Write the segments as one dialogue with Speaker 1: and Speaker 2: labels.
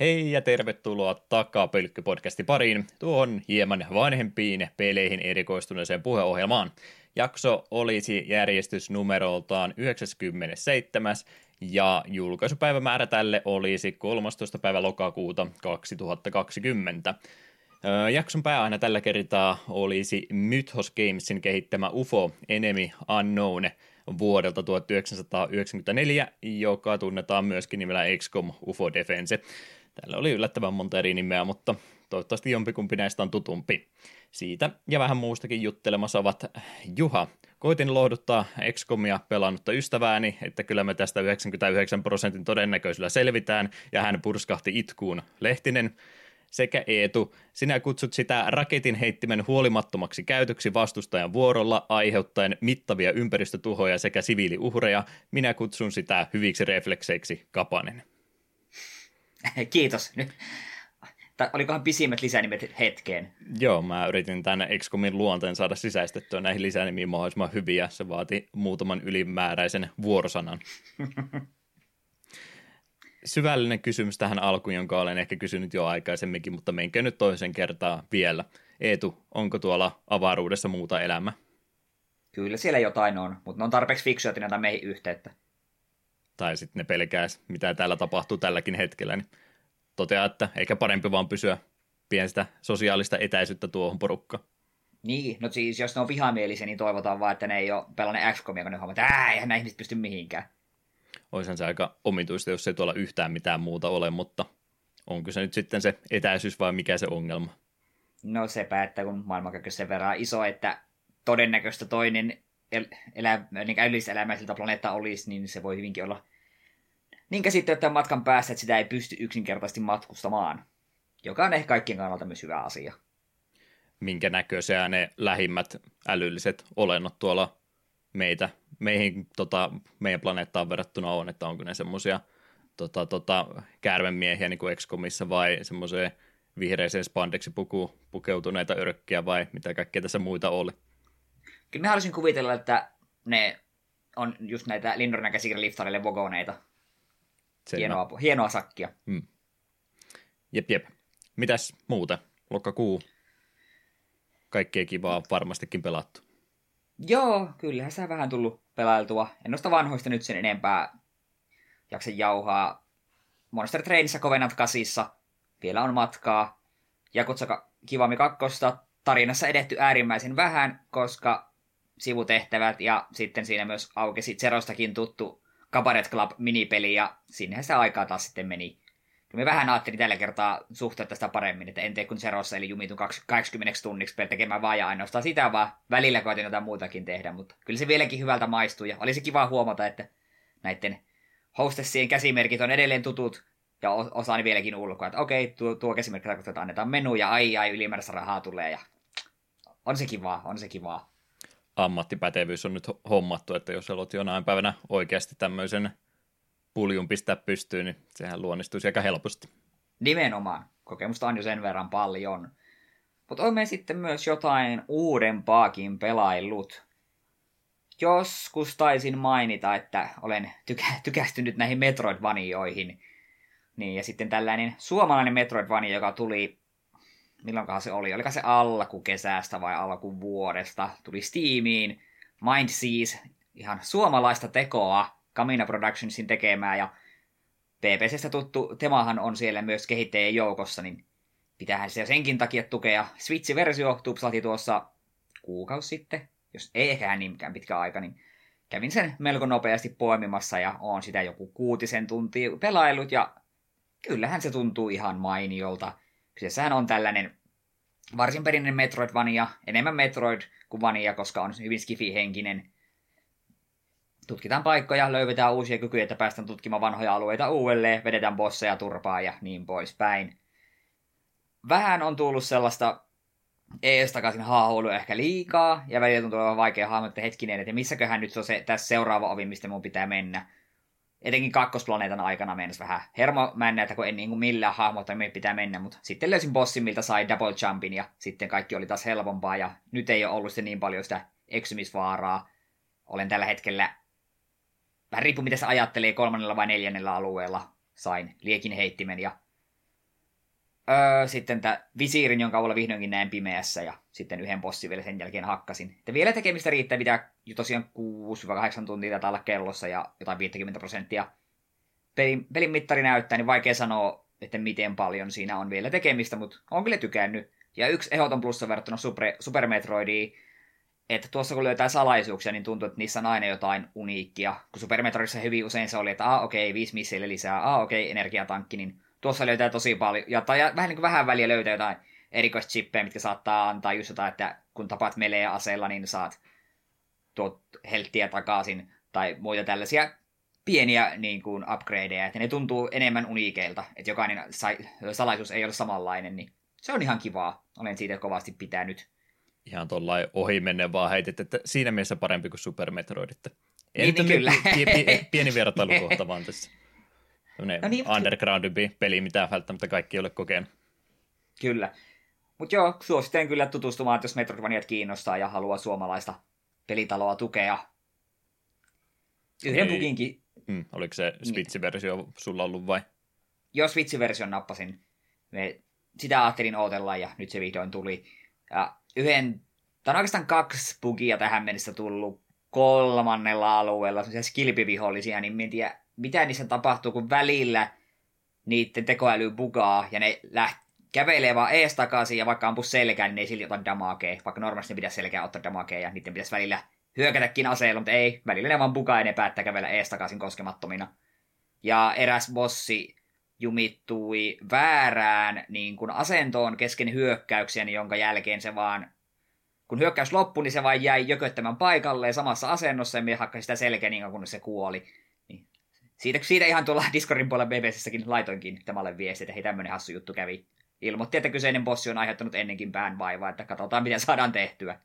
Speaker 1: Hei ja tervetuloa Takapölkky-podcasti pariin, tuohon hieman vanhempiin peleihin erikoistuneeseen puheohjelmaan. Jakso olisi järjestysnumeroltaan 97. ja julkaisupäivämäärä tälle olisi 13. päivä lokakuuta 2020. Jakson pääaina tällä kertaa olisi Mythos Gamesin kehittämä UFO Enemy Unknown vuodelta 1994, joka tunnetaan myöskin nimellä XCOM UFO Defense. Täällä oli yllättävän monta eri nimeä, mutta toivottavasti jompikumpi näistä on tutumpi. Siitä ja vähän muustakin juttelemassa ovat Juha. Koitin lohduttaa XCOMia pelannutta ystävääni, että kyllä me tästä 99 prosentin todennäköisyydellä selvitään, ja hän purskahti itkuun. Lehtinen sekä Eetu, sinä kutsut sitä raketin heittimen huolimattomaksi käytöksi vastustajan vuorolla aiheuttaen mittavia ympäristötuhoja sekä siviiliuhreja. Minä kutsun sitä hyviksi reflekseiksi Kapanen.
Speaker 2: Kiitos. Nyt. Tai olikohan pisimmät lisänimet hetkeen?
Speaker 1: Joo, mä yritin tänne XCOMin luonteen saada sisäistettyä näihin lisänimiin mahdollisimman hyviä. Se vaati muutaman ylimääräisen vuorosanan. Syvällinen kysymys tähän alkuun, jonka olen ehkä kysynyt jo aikaisemminkin, mutta menkö nyt toisen kertaa vielä. Eetu, onko tuolla avaruudessa muuta elämää?
Speaker 2: Kyllä siellä jotain on, mutta ne on tarpeeksi fiksuja, että meihin yhteyttä
Speaker 1: tai sitten ne pelkääs, mitä täällä tapahtuu tälläkin hetkellä, niin toteaa, että eikä parempi vaan pysyä pienestä sosiaalista etäisyyttä tuohon porukkaan.
Speaker 2: Niin, no siis jos ne on vihamielisiä, niin toivotaan vaan, että ne ei ole pelannut XCOMia, kun ne huomaa, että eihän nämä ihmiset pysty mihinkään.
Speaker 1: Olisihan se aika omituista, jos ei tuolla yhtään mitään muuta ole, mutta onko se nyt sitten se etäisyys vai mikä se ongelma?
Speaker 2: No se päättää, kun maailmankaikkeus sen verran iso, että todennäköistä toinen el- elä, niin älylliselämäisiltä planeetta olisi, niin se voi hyvinkin olla niin käsittelyttävän matkan päässä, että sitä ei pysty yksinkertaisesti matkustamaan. Joka on ehkä kaikkien kannalta myös hyvä asia.
Speaker 1: Minkä näköisiä ne lähimmät älylliset olennot tuolla meitä, meihin, tota, meidän planeettaan verrattuna on, että onko ne semmoisia tota, tota, käärmemiehiä niin kuin vai semmoiseen vihreiseen spandeksi pukeutuneita örkkiä vai mitä kaikkea tässä muita oli?
Speaker 2: Kyllä mä haluaisin kuvitella, että ne on just näitä Lindornan käsikirjaliftareille vogoneita. Hienoa, hienoa sakkia. Hmm.
Speaker 1: Jep, jep. Mitäs muuta? Lokakuu. Kaikkea kivaa varmastikin pelattu.
Speaker 2: Joo, kyllähän se vähän tullut pelailtua. En noista vanhoista nyt sen enempää jaksa jauhaa. Monster Trainissa Covenant kasissa. Vielä on matkaa. Jakutsaka Kivami kakkosta tarinassa edetty äärimmäisen vähän, koska sivutehtävät ja sitten siinä myös aukesi Zerostakin tuttu Cabaret Club minipeli ja sinnehän se aikaa taas sitten meni. Kyllä me vähän ajattelin tällä kertaa suhteuttaa sitä paremmin, että en tee kuin Zerossa, eli jumitun 80 tunniksi tekemään vaan ja ainoastaan sitä, vaan välillä koitin jotain muutakin tehdä, mutta kyllä se vieläkin hyvältä maistuu ja olisi kiva huomata, että näiden hostessien käsimerkit on edelleen tutut ja osaan vieläkin ulkoa, että okei, tuo, tuo käsimerkki tarkoittaa, että annetaan menu ja ai ai ylimääräistä rahaa tulee ja on se kivaa, on se kivaa.
Speaker 1: Ammattipätevyys on nyt hommattu, että jos haluat jonain päivänä oikeasti tämmöisen puljun pistää pystyyn, niin sehän luonnistuisi aika helposti.
Speaker 2: Nimenomaan. Kokemusta on jo sen verran paljon. Mutta olemme sitten myös jotain uudempaakin pelaillut. Joskus taisin mainita, että olen tykä- tykästynyt näihin Metroidvanioihin. Niin, ja sitten tällainen suomalainen Metroidvania, joka tuli milloinkohan se oli, oliko se alkukesästä vai alkuvuodesta, tuli Steamiin, Mind Seas, ihan suomalaista tekoa, Kamina Productionsin tekemää, ja PPCstä tuttu Temahan on siellä myös kehittäjien joukossa, niin pitäähän se senkin takia tukea. Switch-versio tupsahti tuossa kuukausi sitten, jos ei ehkä niinkään pitkä aika, niin kävin sen melko nopeasti poimimassa ja on sitä joku kuutisen tuntia pelailut ja kyllähän se tuntuu ihan mainiolta. Kyseessähän on tällainen varsin perinteinen Metroidvania, enemmän Metroid kuin Vania, koska on hyvin skifi-henkinen. Tutkitaan paikkoja, löydetään uusia kykyjä, että päästään tutkimaan vanhoja alueita uudelleen, vedetään bosseja turpaa ja niin poispäin. Vähän on tullut sellaista ees takaisin haahuilu ehkä liikaa, ja välillä tuntuu olevan vaikea hahmottaa hetkinen, että missäköhän nyt on se tässä seuraava ovi, mistä mun pitää mennä etenkin kakkosplaneetan aikana mennessä vähän hermo että kun en niin kuin millään hahmota, mihin pitää mennä, mutta sitten löysin bossin, miltä sai double jumpin ja sitten kaikki oli taas helpompaa ja nyt ei ole ollut se niin paljon sitä eksymisvaaraa. Olen tällä hetkellä, vähän riippuu mitä se ajattelee, kolmannella vai neljännellä alueella sain liekin heittimen ja Öö, sitten tämä visiirin, jonka avulla vihdoinkin näin pimeässä, ja sitten yhden bossin vielä sen jälkeen hakkasin. Että vielä tekemistä riittää, mitä tosiaan 6-8 tuntia taitaa olla kellossa, ja jotain 50 prosenttia pelin, pelin mittari näyttää, niin vaikea sanoa, että miten paljon siinä on vielä tekemistä, mutta on kyllä tykännyt. Ja yksi ehdoton plussa verrattuna Super, Super Metroidiin, että tuossa kun löytää salaisuuksia, niin tuntuu, että niissä on aina jotain uniikkia. Kun Super Metroidissa hyvin usein se oli, että ah okei, okay, viisi misseille lisää, ah okei, okay, energiatankki, niin tuossa löytää tosi paljon, ja, tai vähän niin kuin vähän väliä löytää jotain erikoischippeja, mitkä saattaa antaa just jotain, että kun tapaat melee aseella, niin saat tuot helttiä takaisin, tai muita tällaisia pieniä niin kuin, upgradeja, että ne tuntuu enemmän uniikeilta, että jokainen sai, salaisuus ei ole samanlainen, niin se on ihan kivaa. Olen siitä kovasti pitänyt.
Speaker 1: Ihan tuollain ohi menne vaan heitit, että siinä mielessä parempi kuin Super Metroid. Että
Speaker 2: niin, niin kyllä.
Speaker 1: Pieni, pieni vertailukohta vaan tässä. No niin, undergroundimpi peli, mitä välttämättä kaikki ei ole kokenut.
Speaker 2: Kyllä. Mutta joo, suosittelen kyllä tutustumaan, jos Metroidvaniat kiinnostaa ja haluaa suomalaista pelitaloa tukea. Yhden buginkin
Speaker 1: Mm, oliko se niin. Switch-versio niin. sulla ollut vai?
Speaker 2: Joo, Switch-version nappasin. Me sitä ajattelin odotella ja nyt se vihdoin tuli. Ja yhden, tai on oikeastaan kaksi bugia tähän mennessä tullut kolmannella alueella, sellaisia skilpivihollisia, niin en tiedä, mitä niissä tapahtuu, kun välillä niiden tekoäly bugaa ja ne läht, kävelee vaan ees takaisin ja vaikka ampuu selkään, niin ne ei silti ota damakea, vaikka normaalisti ne pitäisi selkeä ottaa damakea ja niiden pitäisi välillä hyökätäkin aseella, mutta ei. Välillä ne vaan bukaa ja ne päättää kävellä ees takaisin koskemattomina. Ja eräs bossi jumittui väärään niin kuin asentoon kesken hyökkäyksen, jonka jälkeen se vaan, kun hyökkäys loppui, niin se vain jäi jököttämään paikalle samassa asennossa ja me hakkasi sitä selkeä niin kun se kuoli. Siitä, siitä ihan tuolla Discordin puolella BBCssäkin laitoinkin tämälle viesti, että hei tämmöinen hassu juttu kävi. Ilmoitti, että kyseinen bossi on aiheuttanut ennenkin pään vaivaa, että katsotaan mitä saadaan tehtyä.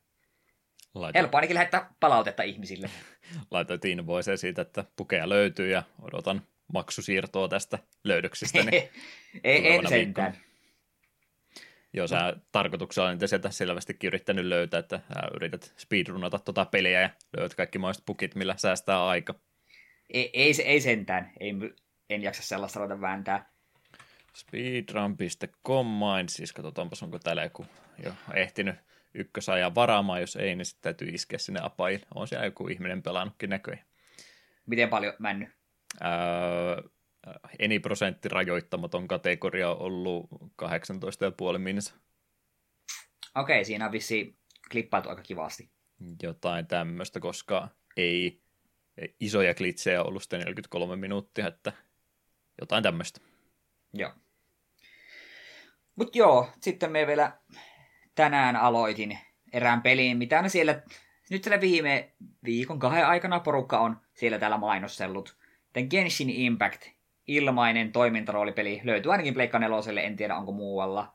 Speaker 2: Laitoin. Helppo ainakin lähettää palautetta ihmisille.
Speaker 1: Laitoit invoiseen siitä, että pukeja löytyy ja odotan maksusiirtoa tästä löydöksestä. Niin
Speaker 2: ei, en sentään.
Speaker 1: Joo, sä tarkoituksella niitä sieltä selvästikin yrittänyt löytää, että sä yrität speedrunata tota peliä ja löydät kaikki mahdolliset pukit, millä säästää aika.
Speaker 2: Ei, ei, ei sentään, ei, en jaksa sellaista ruveta vääntää.
Speaker 1: Speedrun.com siis katsotaanpas onko täällä joku jo ehtinyt ykkösajan varaamaan, jos ei, niin sitten täytyy iskeä sinne apaille. On siellä joku ihminen pelannutkin näköjään.
Speaker 2: Miten paljon männy?
Speaker 1: Öö, eni prosentti rajoittamaton kategoria on ollut 18,5 minsa.
Speaker 2: Okei, siinä on vissi klippailtu aika kivasti.
Speaker 1: Jotain tämmöistä, koska ei isoja klitsejä ollut sitten 43 minuuttia, että jotain tämmöistä.
Speaker 2: Joo. Mutta joo, sitten me vielä tänään aloitin erään peliin, mitä ne siellä, nyt siellä viime viikon kahden aikana porukka on siellä täällä mainossellut. Tämän Genshin Impact, ilmainen toimintaroolipeli, löytyy ainakin Pleikka neloselle, en tiedä onko muualla.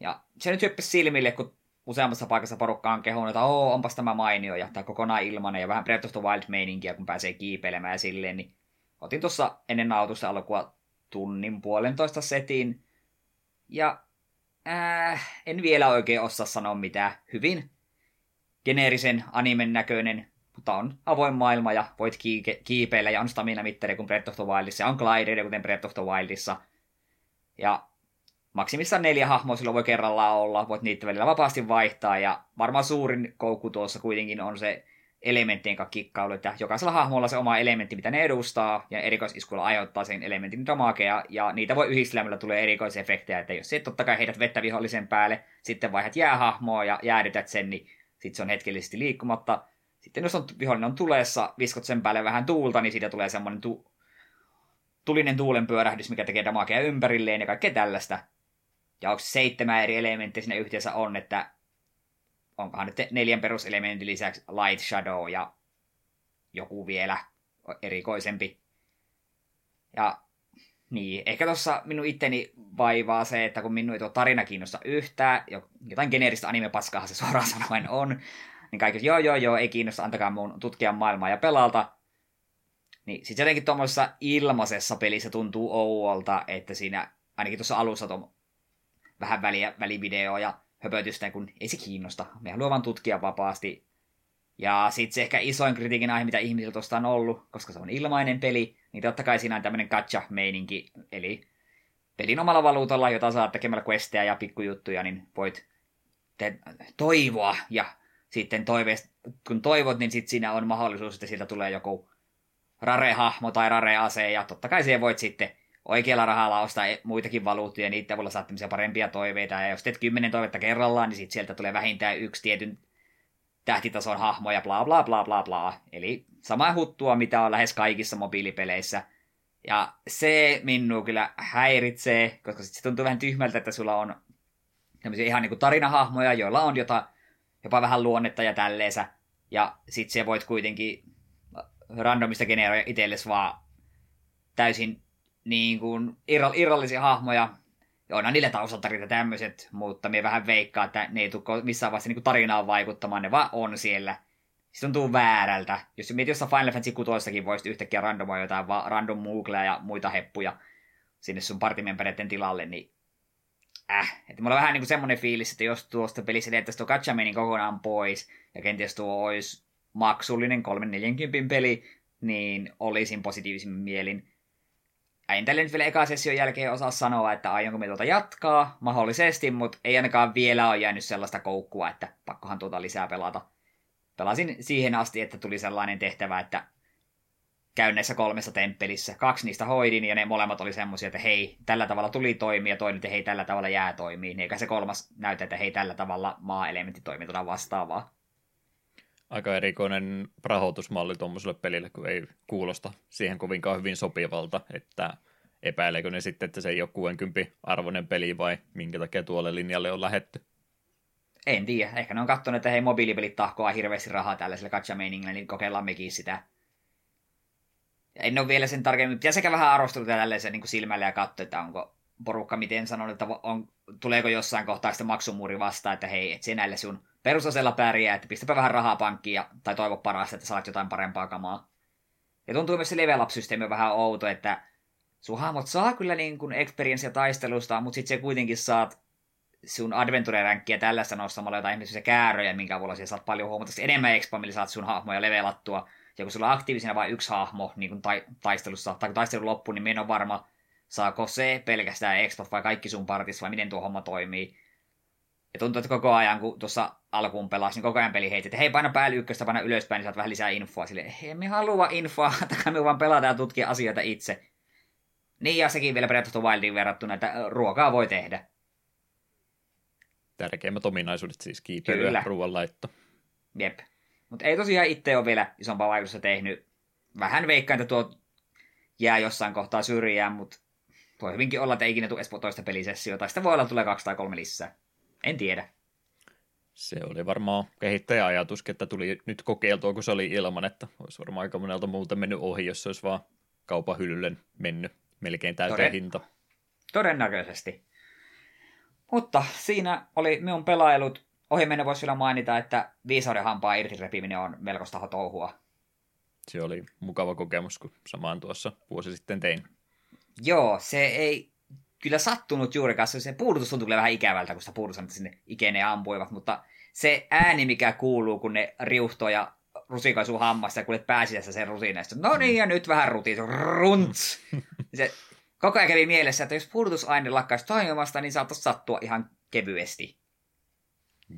Speaker 2: Ja se nyt hyppäsi silmille, kun useammassa paikassa porukka on kehunut, että Oo, onpas tämä mainio ja tämä kokonaan ilmainen ja vähän Breath of the Wild meininkiä, kun pääsee kiipeilemään ja silleen, niin otin tuossa ennen nautusta alkua tunnin puolentoista setin. Ja äh, en vielä oikein osaa sanoa mitään. Hyvin geneerisen animen näköinen, mutta on avoin maailma ja voit kiike- kiipeillä ja on stamina mittari kuin Breath of the Wildissa ja on glider kuten Breath of the Wildissa. Ja maksimissaan neljä hahmoa silloin voi kerrallaan olla, voit niitä välillä vapaasti vaihtaa ja varmaan suurin koukku tuossa kuitenkin on se elementtien kanssa kikkailu, että jokaisella hahmolla se oma elementti, mitä ne edustaa, ja erikoisiskuilla aiheuttaa sen elementin damakea, ja niitä voi yhdistelemällä tulee erikoisefektejä, että jos se totta kai heidät vettä vihollisen päälle, sitten vaihdat jäähahmoa ja jäädytät sen, niin sitten se on hetkellisesti liikkumatta. Sitten jos on, vihollinen on tulessa, viskot sen päälle vähän tuulta, niin siitä tulee semmoinen tu- tulinen tuulen pyörähdys, mikä tekee damakea ympärilleen ja kaikkea tällaista. Ja onko seitsemän eri elementtiä siinä yhteensä on, että onkohan nyt neljän peruselementin lisäksi Light Shadow ja joku vielä erikoisempi. Ja niin, ehkä tuossa minun itteni vaivaa se, että kun minun ei tuo tarina kiinnosta yhtään, jotain geneeristä anime-paskaahan se suoraan sanoen on, niin kaikki, joo joo joo, ei kiinnosta, antakaa mun tutkia maailmaa ja pelalta. Niin sitten jotenkin tuommoisessa ilmaisessa pelissä tuntuu ouolta, että siinä ainakin tuossa alussa vähän väliä, välivideoja höpötystä, kun ei se kiinnosta. Me haluamme vaan tutkia vapaasti. Ja sitten se ehkä isoin kritiikin aihe, mitä ihmisiltä tuosta on ollut, koska se on ilmainen peli, niin totta kai siinä on tämmöinen gacha-meininki, eli pelin omalla valuutalla, jota saat tekemällä questejä ja pikkujuttuja, niin voit te- toivoa ja sitten toiveest, kun toivot, niin sitten siinä on mahdollisuus, että sieltä tulee joku rare-hahmo tai rare-ase, ja totta kai siihen voit sitten oikealla rahalla ostaa e- muitakin valuuttia, niiden avulla saat parempia toiveita, ja jos teet kymmenen toivetta kerrallaan, niin sitten sieltä tulee vähintään yksi tietyn tähtitason hahmo, ja bla bla bla bla bla. Eli sama huttua, mitä on lähes kaikissa mobiilipeleissä. Ja se minua kyllä häiritsee, koska sitten se tuntuu vähän tyhmältä, että sulla on tämmöisiä ihan niin tarinahahmoja, joilla on jota, jopa vähän luonnetta ja tälleensä. Ja sit se voit kuitenkin randomista generoida itsellesi vaan täysin niin kuin irrallisia hahmoja. Onhan niille taustatarit ja tämmöiset, mutta me vähän veikkaa, että ne ei tule missään vaiheessa niin tarinaan vaikuttamaan, ne vaan on siellä. Se tuntuu väärältä. Jos mietit jossain Final Fantasy 6 voisit yhtäkkiä randomoida jotain random moogleja ja muita heppuja sinne sun partimempereiden tilalle, niin äh. Että mulla on vähän niin kuin semmoinen fiilis, että jos tuosta pelissä liittäisi tuo Gatchamenin kokonaan pois, ja kenties tuo olisi maksullinen 340 peli, niin olisin positiivisimmin mielin. En tälle nyt vielä eka session jälkeen osaa sanoa, että aionko me tuota jatkaa, mahdollisesti, mutta ei ainakaan vielä ole jäänyt sellaista koukkua, että pakkohan tuota lisää pelata. Pelasin siihen asti, että tuli sellainen tehtävä, että käyn näissä kolmessa temppelissä. Kaksi niistä hoidin ja ne molemmat oli semmoisia, että hei, tällä tavalla tuli toimia ja toinen, että hei, tällä tavalla jää toimii. Eikä se kolmas näytä, että hei, tällä tavalla maa-elementti toimii tuota vastaavaa.
Speaker 1: Aika erikoinen rahoitusmalli tuommoiselle pelille, kun ei kuulosta siihen kovinkaan hyvin sopivalta, että epäileekö ne sitten, että se ei ole 60 arvoinen peli vai minkä takia tuolle linjalle on lähetty?
Speaker 2: En tiedä. Ehkä ne on katsonut, että hei, mobiilipelit tahkoa hirveästi rahaa tällaiselle katsa niin kokeillaan mekin sitä en ole vielä sen tarkemmin, pitäisi sekä vähän arvosteluta tällaisen niin silmällä ja katsoa, että onko porukka miten sanonut, että on, tuleeko jossain kohtaa sitten maksumuuri vastaan, että hei, et sinä sun perusasella pärjää, että pistäpä vähän rahaa pankkiin ja, tai toivo parasta, että saat jotain parempaa kamaa. Ja tuntuu myös se level up-systeemi on vähän outo, että sun hahmot saa kyllä niin kuin experience taistelusta, mutta sitten se kuitenkin saat sun adventure-ränkkiä tällaista nostamalla jotain esimerkiksi kääröjä, minkä avulla siellä saat paljon huomattavasti enemmän expa, millä saat sun hahmoja levelattua. Ja kun sulla on aktiivisena vain yksi hahmo niin kuin ta- taistelussa, tai kun taistelu loppuu, niin en ole varma, saako se pelkästään expat vai kaikki sun partis, vai miten tuo homma toimii. Ja tuntuu, että koko ajan, kun tuossa alkuun pelasi, niin koko ajan peli heitti, että hei, paina päälle ykköstä, paina ylöspäin, niin saat vähän lisää infoa. Sille, hei, me halua infoa, takaa me vaan pelata ja tutkia asioita itse. Niin, ja sekin vielä periaatteessa Wildiin verrattuna, että ruokaa voi tehdä.
Speaker 1: Tärkeimmät ominaisuudet siis kiipeily ja ruoanlaitto.
Speaker 2: Jep. Mutta ei tosiaan itse ole vielä isompaa vaikutusta tehnyt. Vähän veikkaan, että tuo jää jossain kohtaa syrjään, mutta voi hyvinkin olla, että ei ikinä tule toista pelisessiota. Sitä voi olla, tulee kaksi tai kolme lisää. En tiedä.
Speaker 1: Se oli varmaan kehittäjäajatus, että tuli nyt kokeiltua, kun se oli ilman, että olisi varmaan aika monelta muuten mennyt ohi, jos se olisi vaan kaupan hyllylle mennyt melkein täyteen Toden... hinta.
Speaker 2: Todennäköisesti. Mutta siinä oli minun pelailut ohi mennä voisi vielä mainita, että viisauden hampaa irti repiminen on melkoista touhua.
Speaker 1: Se oli mukava kokemus, kun samaan tuossa vuosi sitten tein.
Speaker 2: Joo, se ei kyllä sattunut juurikaan. Se puudutus tuntui kyllä vähän ikävältä, kun sitä puudutus sinne ikeneen ampuivat, mutta se ääni, mikä kuuluu, kun ne riuhtoo ja rusikoi sun hammasta ja kuulet pääsiässä sen rusineista. No niin, ja nyt vähän rutiin, runts. Se koko ajan kävi mielessä, että jos puudutusaine lakkaisi toimimasta, niin saattaisi sattua ihan kevyesti.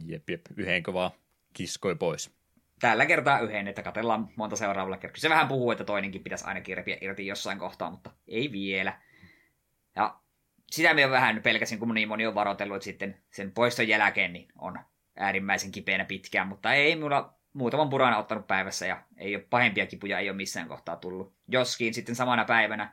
Speaker 1: Jep, jep, yhdenkö vaan kiskoi pois.
Speaker 2: Tällä kertaa yhden, että katellaan monta seuraavalla kertaa. Se vähän puhuu, että toinenkin pitäisi aina kirpiä irti jossain kohtaa, mutta ei vielä. Ja sitä me vähän pelkäsin, kun niin moni on varoitellut, että sitten sen poiston jälkeen niin on äärimmäisen kipeänä pitkään, mutta ei mulla muutaman purana ottanut päivässä ja ei ole pahempia kipuja, ei ole missään kohtaa tullut. Joskin sitten samana päivänä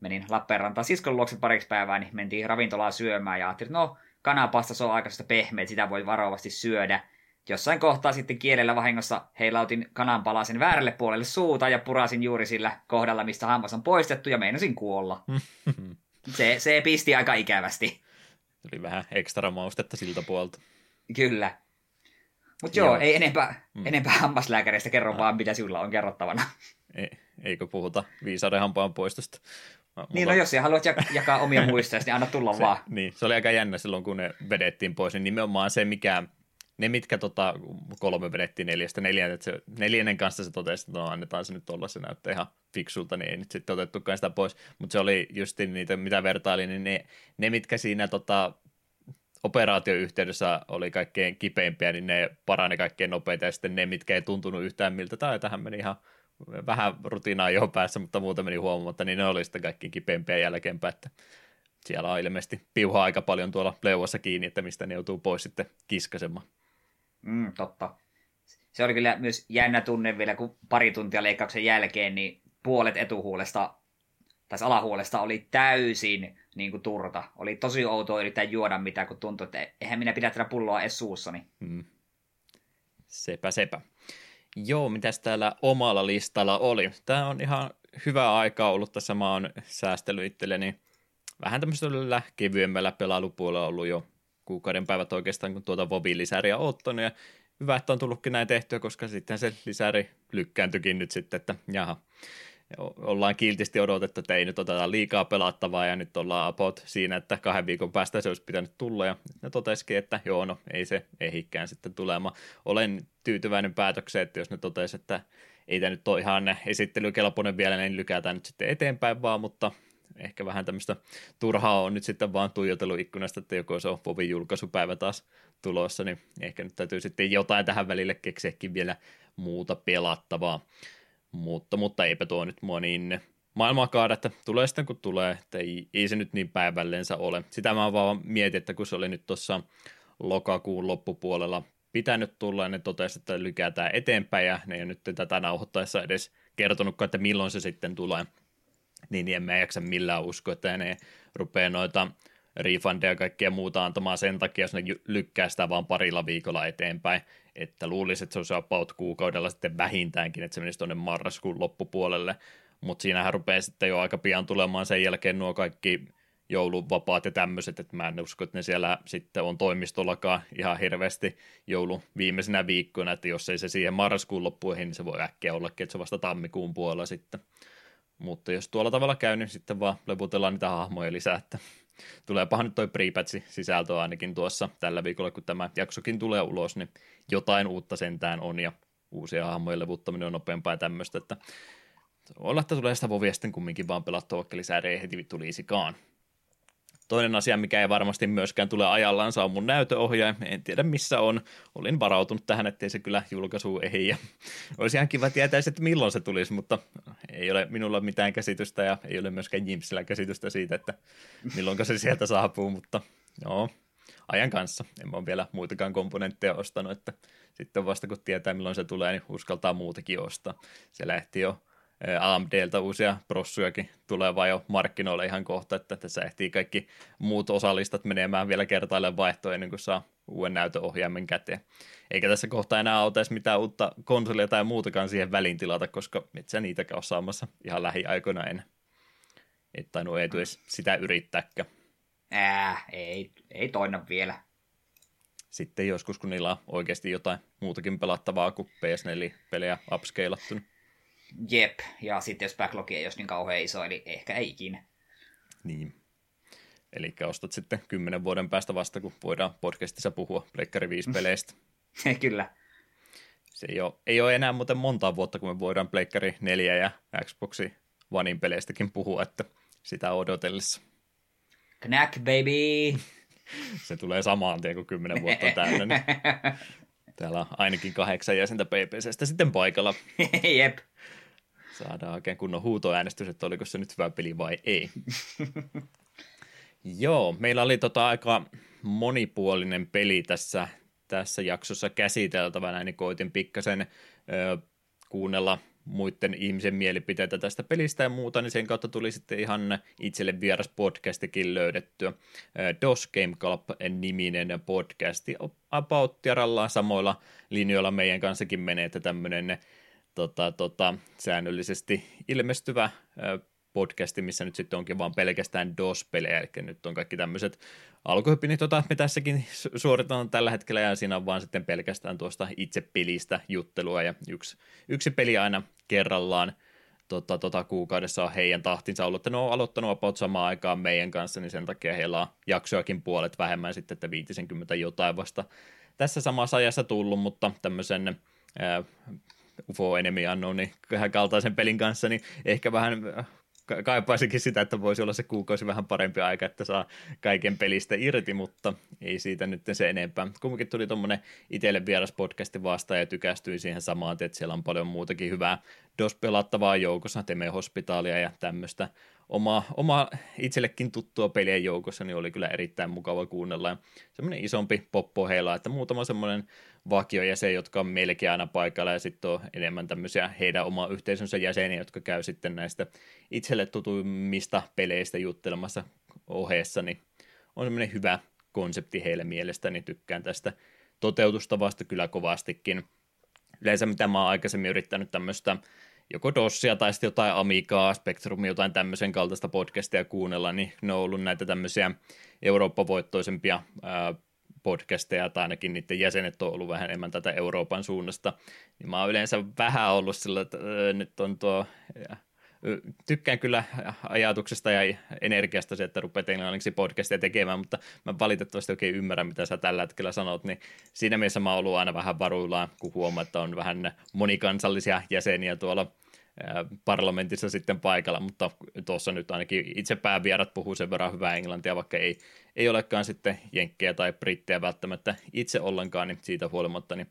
Speaker 2: menin Lappeenrantaan siskon luokse pariksi päivää, niin mentiin ravintolaan syömään ja ajattelin, että no kanapasta se on aika pehmeä, sitä voi varovasti syödä. Jossain kohtaa sitten kielellä vahingossa heilautin kananpalasen väärälle puolelle suuta ja purasin juuri sillä kohdalla, mistä hammas on poistettu ja meinasin kuolla. se, se pisti aika ikävästi.
Speaker 1: Tuli vähän ekstra maustetta siltä puolta.
Speaker 2: Kyllä. Mutta joo, joo, ei enempää, mm. enempää hammaslääkäreistä kerro no. vaan, mitä sinulla on kerrottavana.
Speaker 1: Ei, eikö puhuta viisauden hampaan poistosta?
Speaker 2: Mulla... Niin, no jos sä haluat jak- jakaa omia muistoja, niin anna tulla
Speaker 1: se,
Speaker 2: vaan.
Speaker 1: Niin, se oli aika jännä silloin, kun ne vedettiin pois, niin nimenomaan se, mikä ne, mitkä tota, kolme vedettiin neljästä neljään, että se neljännen kanssa se totesi, että no annetaan se nyt olla, se näyttää ihan fiksulta, niin ei nyt sitten otettukaan sitä pois, mutta se oli just niitä, mitä vertailin, niin ne, ne mitkä siinä tota, operaatioyhteydessä oli kaikkein kipeimpiä, niin ne parani kaikkein nopeita, ja sitten ne, mitkä ei tuntunut yhtään miltä, tai tähän meni ihan vähän rutiinaa jo päässä, mutta muuta meni huomaamatta, niin ne oli sitten kaikkein kipeimpiä jälkeenpäin, että siellä on ilmeisesti piuhaa aika paljon tuolla leuassa kiinni, että mistä ne joutuu pois sitten kiskasemaan.
Speaker 2: Mm, totta. Se oli kyllä myös jännä tunne vielä, kun pari tuntia leikkauksen jälkeen, niin puolet etuhuolesta tai alahuolesta oli täysin niin kuin turta. Oli tosi outoa yrittää juoda mitään, kun tuntui, että eihän minä pidä tätä pulloa edes suussani. Hmm.
Speaker 1: Sepä, sepä. Joo, mitäs täällä omalla listalla oli? Tämä on ihan hyvä aika ollut tässä. Mä oon säästellyt itselleni vähän tämmöisellä kevyemmällä pelailupuolella ollut jo kuukauden päivät oikeastaan, kun tuota Vobin lisäriä ottanut, ja hyvä, että on tullutkin näin tehtyä, koska sitten se lisäri lykkääntyikin nyt sitten, että jaha, ollaan kiltisti odotettu, että ei nyt oteta liikaa pelattavaa ja nyt ollaan about siinä, että kahden viikon päästä se olisi pitänyt tulla. Ja ne totesikin, että joo, no ei se ehikään sitten tulemaan. Olen tyytyväinen päätökseen, että jos ne totesi, että ei tämä nyt ole ihan esittelykelpoinen vielä, niin lykätään nyt sitten eteenpäin vaan, mutta ehkä vähän tämmöistä turhaa on nyt sitten vaan tuijotellut ikkunasta, että joko se on Vovin julkaisupäivä taas tulossa, niin ehkä nyt täytyy sitten jotain tähän välille keksiäkin vielä muuta pelattavaa. Mutta, mutta eipä tuo nyt mua niin maailmaa kaada, että tulee sitten kun tulee, että ei, ei se nyt niin päivälleensä ole. Sitä mä vaan mietin, että kun se oli nyt tuossa lokakuun loppupuolella pitänyt tulla, ja ne totesi, että lykätään eteenpäin, ja ne ei nyt tätä nauhoittaessa edes kertonutkaan, että milloin se sitten tulee. Niin, en mä jaksa millään uskoa, että ne rupeaa noita refundeja ja kaikkea muuta antamaan sen takia, jos ne lykkää sitä vaan parilla viikolla eteenpäin. Että luulisi, että se olisi about kuukaudella sitten vähintäänkin, että se menisi tuonne marraskuun loppupuolelle. Mutta siinähän rupeaa sitten jo aika pian tulemaan sen jälkeen nuo kaikki jouluvapaat ja tämmöiset, että mä en usko, että ne siellä sitten on toimistollakaan ihan hirveästi joulu viimeisenä viikkoina, että jos ei se siihen marraskuun loppuihin, niin se voi äkkiä ollakin, että se vasta tammikuun puolella sitten. Mutta jos tuolla tavalla käy, niin sitten vaan leputellaan niitä hahmoja lisää, että tuleepahan nyt toi prepatchi sisältö ainakin tuossa tällä viikolla, kun tämä jaksokin tulee ulos, niin jotain uutta sentään on ja uusia hahmojen levuttaminen on nopeampaa ja tämmöistä, että olla, että tulee sitä vovia sitten kumminkin vaan pelattua, vaikka lisää ei heti tulisikaan. Toinen asia, mikä ei varmasti myöskään tule ajallaan, on mun näytöohjaaja. En tiedä missä on. Olin varautunut tähän, ettei se kyllä julkaisu ehdi. Ja olisi ihan kiva tietää, että milloin se tulisi, mutta ei ole minulla mitään käsitystä ja ei ole myöskään Jimsillä käsitystä siitä, että milloin se sieltä saapuu, mutta joo, ajan kanssa. En ole vielä muitakaan komponentteja ostanut, että sitten vasta kun tietää milloin se tulee, niin uskaltaa muutakin ostaa. Se lähti jo AMDltä uusia prossujakin tulee vai jo markkinoille ihan kohta, että tässä ehtii kaikki muut osallistat menemään vielä kertaalleen vaihtoon ennen kuin saa uuden näytöohjaimen käteen. Eikä tässä kohtaa enää ole edes mitään uutta konsolia tai muutakaan siihen väliin tilata, koska et sä niitäkään ole saamassa ihan lähiaikoina enää. Et tainnut ei edes sitä yrittääkään.
Speaker 2: Ää, ei, ei toina vielä.
Speaker 1: Sitten joskus, kun niillä on oikeasti jotain muutakin pelattavaa kuin PS4-pelejä upscalattu.
Speaker 2: Jep, ja sitten jos backlog ei olisi niin kauhean iso, eli ehkä ei ikinä.
Speaker 1: Niin. Eli ostat sitten kymmenen vuoden päästä vasta, kun voidaan podcastissa puhua Pleikkari 5 peleistä.
Speaker 2: Kyllä.
Speaker 1: Se ei ole, ei ole enää muuten monta vuotta, kun me voidaan Pleikkari 4 ja Xboxi Onein peleistäkin puhua, että sitä odotellessa.
Speaker 2: Knack, baby!
Speaker 1: Se tulee samaan tien kuin kymmenen vuotta täällä. Niin täällä on ainakin kahdeksan jäsentä PPCstä sitten paikalla.
Speaker 2: Jep
Speaker 1: saadaan oikein kunnon huutoäänestys, että oliko se nyt hyvä peli vai ei. Joo, meillä oli tota aika monipuolinen peli tässä, tässä jaksossa käsiteltävänä, niin koitin pikkasen ö, kuunnella muiden ihmisen mielipiteitä tästä pelistä ja muuta, niin sen kautta tuli sitten ihan itselle vieras podcastikin löydettyä. DOS Game Club-niminen podcasti about samoilla linjoilla meidän kanssakin menee, että tämmöinen tota, tota, säännöllisesti ilmestyvä podcasti, missä nyt sitten onkin vaan pelkästään DOS-pelejä, eli nyt on kaikki tämmöiset alkuhyppinit, tota me tässäkin suoritetaan tällä hetkellä, ja siinä on vaan sitten pelkästään tuosta itse pelistä juttelua, ja yksi, yksi peli aina kerrallaan. tota, tota, kuukaudessa on heidän tahtinsa ollut, että ne on aloittanut about samaan aikaan meidän kanssa, niin sen takia heillä on jaksoakin puolet vähemmän sitten, että 50 jotain vasta tässä samassa ajassa tullut, mutta tämmöisen UFO Enemy Unknownin kaltaisen pelin kanssa, niin ehkä vähän kaipaisinkin sitä, että voisi olla se kuukausi vähän parempi aika, että saa kaiken pelistä irti, mutta ei siitä nyt se enempää. Kumminkin tuli tuommoinen itselle vieras podcasti vastaan ja tykästyin siihen samaan, että siellä on paljon muutakin hyvää DOS-pelattavaa joukossa, Teme Hospitalia ja tämmöistä oma, oma itsellekin tuttua pelien joukossa, niin oli kyllä erittäin mukava kuunnella. Ja semmoinen isompi poppoheila, että muutama semmoinen vakiojäsen, jotka on melkein aina paikalla, ja sitten on enemmän tämmöisiä heidän oma yhteisönsä jäseniä, jotka käy sitten näistä itselle tutuimmista peleistä juttelemassa ohessa, niin on semmoinen hyvä konsepti heille mielestäni, tykkään tästä toteutustavasta kyllä kovastikin. Yleensä mitä mä oon aikaisemmin yrittänyt tämmöistä joko Dossia tai sitten jotain Amigaa, Spectrumia, jotain tämmöisen kaltaista podcastia kuunnella, niin ne on ollut näitä tämmöisiä Eurooppa-voittoisempia podcasteja, tai ainakin niiden jäsenet on ollut vähän enemmän tätä Euroopan suunnasta, niin mä oon yleensä vähän ollut sillä, että nyt on tuo, tykkään kyllä ajatuksesta ja energiasta se, että rupeat englanniksi podcastia tekemään, mutta mä valitettavasti oikein ymmärrän, mitä sä tällä hetkellä sanot, niin siinä mielessä mä oon ollut aina vähän varuillaan, kun huomaa, että on vähän monikansallisia jäseniä tuolla parlamentissa sitten paikalla, mutta tuossa nyt ainakin itse päävierat puhuu sen verran hyvää englantia, vaikka ei, ei olekaan sitten jenkkejä tai brittejä välttämättä itse ollenkaan, niin siitä huolimatta niin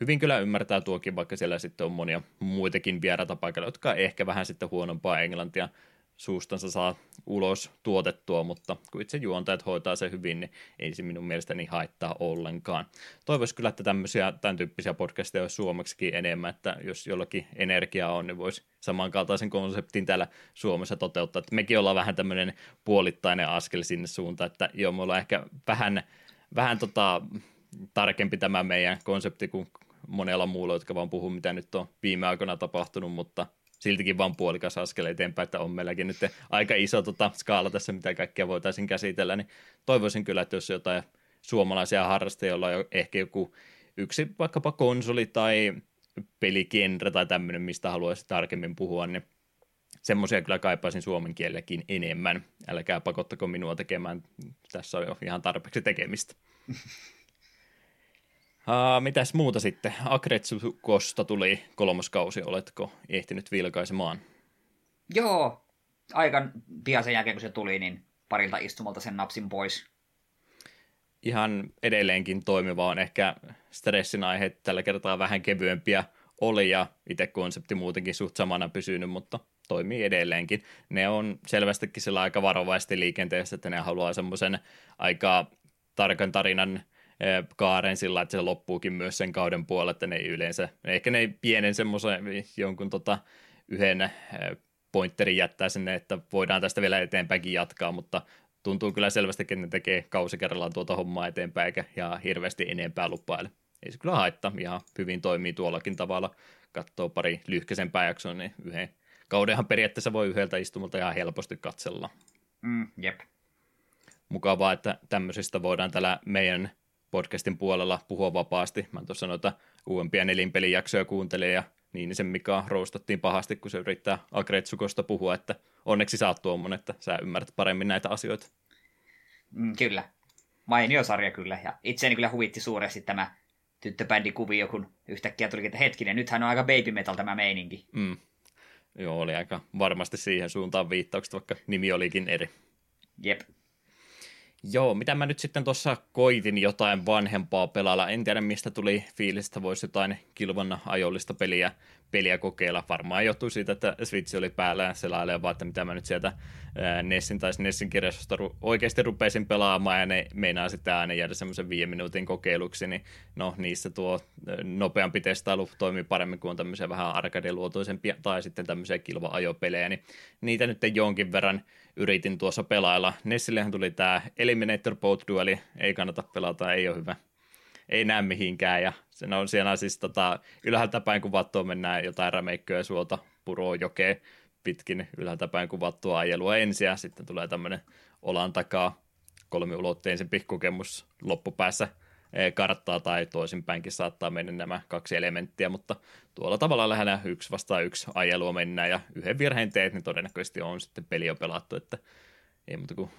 Speaker 1: hyvin kyllä ymmärtää tuokin, vaikka siellä sitten on monia muitakin vieraita paikalla, jotka ehkä vähän sitten huonompaa englantia suustansa saa ulos tuotettua, mutta kun itse juontajat hoitaa se hyvin, niin ei se minun mielestäni haittaa ollenkaan. Toivoisi kyllä, että tämmöisiä, tämän tyyppisiä podcasteja olisi suomeksikin enemmän, että jos jollakin energiaa on, niin voisi samankaltaisen konseptin täällä Suomessa toteuttaa. Että mekin ollaan vähän tämmöinen puolittainen askel sinne suuntaan, että joo, me ollaan ehkä vähän, vähän tota, tarkempi tämä meidän konsepti kuin monella muulla, jotka vaan puhuu, mitä nyt on viime aikoina tapahtunut, mutta siltikin vaan puolikas askel eteenpäin, että on meilläkin nyt aika iso tota, skaala tässä, mitä kaikkea voitaisiin käsitellä, niin toivoisin kyllä, että jos jotain suomalaisia harrastajia, joilla on ehkä joku yksi vaikkapa konsoli tai peligenre tai tämmöinen, mistä haluaisi tarkemmin puhua, niin semmoisia kyllä kaipaisin suomen kielelläkin enemmän. Älkää pakottako minua tekemään, tässä on jo ihan tarpeeksi tekemistä. Uh, mitäs muuta sitten? Akretsukosta tuli kolmoskausi, oletko ehtinyt vilkaisemaan?
Speaker 2: Joo, aika pian sen jälkeen kun se tuli, niin parilta istumalta sen napsin pois.
Speaker 1: Ihan edelleenkin toimiva on ehkä stressin aihe tällä kertaa vähän kevyempiä oli ja itse konsepti muutenkin suht samana pysynyt, mutta toimii edelleenkin. Ne on selvästikin sillä aika varovaisesti liikenteessä, että ne haluaa semmoisen aika tarkan tarinan kaaren sillä, että se loppuukin myös sen kauden puolella, että ne ei yleensä, ehkä ne pienen semmoisen jonkun tota, yhden pointterin jättää sinne, että voidaan tästä vielä eteenpäinkin jatkaa, mutta tuntuu kyllä selvästi, että ne tekee kausi kerrallaan tuota hommaa eteenpäin eikä ja hirveästi enempää lupaile. Ei se kyllä haittaa, ihan hyvin toimii tuollakin tavalla. Katsoo pari lyhkäisempää jaksoa, niin yhden kaudenhan periaatteessa voi yhdeltä istumalta ihan helposti katsella.
Speaker 2: Mm, jep.
Speaker 1: Mukavaa, että tämmöisistä voidaan tällä meidän podcastin puolella puhua vapaasti. Mä tuossa noita uudempia nelinpelijaksoja kuuntelin ja niin sen Mika roustattiin pahasti, kun se yrittää Agretsukosta puhua, että onneksi sä oot tuommoinen, että sä ymmärrät paremmin näitä asioita.
Speaker 2: Mm, kyllä. Mainio sarja kyllä. Ja itseäni kyllä huvitti suuresti tämä tyttöbändikuvio, kun yhtäkkiä tuli, että hetkinen, nythän on aika baby metal tämä meininki.
Speaker 1: Mm. Joo, oli aika varmasti siihen suuntaan viittaukset, vaikka nimi olikin eri.
Speaker 2: Jep.
Speaker 1: Joo, mitä mä nyt sitten tuossa koitin jotain vanhempaa pelailla. En tiedä, mistä tuli fiilistä, voisi jotain kilvan ajollista peliä, peliä kokeilla. Varmaan johtui siitä, että Switch oli päällä ja selailee vaan, että mitä mä nyt sieltä Nessin tai Nessin kirjastosta oikeasti rupesin pelaamaan ja ne meinaa sitten aina jäädä semmoisen viiden minuutin kokeiluksi, niin no niissä tuo nopeampi testailu toimii paremmin kuin tämmöisiä vähän arcade-luotoisempia tai sitten tämmöisiä kilva-ajopelejä, niin niitä nyt jonkin verran yritin tuossa pelailla. Nessillehän tuli tämä Eliminator Boat Dueli, ei kannata pelata, ei ole hyvä. Ei näe mihinkään ja se on siellä siis tota, ylhäältä päin kuvattua mennään jotain rämeikköä suolta puroon jokeen pitkin ylhäältä päin kuvattua ajelua ensin ja sitten tulee tämmöinen olan takaa kolmiulotteisempi kokemus loppupäässä karttaa tai toisinpäinkin saattaa mennä nämä kaksi elementtiä, mutta tuolla tavalla lähinnä yksi vastaan yksi ajelua mennään ja yhden virheen teet, niin todennäköisesti on sitten peli jo pelattu, että ei muuta kuin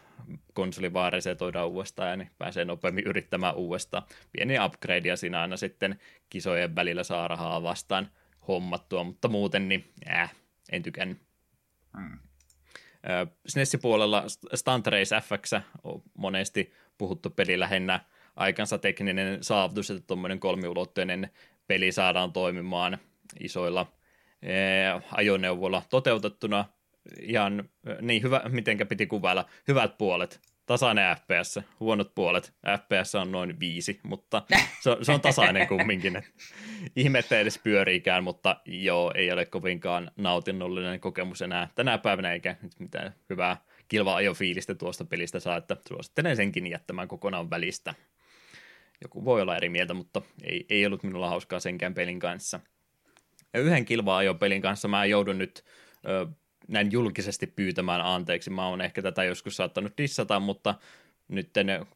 Speaker 1: konsoli vaan resetoidaan uudestaan ja niin pääsee nopeammin yrittämään uudestaan. Pieni upgrade ja siinä aina sitten kisojen välillä saa rahaa vastaan hommattua, mutta muuten niin äh, en tykännyt. Mm. SNESin puolella Stunt Race FX on monesti puhuttu peli lähinnä aikansa tekninen saavutus, että tuommoinen kolmiulotteinen peli saadaan toimimaan isoilla ajoneuvoilla toteutettuna. Ihan niin hyvä, mitenkä piti kuvailla, hyvät puolet, tasainen FPS, huonot puolet, FPS on noin viisi, mutta se on, se on tasainen kumminkin. Ihme, että edes pyöriikään, mutta joo, ei ole kovinkaan nautinnollinen kokemus enää tänä päivänä, eikä nyt mitään hyvää kilva-ajofiilistä tuosta pelistä saa, että suosittelen senkin jättämään kokonaan välistä. Joku voi olla eri mieltä, mutta ei, ei ollut minulla hauskaa senkään pelin kanssa. Ja yhden kilva-ajopelin kanssa mä joudun nyt ö, näin julkisesti pyytämään anteeksi. Mä oon ehkä tätä joskus saattanut dissata, mutta nyt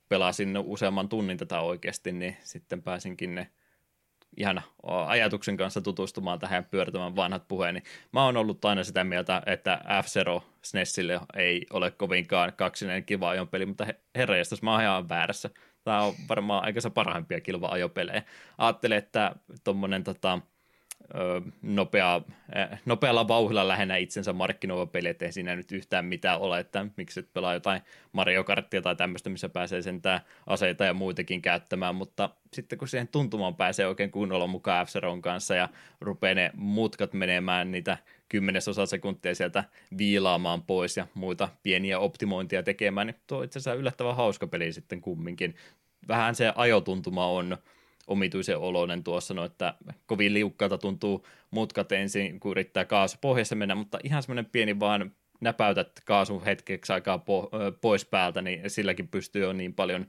Speaker 1: pelasin useamman tunnin tätä oikeasti, niin sitten pääsinkin ne ihan ajatuksen kanssa tutustumaan tähän pyöritämään vanhat puheeni. Mä oon ollut aina sitä mieltä, että F-Zero SNESille ei ole kovinkaan kaksinen kiva ajopeli, mutta herra mä oon ihan väärässä. Tämä on varmaan aikaisa parhaimpia kilva ajopelejä. Ajattelen, että tuommoinen tota, nopea, nopealla vauhilla lähinnä itsensä markkinoiva peli, ettei siinä nyt yhtään mitään ole, että miksi et pelaa jotain Mario Karttia tai tämmöistä, missä pääsee sentään aseita ja muitakin käyttämään, mutta sitten kun siihen tuntumaan pääsee oikein kunnolla mukaan f kanssa ja rupeaa ne mutkat menemään niitä kymmenesosa sekuntia sieltä viilaamaan pois ja muita pieniä optimointia tekemään, niin tuo itse asiassa yllättävän hauska peli sitten kumminkin. Vähän se ajotuntuma on omituisen oloinen tuossa, no, että kovin liukkaalta tuntuu mutkat ensin, kun yrittää kaasu pohjassa mennä, mutta ihan semmoinen pieni vaan näpäytät kaasun hetkeksi aikaa po- pois päältä, niin silläkin pystyy jo niin paljon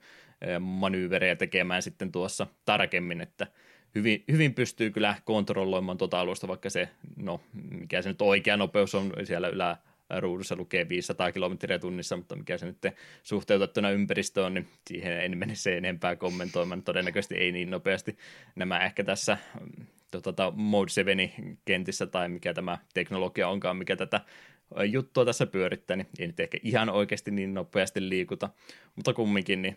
Speaker 1: manyyverejä tekemään sitten tuossa tarkemmin, että hyvin, hyvin pystyy kyllä kontrolloimaan tuota alusta, vaikka se, no mikä se nyt oikea nopeus on siellä ylä, ruudussa lukee 500 kilometriä tunnissa, mutta mikä se nyt suhteutettuna ympäristöön, niin siihen en mene se enempää kommentoimaan. Todennäköisesti ei niin nopeasti. Nämä ehkä tässä tota, Mode 7 kentissä tai mikä tämä teknologia onkaan, mikä tätä juttua tässä pyörittää, niin ei nyt ehkä ihan oikeasti niin nopeasti liikuta, mutta kumminkin niin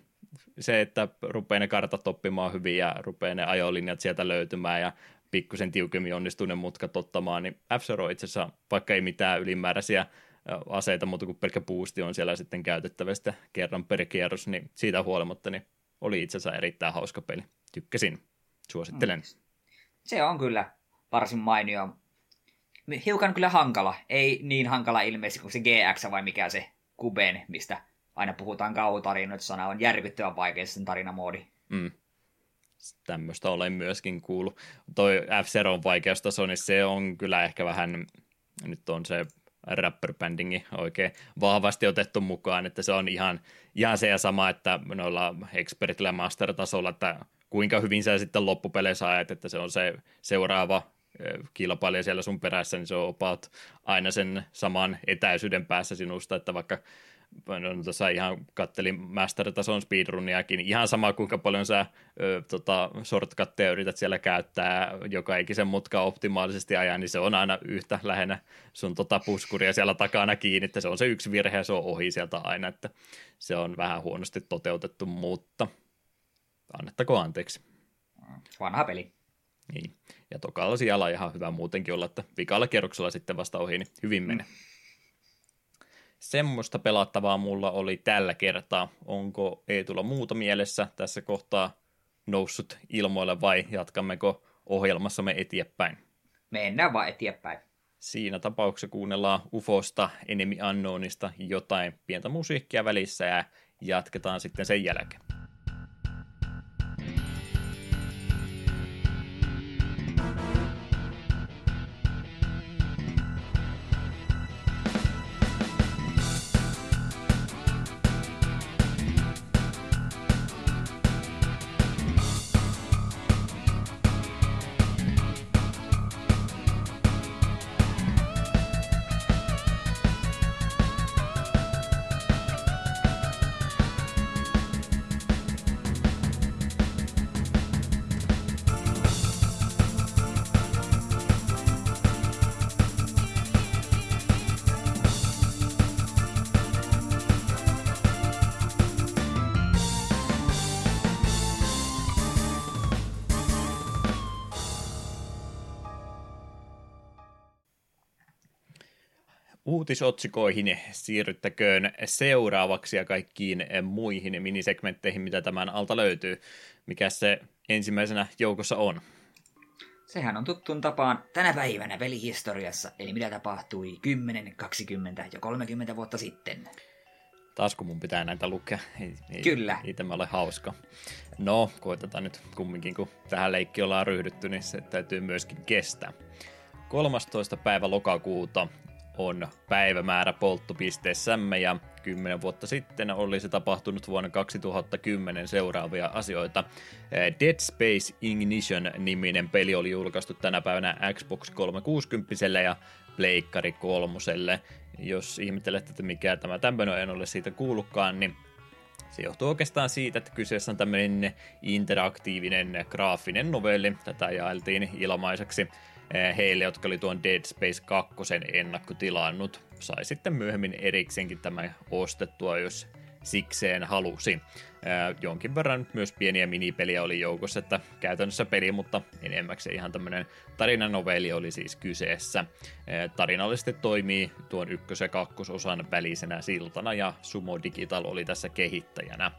Speaker 1: se, että rupeaa ne kartat oppimaan hyvin ja rupeaa ne ajolinjat sieltä löytymään ja pikkusen tiukemmin onnistuu ne mutkat ottamaan, niin f itse asiassa, vaikka ei mitään ylimääräisiä aseita, mutta kun pelkkä boosti on siellä sitten käytettävästä kerran per kierros, niin siitä huolimatta niin oli itse asiassa erittäin hauska peli. Tykkäsin. Suosittelen. Mm.
Speaker 2: Se on kyllä varsin mainio. Hiukan kyllä hankala. Ei niin hankala ilmeisesti kuin se GX vai mikä se Kuben, mistä aina puhutaan kauhutarinoita, sana on järkyttävän vaikea sen tarinamoodi. Mm
Speaker 1: tämmöistä olen myöskin kuullut. Toi F-Zeron vaikeustaso, niin se on kyllä ehkä vähän, nyt on se rapper oikein vahvasti otettu mukaan, että se on ihan, ihan se ja sama, että noilla expertillä master-tasolla, että kuinka hyvin sä sitten loppupeleissä ajat, että se on se seuraava kilpailija siellä sun perässä, niin se on about aina sen saman etäisyyden päässä sinusta, että vaikka no, tuossa ihan kattelin master-tason speedruniakin, ihan sama kuinka paljon sä ö, tota, shortcutteja yrität siellä käyttää, joka ikisen mutka optimaalisesti ajaa, niin se on aina yhtä lähinnä sun tota, puskuria siellä takana kiinni, että se on se yksi virhe ja se on ohi sieltä aina, että se on vähän huonosti toteutettu, mutta annettako anteeksi.
Speaker 2: Vanha peli.
Speaker 1: Niin, ja tokalla siellä ihan hyvä muutenkin olla, että vikalla kierroksella sitten vasta ohi, niin hyvin menee. Mm semmoista pelattavaa mulla oli tällä kertaa. Onko Eetulla muuta mielessä tässä kohtaa noussut ilmoille vai jatkammeko ohjelmassamme eteenpäin?
Speaker 2: Mennään vaan eteenpäin.
Speaker 1: Siinä tapauksessa kuunnellaan UFOsta, Enemy Unknownista jotain pientä musiikkia välissä ja jatketaan sitten sen jälkeen. Uutisotsikoihin siirryttäköön seuraavaksi ja kaikkiin muihin minisegmentteihin, mitä tämän alta löytyy. Mikä se ensimmäisenä joukossa on?
Speaker 2: Sehän on tuttuun tapaan tänä päivänä pelihistoriassa, eli mitä tapahtui 10, 20 ja 30 vuotta sitten.
Speaker 1: Taas kun mun pitää näitä lukea. Ei, ei,
Speaker 2: Kyllä.
Speaker 1: Ei tämä ole hauska. No, koitetaan nyt kumminkin, kun tähän leikki ollaan ryhdytty, niin se täytyy myöskin kestää. 13. päivä lokakuuta on päivämäärä polttopisteessämme ja 10 vuotta sitten olisi tapahtunut vuonna 2010 seuraavia asioita. Dead Space Ignition-niminen peli oli julkaistu tänä päivänä Xbox 360 ja Pleikkari kolmoselle. Jos ihmettelette, että mikä tämä tämmöinen en ole siitä kuullutkaan, niin se johtuu oikeastaan siitä, että kyseessä on tämmöinen interaktiivinen graafinen novelli. Tätä jaeltiin ilmaiseksi Eh, heille, jotka oli tuon Dead Space 2 ennakkotilannut. Sai sitten myöhemmin erikseenkin tämä ostettua, jos sikseen halusi. Eh, jonkin verran myös pieniä minipeliä oli joukossa, että käytännössä peli, mutta enemmäksi ihan tämmöinen tarinanovelli oli siis kyseessä. Eh, tarinallisesti toimii tuon ykkös- ja kakkososan välisenä siltana ja Sumo Digital oli tässä kehittäjänä.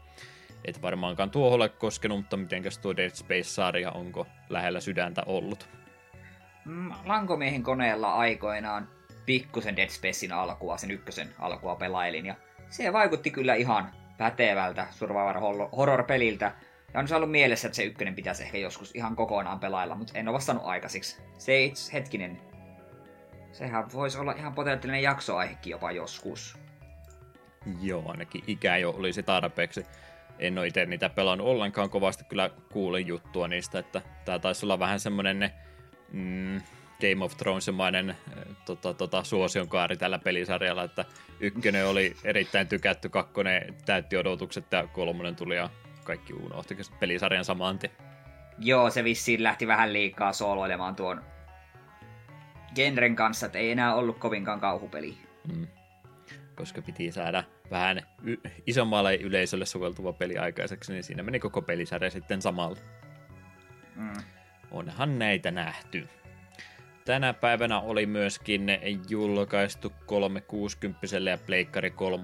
Speaker 1: Et varmaankaan tuohon ole koskenut, mutta mitenkäs tuo Dead Space-sarja onko lähellä sydäntä ollut?
Speaker 2: Mm, Lankomiehen koneella aikoinaan pikkusen Dead Spacein alkua, sen ykkösen alkua pelailin, ja se vaikutti kyllä ihan pätevältä Survivor Horror-peliltä. Ja on se ollut mielessä, että se ykkönen pitäisi ehkä joskus ihan kokonaan pelailla, mutta en ole vastannut aikaisiksi. Se itse hetkinen. Sehän voisi olla ihan potentiaalinen jaksoaihekin jopa joskus.
Speaker 1: Joo, ainakin ikä jo olisi tarpeeksi. En ole itse niitä pelannut ollenkaan kovasti, kyllä kuulin juttua niistä, että tämä taisi olla vähän semmoinen ne mm, Game of Thronesemainen eh, tota, tota, suosion kaari tällä pelisarjalla, että ykkönen oli erittäin tykätty, kakkonen täytti odotukset ja kolmonen tuli ja kaikki unohti pelisarjan saman tien.
Speaker 2: Joo, se vissiin lähti vähän liikaa sooloilemaan tuon genren kanssa, että ei enää ollut kovinkaan kauhupeli. Mm.
Speaker 1: Koska piti saada vähän y- isommalle yleisölle soveltuva peli aikaiseksi, niin siinä meni koko pelisarja sitten samalla. Mm. Onhan näitä nähty. Tänä päivänä oli myöskin julkaistu 360 ja Pleikkari 3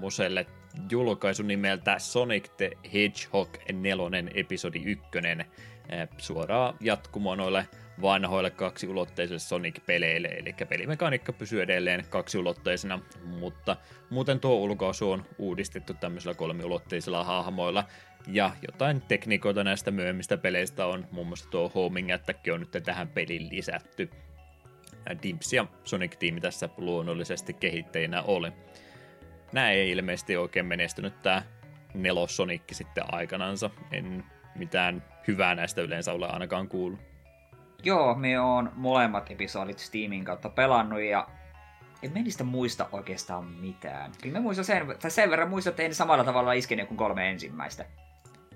Speaker 1: julkaisu nimeltä Sonic the Hedgehog 4 episodi 1. Suoraa jatkumoa noille vanhoille kaksiulotteisille Sonic-peleille, eli pelimekaniikka pysyy edelleen kaksiulotteisena, mutta muuten tuo ulkoasu on uudistettu tämmöisillä kolmiulotteisilla hahmoilla, ja jotain tekniikoita näistä myöhemmistä peleistä on, muun muassa tuo Homing Attack on nyt tähän peliin lisätty. Dimps ja Sonic Team tässä luonnollisesti kehittäjinä oli. Nää ei ilmeisesti oikein menestynyt tää nelos sitten aikanansa. En mitään hyvää näistä yleensä ole ainakaan kuullut.
Speaker 2: Joo, me on molemmat episodit Steamin kautta pelannut ja en mä niistä muista oikeastaan mitään. Kyllä mä muistan sen, tai sen verran muistan, että ei samalla tavalla iskenyt kuin kolme ensimmäistä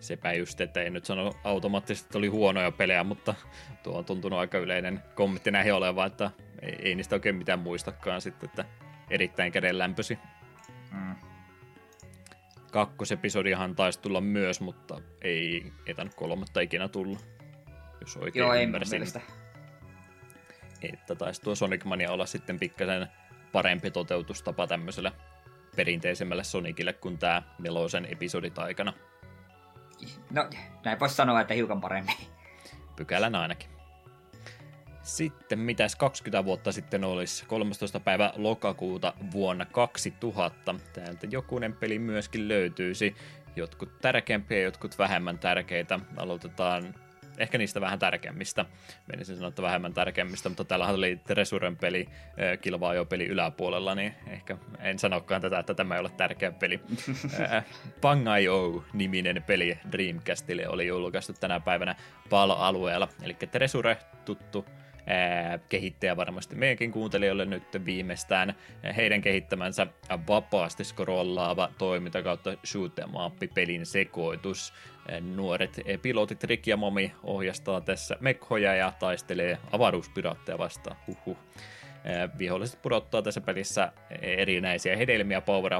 Speaker 1: sepä just, että ei nyt sano automaattisesti, että oli huonoja pelejä, mutta tuo on tuntunut aika yleinen kommentti näihin oleva, että ei, ei niistä oikein mitään muistakaan sitten, että erittäin kädenlämpösi. Mm. Kakkosepisodiahan taisi tulla myös, mutta ei etänyt kolmatta ikinä tulla, jos oikein Joo, ymmärsin. Että taisi tuo Sonic Mania olla sitten pikkasen parempi toteutustapa tämmöiselle perinteisemmälle Sonicille kuin tämä nelosen episodit aikana.
Speaker 2: No, näin voisi sanoa, että hiukan paremmin.
Speaker 1: Pykälän ainakin. Sitten mitäs 20 vuotta sitten olisi 13. päivä lokakuuta vuonna 2000. Täältä jokunen peli myöskin löytyisi. Jotkut tärkeämpiä, jotkut vähemmän tärkeitä. Aloitetaan ehkä niistä vähän tärkeimmistä. Menisin sanoa, että vähemmän tärkeimmistä, mutta täällä oli Tresuren peli, kilvaa jo peli yläpuolella, niin ehkä en sanokaan tätä, että tämä ei ole tärkeä peli. Pang.io-niminen peli Dreamcastille oli julkaistu tänä päivänä PAL-alueella, eli Tresure tuttu kehittäjä varmasti meidänkin kuuntelijoille nyt viimeistään heidän kehittämänsä vapaasti skrollaava toiminta kautta shoot pelin sekoitus. Nuoret pilotit Rick ja Momi ohjastaa tässä mekhoja ja taistelee avaruuspiraatteja vastaan. Huhhuh. Viholliset pudottaa tässä pelissä erinäisiä hedelmiä power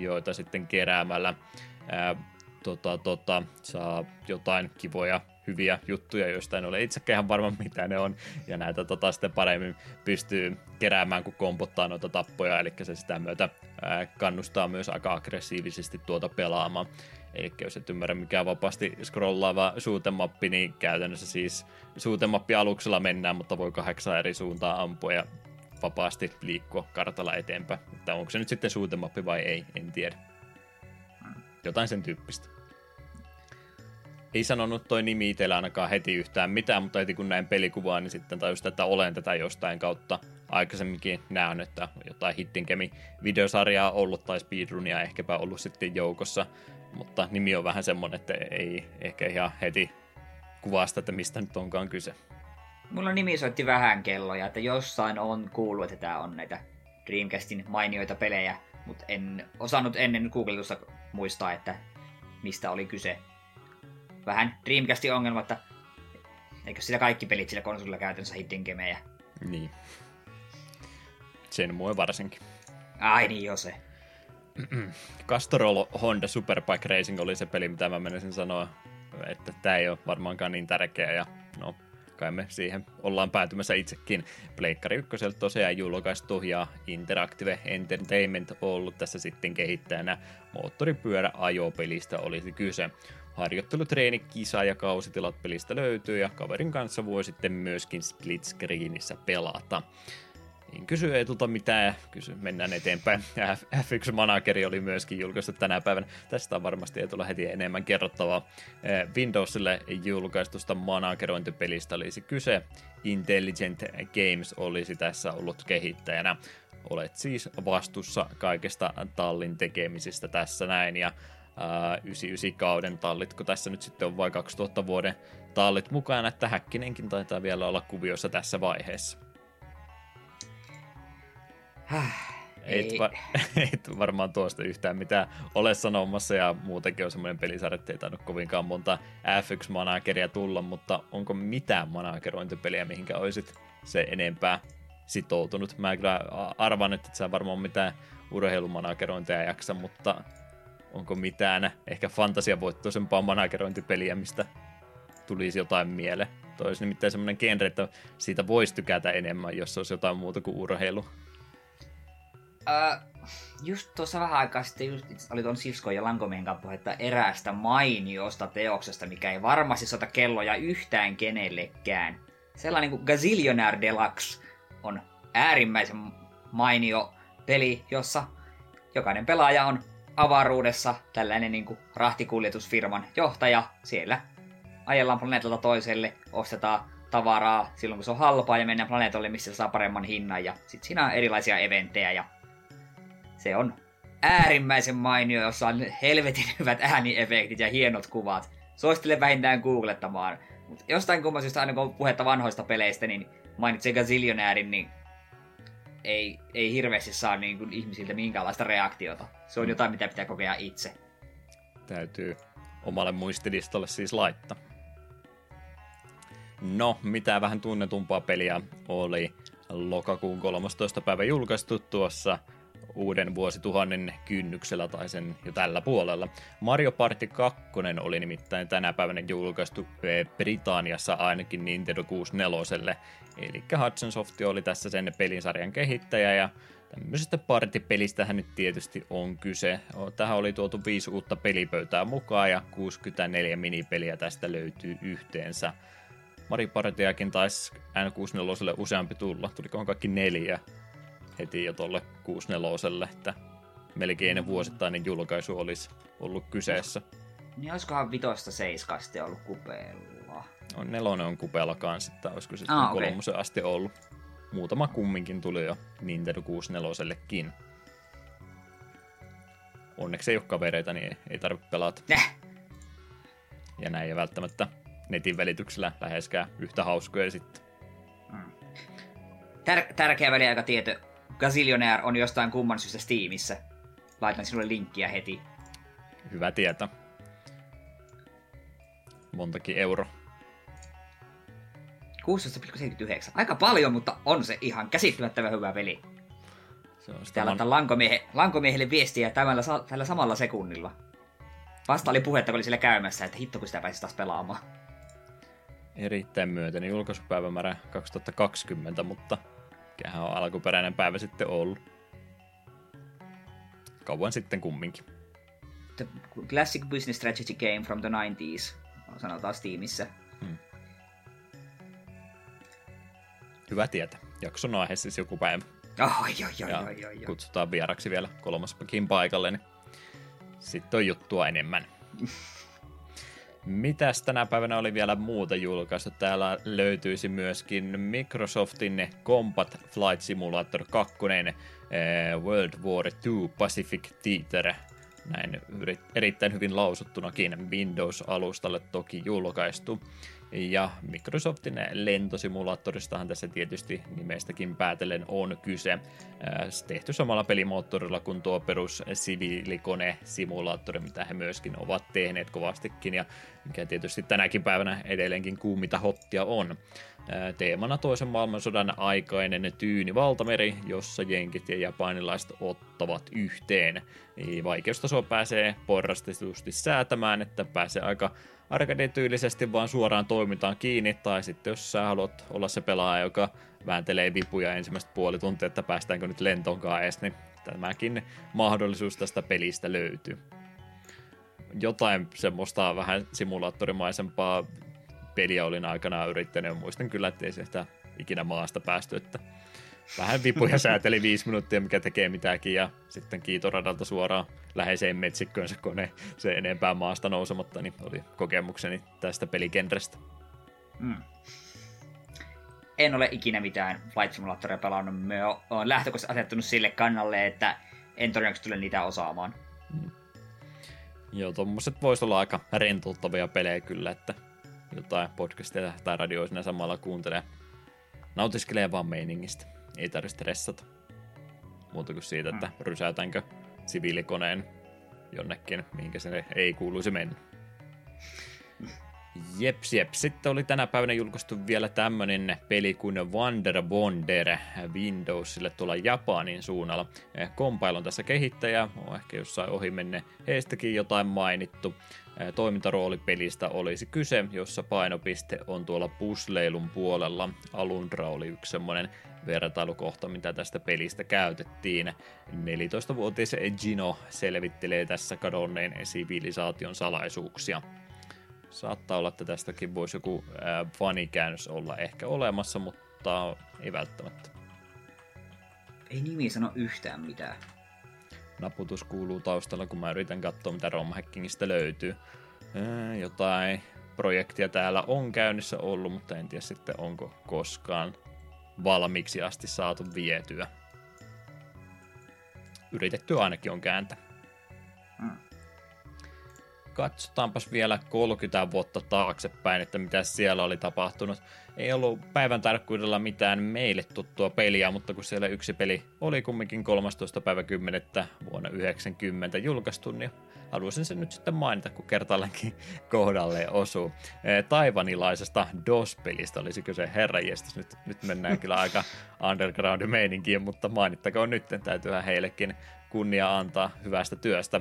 Speaker 1: joita sitten keräämällä tota, tota, saa jotain kivoja hyviä juttuja, joista en ole itsekään ihan varma mitä ne on, ja näitä tota, sitten paremmin pystyy keräämään, kun kompottaa noita tappoja, eli se sitä myötä ää, kannustaa myös aika aggressiivisesti tuota pelaamaan. Eli jos et ymmärrä mikä vapaasti scrollaava suutemappi, niin käytännössä siis suutemappi aluksella mennään, mutta voi kahdeksan eri suuntaa ampua ja vapaasti liikkua kartalla eteenpäin. Että onko se nyt sitten suutemappi vai ei, en tiedä. Jotain sen tyyppistä. Ei sanonut toi nimi itsellä ainakaan heti yhtään mitään, mutta heti kun näin pelikuvaa, niin sitten tajusin, että olen tätä jostain kautta aikaisemminkin nähnyt, että jotain Hittinkemi videosarjaa ollut tai speedrunia ehkäpä ollut sitten joukossa, mutta nimi on vähän semmonen, että ei ehkä ihan heti kuvasta, että mistä nyt onkaan kyse.
Speaker 2: Mulla nimi soitti vähän kelloja, että jossain on kuullut, että tämä on näitä Dreamcastin mainioita pelejä, mutta en osannut ennen googletusta muistaa, että mistä oli kyse. Vähän Dreamcastin ongelma, että eikö sitä kaikki pelit sillä konsolilla käytännössä hidden gemejä?
Speaker 1: Niin. Sen muu varsinkin.
Speaker 2: Ai niin jo se.
Speaker 1: Castrol Honda Superbike Racing oli se peli, mitä mä menisin sanoa, että tämä ei ole varmaankaan niin tärkeä ja no, kai me siihen ollaan päätymässä itsekin. Pleikkari 1 tosiaan julkaistu ja Interactive Entertainment ollut tässä sitten kehittäjänä. Moottoripyörä ajopelistä olisi kyse. Harjoittelutreeni, kisa ja kausitilat pelistä löytyy ja kaverin kanssa voi sitten myöskin split screenissä pelata. En kysy Eetulta mitään, kysy, mennään eteenpäin. F1 Manageri oli myöskin julkaistu tänä päivänä. Tästä on varmasti Eetulla heti enemmän kerrottavaa. Eh, Windowsille julkaistusta managerointipelistä olisi kyse. Intelligent Games olisi tässä ollut kehittäjänä. Olet siis vastuussa kaikesta tallin tekemisestä tässä näin. Ja ää, 99 kauden tallit, kun tässä nyt sitten on vain 2000 vuoden tallit mukana, että Häkkinenkin taitaa vielä olla kuviossa tässä vaiheessa. Et, va- et varmaan tuosta yhtään mitään ole sanomassa ja muutenkin on semmoinen pelisarja, että ei tainnut kovinkaan monta F1-manageria tulla, mutta onko mitään managerointipeliä, mihinkä olisit se enempää sitoutunut? Mä kyllä arvan, että sä varmaan mitään urheilumanagerointia jaksa, mutta onko mitään ehkä fantasiavoittoisempaa managerointipeliä, mistä tulisi jotain mieleen? Toi olisi nimittäin semmoinen genre, että siitä voisi tykätä enemmän, jos olisi jotain muuta kuin urheilu.
Speaker 2: Uh, just tuossa vähän aikaa sitten just, oli tuon Sisko ja Lankomiehen kanssa puhetta eräästä mainiosta teoksesta, mikä ei varmasti sota kelloja yhtään kenellekään. Sellainen kuin Gazillionaire Deluxe on äärimmäisen mainio peli, jossa jokainen pelaaja on avaruudessa tällainen niin kuin rahtikuljetusfirman johtaja. Siellä ajellaan planeetalta toiselle, ostetaan tavaraa silloin kun se on halpaa ja mennään planeetalle, missä saa paremman hinnan. Ja sitten siinä on erilaisia eventtejä ja se on äärimmäisen mainio, jossa on helvetin hyvät ääniefektit ja hienot kuvat. Suosittelen vähintään googlettamaan. Mutta jostain kumman syystä aina kun on puhetta vanhoista peleistä, niin mainitsee Gazillionairin, niin ei, ei hirveästi saa niin kuin ihmisiltä minkäänlaista reaktiota. Se on jotain, mitä pitää kokea itse.
Speaker 1: Täytyy omalle muistilistalle siis laittaa. No, mitä vähän tunnetumpaa peliä oli lokakuun 13. päivä julkaistu tuossa uuden vuosituhannen kynnyksellä tai sen jo tällä puolella. Mario Party 2 oli nimittäin tänä päivänä julkaistu eh, Britanniassa ainakin Nintendo 64. Eli Hudson Soft oli tässä sen pelisarjan kehittäjä ja tämmöisestä partipelistähän nyt tietysti on kyse. Tähän oli tuotu viisi uutta pelipöytää mukaan ja 64 minipeliä tästä löytyy yhteensä. Mario Partiakin taisi N64 useampi tulla. Tulikohan kaikki neljä heti jo tuolle 64 että melkein vuosittainen julkaisu olisi ollut kyseessä.
Speaker 2: Niin olisikohan vitosta seiskasti ollut kupeella?
Speaker 1: No, nelonen on kupeella kanssa, että olisiko sitten ah, okay. kolmosen asti ollut. Muutama kumminkin tuli jo Nintendo 64-kin. Onneksi ei ole kavereita, niin ei, ei tarvitse pelata.
Speaker 2: Näh.
Speaker 1: Ja näin ei välttämättä netin välityksellä läheskään yhtä hauskoja sitten. Mm.
Speaker 2: Tär- tärkeä väliaikatieto. Gazillionaire on jostain kumman syystä Steamissa. Laitan sinulle linkkiä heti.
Speaker 1: Hyvä tietä. Montakin euro.
Speaker 2: 16,79. Aika paljon, mutta on se ihan käsittämättömän hyvä peli. Se on Täällä man... lankomiehen, lankomiehelle viestiä tämällä, tällä samalla sekunnilla. Vasta oli puhetta, kun oli siellä käymässä, että hitto kun sitä pääsi taas pelaamaan.
Speaker 1: Erittäin myönteinen julkaisupäivämäärä 2020, mutta mikähän on alkuperäinen päivä sitten ollut. Kauan sitten kumminkin.
Speaker 2: The classic business strategy game from the 90s, sanotaan Steamissa. Hmm.
Speaker 1: Hyvä tietä. Jakson aihe siis joku päivä.
Speaker 2: Oh, oi, oi, oi, oi.
Speaker 1: kutsutaan vieraksi vielä kolmaspakin paikalle, niin sitten on juttua enemmän. Mitäs tänä päivänä oli vielä muuta julkaistu? Täällä löytyisi myöskin Microsoftin Combat Flight Simulator 2, eh, World War II Pacific Theater, näin erittäin hyvin lausuttunakin Windows-alustalle toki julkaistu. Ja Microsoftin lentosimulaattoristahan tässä tietysti nimestäkin päätellen on kyse. Tehty samalla pelimoottorilla kuin tuo perus siviilikone-simulaattori, mitä he myöskin ovat tehneet kovastikin, ja mikä tietysti tänäkin päivänä edelleenkin kuumita hottia on. Teemana toisen maailmansodan aikainen tyyni valtameri, jossa jenkit ja japanilaiset ottavat yhteen. Vaikeustaso pääsee porrastetusti säätämään, että pääsee aika arcade-tyylisesti vaan suoraan toimintaan kiinni, tai sitten jos sä haluat olla se pelaaja, joka vääntelee vipuja ensimmäistä puoli tuntia, että päästäänkö nyt lentonkaan edes, niin tämäkin mahdollisuus tästä pelistä löytyy. Jotain semmoista vähän simulaattorimaisempaa peliä olin aikanaan yrittänyt, muistan kyllä, että ei sitä ikinä maasta päästy, että vähän vipuja sääteli viisi minuuttia, mikä tekee mitäkin, ja sitten kiitoradalta suoraan läheiseen metsikköön se kone se enempää maasta nousematta, niin oli kokemukseni tästä pelikenrestä. Mm.
Speaker 2: En ole ikinä mitään Flight Simulatoria pelannut. Mä oon lähtökohtaisesti asettunut sille kannalle, että en todennäköisesti tule niitä osaamaan. Mm.
Speaker 1: Joo, tommoset vois olla aika rentouttavia pelejä kyllä, että jotain podcastia tai radioa samalla kuuntelee. Nautiskelee vaan meiningistä. Ei tarvitse stressata. Muuta kuin siitä, että rysäytänkö siviilikoneen jonnekin, mihinkä se ei kuuluisi mennä. Jeps, jeps. Sitten oli tänä päivänä julkaistu vielä tämmönen peli kuin Wonder Wonder Windowsille tuolla Japanin suunnalla. Compile on tässä kehittäjä, on ehkä jossain ohi menne heistäkin jotain mainittu. Toimintaroolipelistä olisi kyse, jossa painopiste on tuolla pusleilun puolella. Alundra oli yksi semmoinen vertailukohta, mitä tästä pelistä käytettiin. 14-vuotias Gino selvittelee tässä kadonneen sivilisaation salaisuuksia. Saattaa olla, että tästäkin voisi joku äh, fanikäännös olla ehkä olemassa, mutta ei välttämättä.
Speaker 2: Ei nimi sano yhtään mitään.
Speaker 1: Naputus kuuluu taustalla, kun mä yritän katsoa, mitä romhackingista löytyy. Äh, jotain projektia täällä on käynnissä ollut, mutta en tiedä sitten onko koskaan valmiiksi asti saatu vietyä. Yritetty ainakin on kääntä. Katsotaanpas vielä 30 vuotta taaksepäin, että mitä siellä oli tapahtunut. Ei ollut päivän tarkkuudella mitään meille tuttua peliä, mutta kun siellä yksi peli oli kumminkin 13. päivä 10. vuonna 90 julkaistu, niin haluaisin sen nyt sitten mainita, kun kertaallekin kohdalle osuu. Taivanilaisesta DOS-pelistä, olisiko se herranjestas, nyt, nyt mennään kyllä aika underground-meininkiin, mutta mainittakoon nyt, täytyyhän heillekin kunnia antaa hyvästä työstä.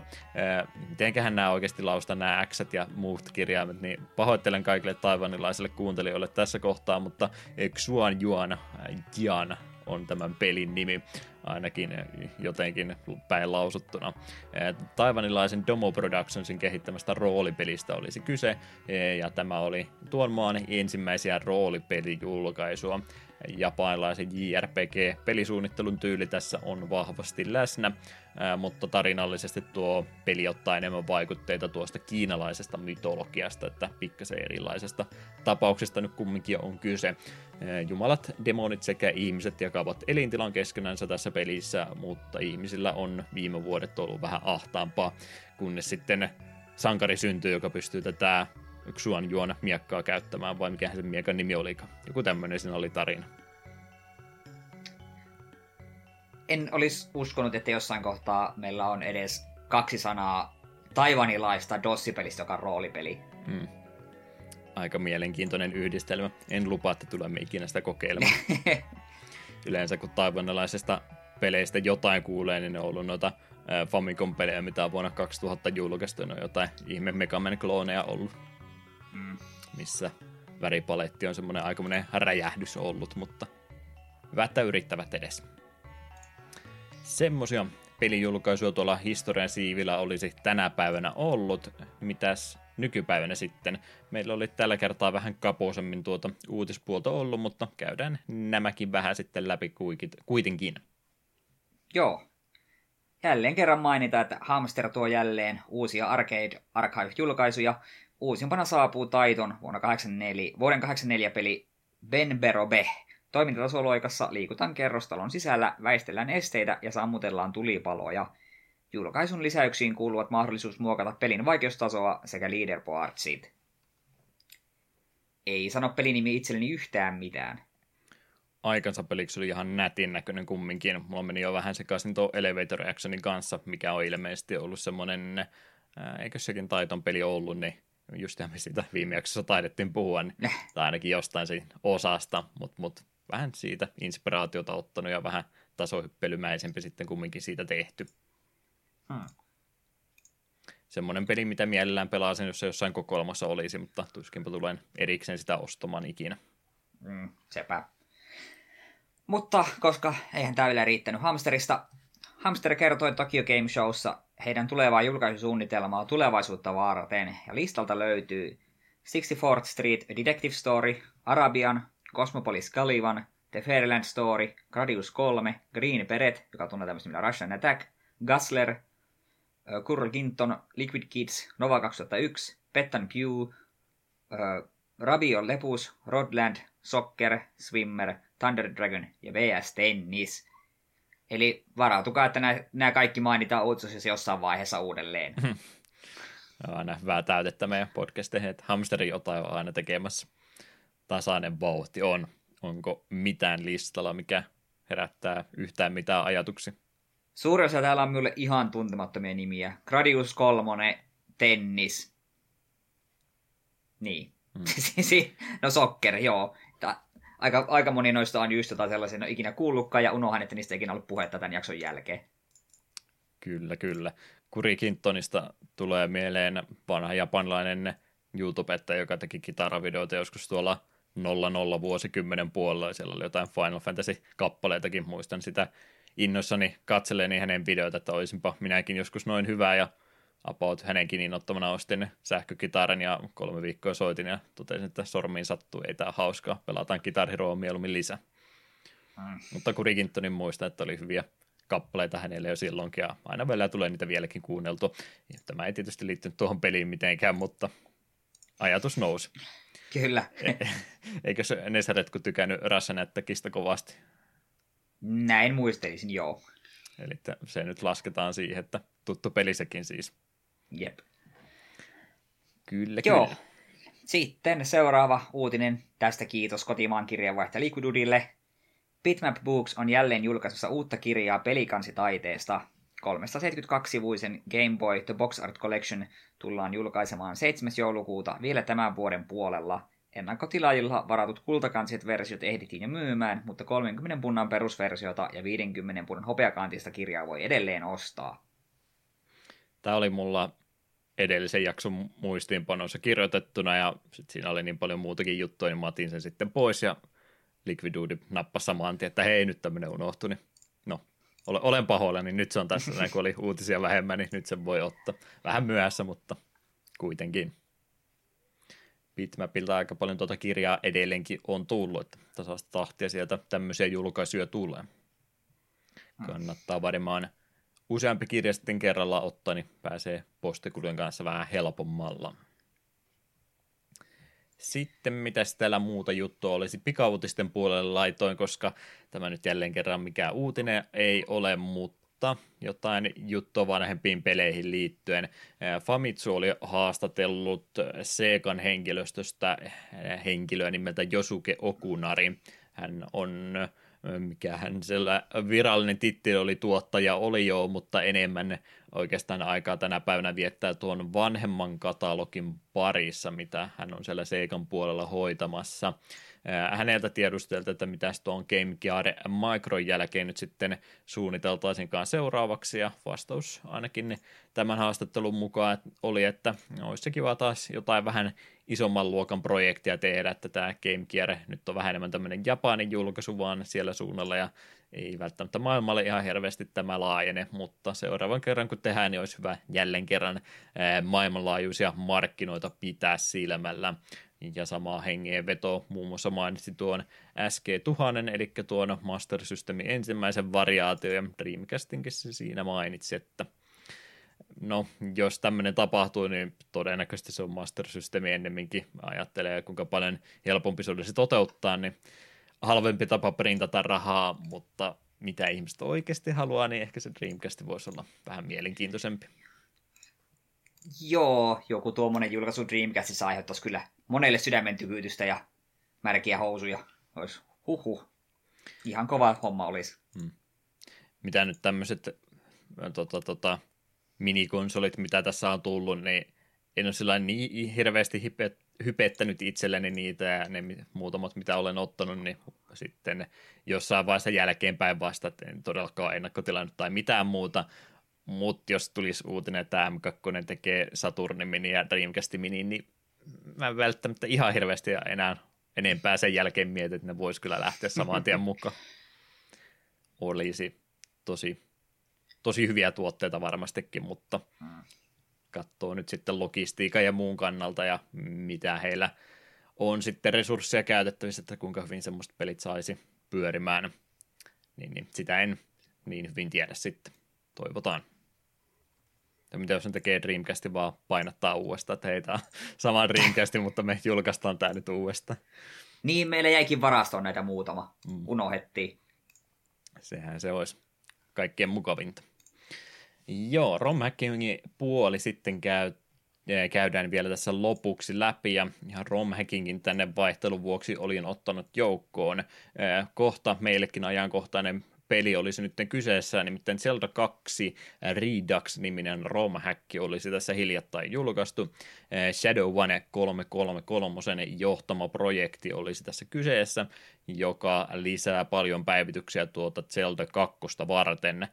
Speaker 1: Mitenköhän nämä oikeasti lausta nämä X ja muut kirjaimet, niin pahoittelen kaikille taivanilaisille kuuntelijoille tässä kohtaa, mutta Xuan Juan Jian on tämän pelin nimi, ainakin jotenkin päin lausuttuna. Taivanilaisen Domo Productionsin kehittämästä roolipelistä olisi kyse, ja tämä oli tuon maan ensimmäisiä roolipelijulkaisua japanilaisen JRPG-pelisuunnittelun tyyli tässä on vahvasti läsnä, mutta tarinallisesti tuo peli ottaa enemmän vaikutteita tuosta kiinalaisesta mytologiasta, että pikkasen erilaisesta tapauksesta nyt kumminkin on kyse. Jumalat, demonit sekä ihmiset jakavat elintilan keskenänsä tässä pelissä, mutta ihmisillä on viime vuodet ollut vähän ahtaampaa, kunnes sitten sankari syntyy, joka pystyy tätä Xuan Juon miekkaa käyttämään, vai mikä se miekan nimi olikaan. Joku tämmöinen siinä oli tarina.
Speaker 2: En olisi uskonut, että jossain kohtaa meillä on edes kaksi sanaa taivanilaista dossipelistä, joka on roolipeli. Hmm.
Speaker 1: Aika mielenkiintoinen yhdistelmä. En lupaa, että tulemme ikinä sitä kokeilemaan. Yleensä kun taivanilaisesta peleistä jotain kuulee, niin ne on ollut noita Famicom-pelejä, mitä on vuonna 2000 julkaistu, on jotain ihme Megaman klooneja ollut, mm. missä väripaletti on semmoinen aikamoinen räjähdys ollut, mutta hyvä, että yrittävät edes. Semmosia pelijulkaisuja tuolla historian siivillä olisi tänä päivänä ollut. Mitäs nykypäivänä sitten? Meillä oli tällä kertaa vähän kapoisemmin tuota uutispuolta ollut, mutta käydään nämäkin vähän sitten läpi kuitenkin.
Speaker 2: Joo. Jälleen kerran mainita, että Hamster tuo jälleen uusia Arcade Archive-julkaisuja. Uusimpana saapuu Taiton vuonna 84, vuoden 84 peli Ben Berobe, Toimintatasoloikassa liikutaan kerrostalon sisällä, väistellään esteitä ja sammutellaan tulipaloja. Julkaisun lisäyksiin kuuluvat mahdollisuus muokata pelin vaikeustasoa sekä leaderboardsit. Ei sano pelinimi itselleni yhtään mitään.
Speaker 1: Aikansa peliksi oli ihan nätin näköinen kumminkin. Mulla meni jo vähän sekaisin tuo Elevator Actionin kanssa, mikä on ilmeisesti ollut semmoinen, eikö sekin taiton peli ollut, niin just me siitä viime jaksossa taidettiin puhua, niin, tai ainakin jostain siitä osasta, mutta mut, vähän siitä inspiraatiota ottanut ja vähän tasohyppelymäisempi sitten kumminkin siitä tehty. Hmm. Semmoinen peli, mitä mielellään pelaisin, jos se jossain kokoelmassa olisi, mutta tuskinpa tulen erikseen sitä ostamaan ikinä.
Speaker 2: Mm, sepä. Mutta koska eihän tämä vielä riittänyt Hamsterista, Hamster kertoi Tokyo Game Showssa heidän tulevaa julkaisusuunnitelmaa tulevaisuutta varten, ja listalta löytyy 64th Street A Detective Story, Arabian, Cosmopolis Caliban, The Fairyland Story, Gradius 3, Green Beret, joka tunnetaan tämmöistä nimellä Russian Attack, Guzzler, Kurl Ginton, Liquid Kids, Nova 2001, Pettan Pew, Rabio Lepus, Rodland, Soccer, Swimmer, Thunder Dragon ja VS Tennis. Eli varautukaa, että nämä, nämä kaikki mainitaan uutisissa jossain vaiheessa uudelleen.
Speaker 1: aina hyvää täytettä meidän podcasteihin, että hamsteri jotain on aina tekemässä. Tasainen vauhti on. Onko mitään listalla, mikä herättää yhtään mitään ajatuksia?
Speaker 2: Suuri osa täällä on minulle ihan tuntemattomia nimiä. Gradius 3, Tennis. Niin. Hmm. no sokker, joo. Aika, aika moni noista on just jotain sellaisia, en ikinä kuullutkaan, ja unohan, että niistä ei ikinä ollut puhetta tämän jakson jälkeen.
Speaker 1: Kyllä, kyllä. Kuri Kintonista tulee mieleen vanha japanilainen youtube joka teki kitaravideoita joskus tuolla 00 vuosikymmenen puolella, ja siellä oli jotain Final Fantasy-kappaleitakin, muistan sitä innoissani katseleeni hänen videoita, että olisinpa minäkin joskus noin hyvä, ja about hänenkin innoittamana ostin sähkökitaran ja kolme viikkoa soitin ja totesin, että sormiin sattuu, ei tämä hauskaa, pelataan Guitar Heroa mieluummin lisää. Mm. Mutta kun Rigintonin muista, että oli hyviä kappaleita hänelle jo silloinkin, ja aina välillä tulee niitä vieläkin kuunneltua. Tämä ei tietysti liittynyt tuohon peliin mitenkään, mutta ajatus nousi.
Speaker 2: Kyllä.
Speaker 1: E- eikö se Nesaretku tykännyt Rassanättäkistä kovasti?
Speaker 2: Näin muistelisin, joo.
Speaker 1: Eli se nyt lasketaan siihen, että tuttu peli sekin siis.
Speaker 2: Jep.
Speaker 1: Kyllä,
Speaker 2: Joo.
Speaker 1: kyllä.
Speaker 2: Sitten seuraava uutinen. Tästä kiitos kotimaan kirjeenvaihtaja Liquidudille. Bitmap Books on jälleen julkaisussa uutta kirjaa pelikansitaiteesta. 372-sivuisen Game Boy The Box Art Collection tullaan julkaisemaan 7. joulukuuta vielä tämän vuoden puolella. Ennakkotilaajilla varatut kultakansiset versiot ehdittiin jo myymään, mutta 30 punnan perusversiota ja 50 punnan hopeakantista kirjaa voi edelleen ostaa.
Speaker 1: Tämä oli mulla edellisen jakson muistiinpanossa kirjoitettuna ja sit siinä oli niin paljon muutakin juttuja, niin mä otin sen sitten pois ja Liquidude nappasi samaan tien, että hei nyt tämmöinen unohtui, niin no olen pahoilla, niin nyt se on tässä, näin kun oli uutisia vähemmän, niin nyt sen voi ottaa. Vähän myöhässä, mutta kuitenkin. Bitmapilta aika paljon tuota kirjaa edelleenkin on tullut, että tasaista tahtia sieltä tämmöisiä julkaisuja tulee. Hmm. Kannattaa varmaan useampi kirja sitten kerralla ottaa, niin pääsee postikulujen kanssa vähän helpommalla. Sitten mitä täällä muuta juttua olisi pikautisten puolelle laitoin, koska tämä nyt jälleen kerran mikään uutinen ei ole, mutta jotain juttua vanhempiin peleihin liittyen. Famitsu oli haastatellut Seekan henkilöstöstä henkilöä nimeltä Josuke Okunari. Hän on mikä hän siellä virallinen titteli oli tuottaja oli jo, mutta enemmän oikeastaan aikaa tänä päivänä viettää tuon vanhemman katalogin parissa, mitä hän on siellä Seikan puolella hoitamassa. Häneltä tiedusteltiin, että mitä tuon Game Gear Micron jälkeen nyt sitten suunniteltaisinkaan seuraavaksi, ja vastaus ainakin tämän haastattelun mukaan oli, että olisi se kiva taas jotain vähän isomman luokan projektia tehdä, että tämä Game Gear nyt on vähän enemmän tämmöinen Japanin julkaisu vaan siellä suunnalla, ja ei välttämättä maailmalle ihan hirveästi tämä laajene, mutta seuraavan kerran kun tehdään, niin olisi hyvä jälleen kerran maailmanlaajuisia markkinoita pitää silmällä. Ja samaa hengeä veto muun muassa mainitsi tuon SG-1000, eli tuon Master Systemin ensimmäisen variaatio, ja Dreamcastinkin se siinä mainitsi, että no, jos tämmöinen tapahtuu, niin todennäköisesti se on Master Systemi ennemminkin. Ajattelee, kuinka paljon helpompi se olisi toteuttaa, niin halvempi tapa printata rahaa, mutta mitä ihmiset oikeasti haluaa, niin ehkä se Dreamcast voisi olla vähän mielenkiintoisempi.
Speaker 2: Joo, joku tuommoinen julkaisu Dreamcastissa aiheuttaisi kyllä monelle sydämen tykytystä ja märkiä housuja. Olisi huhu. Ihan kova homma olisi. Hmm.
Speaker 1: Mitä nyt tämmöiset tota, tota, minikonsolit, mitä tässä on tullut, niin en ole sillä niin hirveästi hype, hypettänyt itselleni niitä ja ne muutamat, mitä olen ottanut, niin sitten jossain vaiheessa jälkeenpäin vasta, että en todellakaan ennakkotilannut tai mitään muuta, mutta jos tulisi uutinen, että M2 tekee Saturnin mini ja Dreamcast mini, niin mä en välttämättä ihan hirveästi enää enempää sen jälkeen mietin, että ne voisi kyllä lähteä saman tien mukaan. Olisi tosi, tosi hyviä tuotteita varmastikin, mutta mm. katsoo nyt sitten logistiikan ja muun kannalta ja mitä heillä on sitten resursseja käytettävissä, että kuinka hyvin semmoista pelit saisi pyörimään. Niin, niin sitä en niin hyvin tiedä sitten. Toivotaan. Ja mitä jos ne tekee Dreamcastin vaan painottaa uudestaan, että heitä saman Dreamcastin, mutta me julkaistaan tämä nyt uudestaan.
Speaker 2: Niin, meillä jäikin varastoon näitä muutama. Mm. Unohdettiin.
Speaker 1: Sehän se olisi kaikkien mukavinta. Joo, ROM puoli sitten käy, käydään vielä tässä lopuksi läpi, ja ihan ROM tänne vaihtelun vuoksi olin ottanut joukkoon. Kohta meillekin ajankohtainen peli olisi nyt kyseessä, nimittäin Zelda 2 Redux-niminen ROM-häkki olisi tässä hiljattain julkaistu. Eh, Shadow One 333 johtama projekti olisi tässä kyseessä, joka lisää paljon päivityksiä tuota Zelda 2 varten. Eh,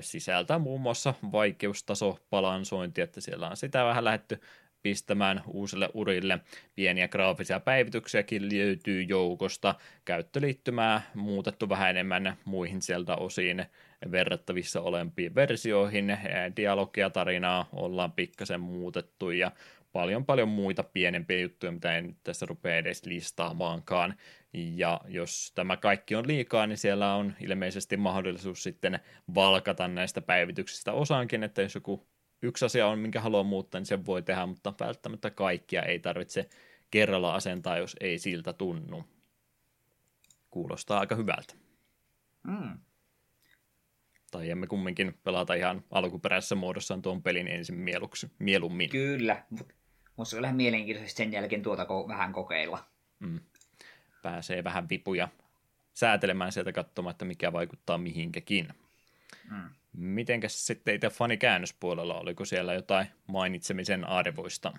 Speaker 1: sisältää muun muassa vaikeustaso balansointi, että siellä on sitä vähän lähetty pistämään uusille urille. Pieniä graafisia päivityksiäkin löytyy joukosta. Käyttöliittymää muutettu vähän enemmän muihin sieltä osiin verrattavissa olempiin versioihin. Dialogia tarinaa ollaan pikkasen muutettu ja paljon paljon muita pienempiä juttuja, mitä en tässä rupea edes listaamaankaan. Ja jos tämä kaikki on liikaa, niin siellä on ilmeisesti mahdollisuus sitten valkata näistä päivityksistä osaankin, että jos joku yksi asia on, minkä haluaa muuttaa, niin sen voi tehdä, mutta välttämättä kaikkia ei tarvitse kerralla asentaa, jos ei siltä tunnu. Kuulostaa aika hyvältä. Mm. Tai emme kumminkin pelata ihan alkuperäisessä muodossaan tuon pelin ensin mieluksi, mieluummin.
Speaker 2: Kyllä, mutta on vähän mielenkiintoista sen jälkeen tuota ko- vähän kokeilla. Mm.
Speaker 1: Pääsee vähän vipuja säätelemään sieltä katsomaan, että mikä vaikuttaa mihinkäkin. Mm. Mitenkäs sitten itse fanikäännöspuolella, oliko siellä jotain mainitsemisen arvoista?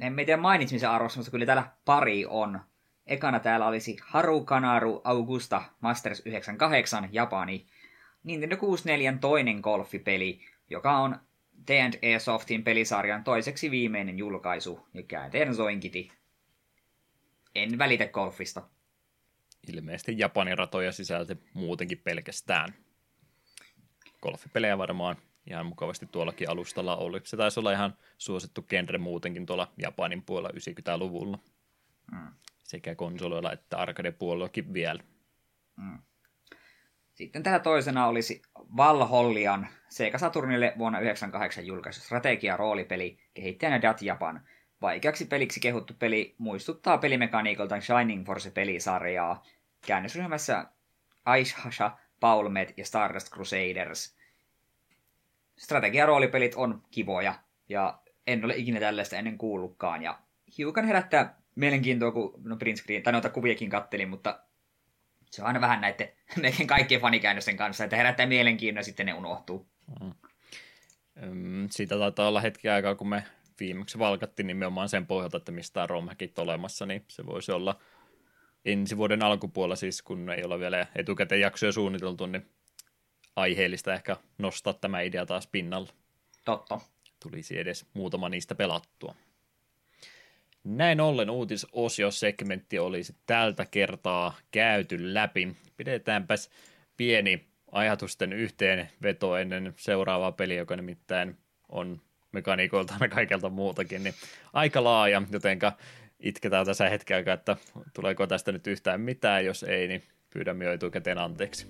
Speaker 2: En tiedä mainitsemisen arvoista, mutta kyllä täällä pari on. Ekana täällä olisi Haru Kanaru Augusta Masters 98 Japani. Nintendo 64 toinen golfipeli, joka on T&E Softin pelisarjan toiseksi viimeinen julkaisu ja käänteen soinkiti. En välitä golfista.
Speaker 1: Ilmeisesti Japanin ratoja sisälti muutenkin pelkästään golfipelejä varmaan ihan mukavasti tuollakin alustalla oli. Se taisi olla ihan suosittu genre muutenkin tuolla Japanin puolella 90-luvulla. Mm. Sekä konsoleilla että arcade-puolellakin vielä. Mm.
Speaker 2: Sitten täällä toisena olisi Valhollian Sega Saturnille vuonna 1998 julkaisu strategia-roolipeli kehittäjänä Dat Japan. Vaikeaksi peliksi kehuttu peli muistuttaa pelimekaniikolta Shining Force-pelisarjaa. Käännösryhmässä Aishasha Paulmet ja Stardust Crusaders. Strategia-roolipelit on kivoja, ja en ole ikinä tällaista ennen kuullutkaan, ja hiukan herättää mielenkiintoa, kun no print screen, tai noita kuviakin kattelin, mutta se on aina vähän näiden melkein kaikkien fanikäännösten kanssa, että herättää mielenkiintoa ja sitten ne unohtuu. Mm.
Speaker 1: Siitä taitaa olla hetki aikaa, kun me viimeksi valkattiin nimenomaan sen pohjalta, että mistä on romhakit olemassa, niin se voisi olla ensi vuoden alkupuolella siis, kun ei ole vielä etukäteen jaksoja suunniteltu, niin aiheellista ehkä nostaa tämä idea taas pinnalle.
Speaker 2: Totta.
Speaker 1: Tulisi edes muutama niistä pelattua. Näin ollen uutisosiosegmentti olisi tältä kertaa käyty läpi. Pidetäänpäs pieni ajatusten yhteenveto ennen seuraavaa peliä, joka nimittäin on mekaniikoilta ja kaikelta muutakin, niin aika laaja, jotenka itketään tässä hetken aikaa, että tuleeko tästä nyt yhtään mitään, jos ei, niin pyydämme jo etukäteen anteeksi.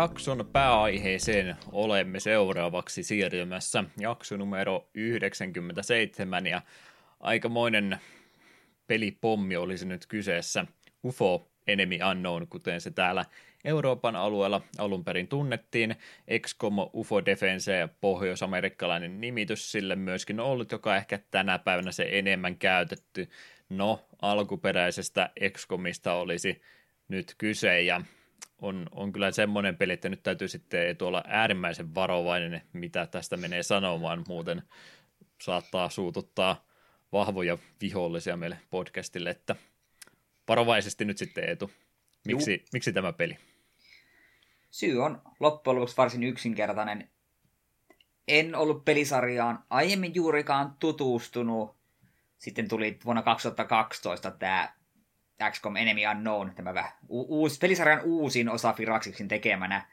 Speaker 1: Jakson pääaiheeseen olemme seuraavaksi siirtymässä. Jakso numero 97 ja aikamoinen pelipommi olisi nyt kyseessä. UFO Enemy Unknown, kuten se täällä Euroopan alueella alun perin tunnettiin. XCOM UFO Defense ja pohjois-amerikkalainen nimitys sille myöskin ollut, joka ehkä tänä päivänä se enemmän käytetty. No, alkuperäisestä XCOMista olisi nyt kyse ja on, on kyllä semmoinen peli, että nyt täytyy sitten tuolla äärimmäisen varovainen, mitä tästä menee sanomaan, muuten saattaa suututtaa vahvoja vihollisia meille podcastille, että varovaisesti nyt sitten Eetu. Miksi, miksi tämä peli?
Speaker 2: Syy on loppujen lopuksi varsin yksinkertainen. En ollut pelisarjaan aiemmin juurikaan tutustunut. Sitten tuli vuonna 2012 tämä XCOM Enemy Unknown, tämä u- uusi, pelisarjan uusin osa Firaxixin tekemänä.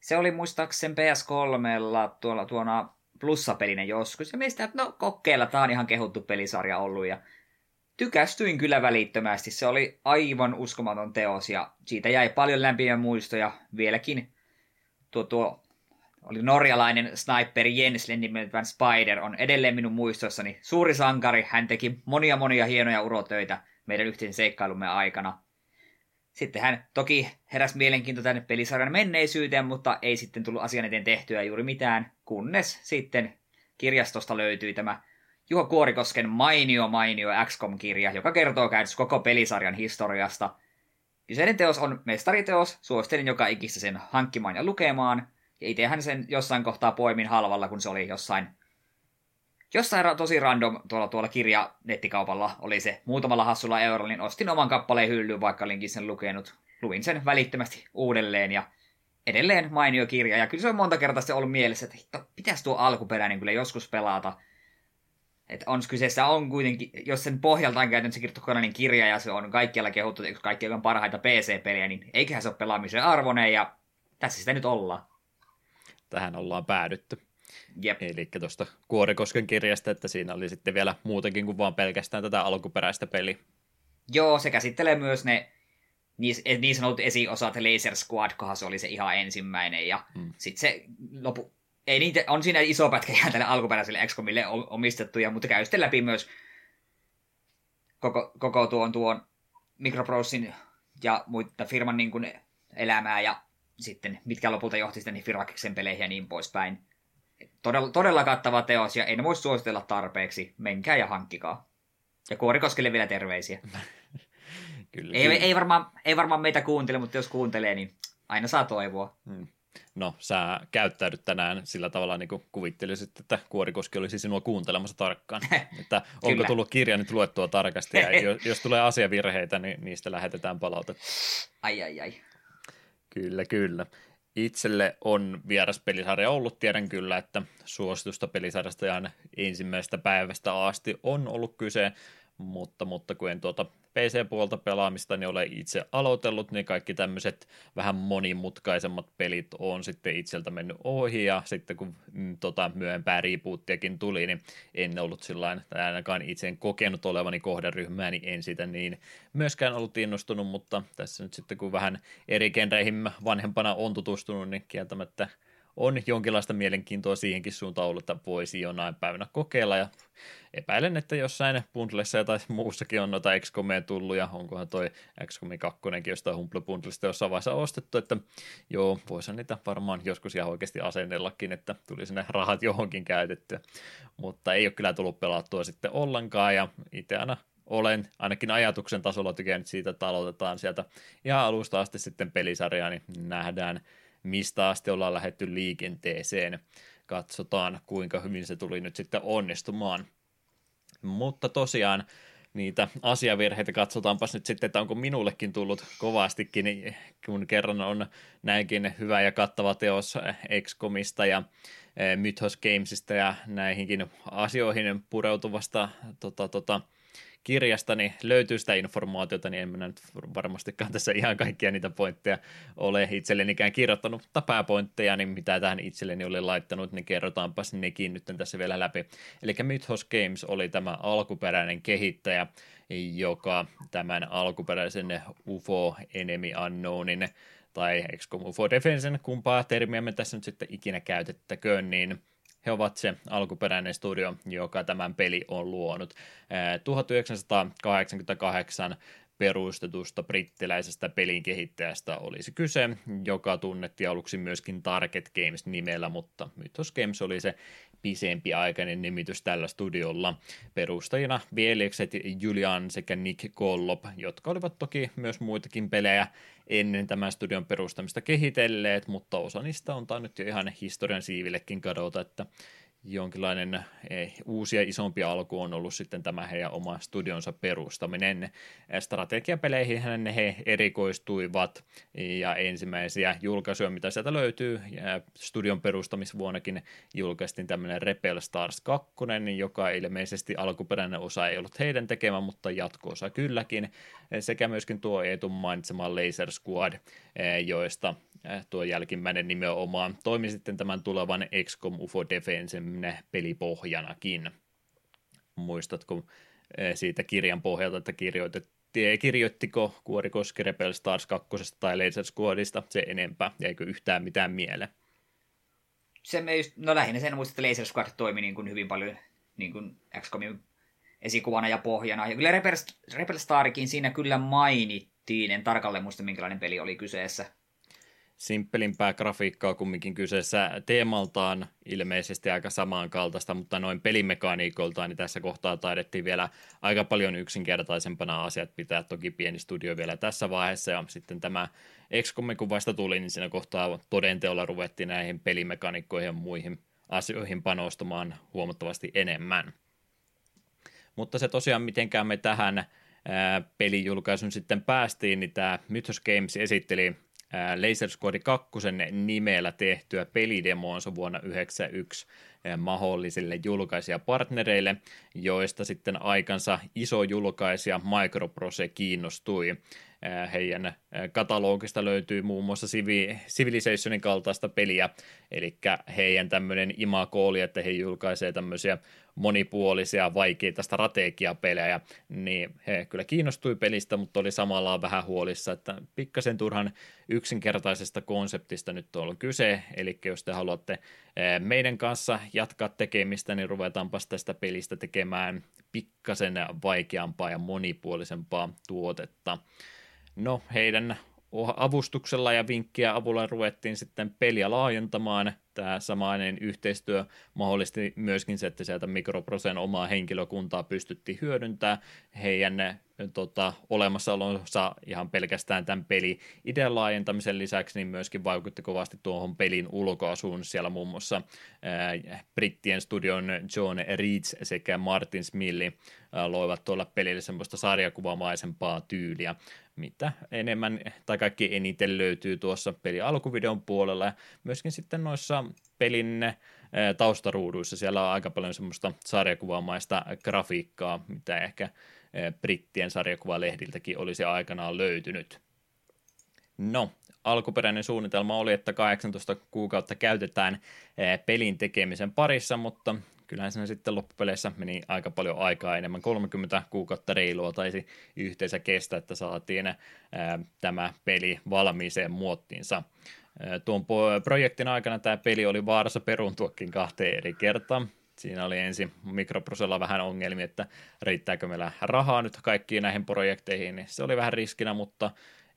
Speaker 2: Se oli muistaakseni PS3 tuolla tuona plussapelinen joskus. Ja mistä, että no kokeilla, tämä on ihan kehuttu pelisarja ollut. Ja tykästyin kyllä välittömästi. Se oli aivan uskomaton teos ja siitä jäi paljon lämpimiä muistoja vieläkin. Tuo, tuo oli norjalainen sniperi Jenslen nimeltään Spider on edelleen minun muistoissani suuri sankari. Hän teki monia monia hienoja urotöitä meidän yhteisen seikkailumme aikana. Sitten hän toki heräsi mielenkiinto tänne pelisarjan menneisyyteen, mutta ei sitten tullut asian eteen tehtyä juuri mitään, kunnes sitten kirjastosta löytyi tämä Juho Kuorikosken mainio mainio XCOM-kirja, joka kertoo käytössä koko pelisarjan historiasta. Kyseinen teos on mestariteos, suosittelen joka ikistä sen hankkimaan ja lukemaan, ja itsehän sen jossain kohtaa poimin halvalla, kun se oli jossain jossain tosi random tuolla, tuolla kirja nettikaupalla oli se muutamalla hassulla eurolla, niin ostin oman kappaleen hyllyyn, vaikka olinkin sen lukenut. Luin sen välittömästi uudelleen ja edelleen mainio kirja. Ja kyllä se on monta kertaa se ollut mielessä, että pitäisi tuo alkuperäinen kyllä joskus pelata. Että on kyseessä on kuitenkin, jos sen pohjalta on käytännössä kirjoittu kirja ja se on kaikkialla kehuttu, että kaikki on parhaita PC-pelejä, niin eiköhän se ole pelaamisen arvoinen ja tässä sitä nyt ollaan.
Speaker 1: Tähän ollaan päädytty.
Speaker 2: Jep.
Speaker 1: Eli tuosta Kuorikosken kirjasta, että siinä oli sitten vielä muutakin kuin vaan pelkästään tätä alkuperäistä peliä.
Speaker 2: Joo, se käsittelee myös ne niin, niin sanotut esiosat, Laser Squad, kohan se oli se ihan ensimmäinen, ja hmm. sitten se lopu, ei niitä, on siinä iso pätkä ihan tälle alkuperäiselle XCOMille omistettuja, mutta käy sitten läpi myös koko, koko tuon, tuon Microprosin ja muita firman niin kuin elämää ja sitten mitkä lopulta johti sitten Firakiksen peleihin ja niin poispäin todella, todella kattava teos ja en voi suositella tarpeeksi. Menkää ja hankkikaa. Ja Kuorikoskelle vielä terveisiä. kyllä, ei, kyllä. Ei, varmaan, ei varmaan meitä kuuntele, mutta jos kuuntelee, niin aina saa toivoa. Hmm.
Speaker 1: no sä käyttäydyt tänään sillä tavalla niin kuin kuvittelisit, että Kuorikoski olisi sinua kuuntelemassa tarkkaan. että onko tullut kirja nyt luettua tarkasti ja jos, jos tulee asiavirheitä, niin niistä lähetetään palautetta.
Speaker 2: Ai ai ai.
Speaker 1: Kyllä, kyllä. Itselle on vieras pelisarja ollut, tiedän kyllä, että suositusta pelisarjasta ihan ensimmäisestä päivästä asti on ollut kyse, mutta, mutta kun en tuota PC-puolta pelaamista niin olen itse aloitellut, niin kaikki tämmöiset vähän monimutkaisemmat pelit on sitten itseltä mennyt ohi, ja sitten kun mm, tota, myöhempää riipuuttiakin tuli, niin en ollut sillä tai ainakaan itse en kokenut olevani kohderyhmää, niin en sitä niin myöskään ollut innostunut, mutta tässä nyt sitten kun vähän eri genreihin vanhempana on tutustunut, niin kieltämättä on jonkinlaista mielenkiintoa siihenkin suuntaan ollut, että voisi jonain päivänä kokeilla. Ja epäilen, että jossain bundlessa tai muussakin on noita XCOMia tullut ja onkohan toi XCOM 2 jostain Humble Bundlesta jossain vaiheessa ostettu, että joo, voisi niitä varmaan joskus ihan oikeasti asennellakin, että tuli sinne rahat johonkin käytettyä, mutta ei ole kyllä tullut pelattua sitten ollenkaan ja itse aina olen ainakin ajatuksen tasolla tykännyt siitä, että aloitetaan sieltä ihan alusta asti sitten pelisarjaa, niin nähdään mistä asti ollaan lähetty liikenteeseen. Katsotaan, kuinka hyvin se tuli nyt sitten onnistumaan. Mutta tosiaan niitä asiavirheitä katsotaanpas nyt sitten, että onko minullekin tullut kovastikin, kun kerran on näinkin hyvä ja kattava teos XCOMista ja eh, Mythos Gamesista ja näihinkin asioihin pureutuvasta tota, tota, kirjastani löytyy sitä informaatiota, niin en minä nyt varmastikaan tässä ihan kaikkia niitä pointteja ole itselleni ikään kirjoittanut, mutta pääpointteja, niin mitä tähän itselleni olen laittanut, niin kerrotaanpas nekin nyt tässä vielä läpi. Eli Mythos Games oli tämä alkuperäinen kehittäjä, joka tämän alkuperäisen UFO Enemy Unknownin tai XCOM UFO Defensen, kumpaa termiä me tässä nyt sitten ikinä käytettäköön, niin he ovat se alkuperäinen studio, joka tämän peli on luonut. 1988 perustetusta brittiläisestä pelin kehittäjästä olisi kyse, joka tunnettiin aluksi myöskin Target Games nimellä, mutta Mythos Games oli se pisempi aikainen nimitys tällä studiolla. Perustajina veljekset Julian sekä Nick Gollop, jotka olivat toki myös muitakin pelejä ennen tämän studion perustamista kehitelleet, mutta osa niistä on tainnut jo ihan historian siivillekin kadota, että jonkinlainen eh, uusi ja isompi alku on ollut sitten tämä heidän oma studionsa perustaminen. Strategiapeleihin he erikoistuivat ja ensimmäisiä julkaisuja, mitä sieltä löytyy, ja studion perustamisvuonnakin julkaistiin tämmöinen Rebel Stars 2, joka ilmeisesti alkuperäinen osa ei ollut heidän tekemä, mutta jatko-osa kylläkin, sekä myöskin tuo Eetun mainitsema Laser Squad, eh, joista eh, tuo jälkimmäinen nimenomaan toimi sitten tämän tulevan XCOM UFO Defense pelipohjanakin. Muistatko eh, siitä kirjan pohjalta, että kirjoitettiin, kirjoittiko Kuori Koski Rebel Stars 2 tai Laser Squadista se enempää, jäikö yhtään mitään mieleen?
Speaker 2: Se me just, no lähinnä sen muistin, että Laser Squad toimi niin kuin hyvin paljon niin kuin XCOMin esikuvana ja pohjana. Ja kyllä Rebel, Rebel Starikin siinä kyllä mainittiin, en tarkalleen muista minkälainen peli oli kyseessä
Speaker 1: simppelimpää grafiikkaa kumminkin kyseessä teemaltaan ilmeisesti aika samankaltaista, mutta noin pelimekaniikoltaan niin tässä kohtaa taidettiin vielä aika paljon yksinkertaisempana asiat pitää toki pieni studio vielä tässä vaiheessa ja sitten tämä XCOM kun vasta tuli, niin siinä kohtaa todenteolla ruvettiin näihin pelimekaniikkoihin ja muihin asioihin panostamaan huomattavasti enemmän. Mutta se tosiaan, mitenkään me tähän pelijulkaisun sitten päästiin, niin tämä Mythos Games esitteli Laser Squad 2 nimellä tehtyä pelidemoonsa vuonna 1991 mahdollisille julkaisijapartnereille, joista sitten aikansa iso julkaisija Microprose kiinnostui. Heidän katalogista löytyy muun muassa Civilizationin kaltaista peliä, eli heidän tämmöinen imago oli, että he julkaisee tämmöisiä monipuolisia, vaikeita strategiapelejä, niin he kyllä kiinnostui pelistä, mutta oli samalla vähän huolissa, että pikkasen turhan yksinkertaisesta konseptista nyt on kyse, eli jos te haluatte meidän kanssa jatkaa tekemistä, niin ruvetaanpas tästä pelistä tekemään pikkasen vaikeampaa ja monipuolisempaa tuotetta. No, heidän avustuksella ja vinkkiä avulla ruvettiin sitten peliä laajentamaan. Tämä samainen yhteistyö mahdollisti myöskin se, että sieltä Mikroprosen omaa henkilökuntaa pystyttiin hyödyntämään. Heidän tota, olemassaolonsa ihan pelkästään tämän peli idean laajentamisen lisäksi, niin myöskin vaikutti kovasti tuohon pelin ulkoasuun. Siellä muun muassa ää, brittien studion John Reeds sekä Martin Smilli loivat tuolla pelille semmoista sarjakuvamaisempaa tyyliä, mitä enemmän tai kaikki eniten löytyy tuossa peli alkuvideon puolella ja myöskin sitten noissa pelin taustaruuduissa siellä on aika paljon semmoista sarjakuvamaista grafiikkaa, mitä ehkä brittien sarjakuvalehdiltäkin olisi aikanaan löytynyt. No, alkuperäinen suunnitelma oli, että 18 kuukautta käytetään pelin tekemisen parissa, mutta kyllähän siinä sitten loppupeleissä meni aika paljon aikaa enemmän, 30 kuukautta reilua taisi yhteensä kestä, että saatiin ää, tämä peli valmiiseen muottiinsa. tuon projektin aikana tämä peli oli vaarassa peruntuakin kahteen eri kertaan. Siinä oli ensin mikroprosella vähän ongelmia, että riittääkö meillä rahaa nyt kaikkiin näihin projekteihin, niin se oli vähän riskinä, mutta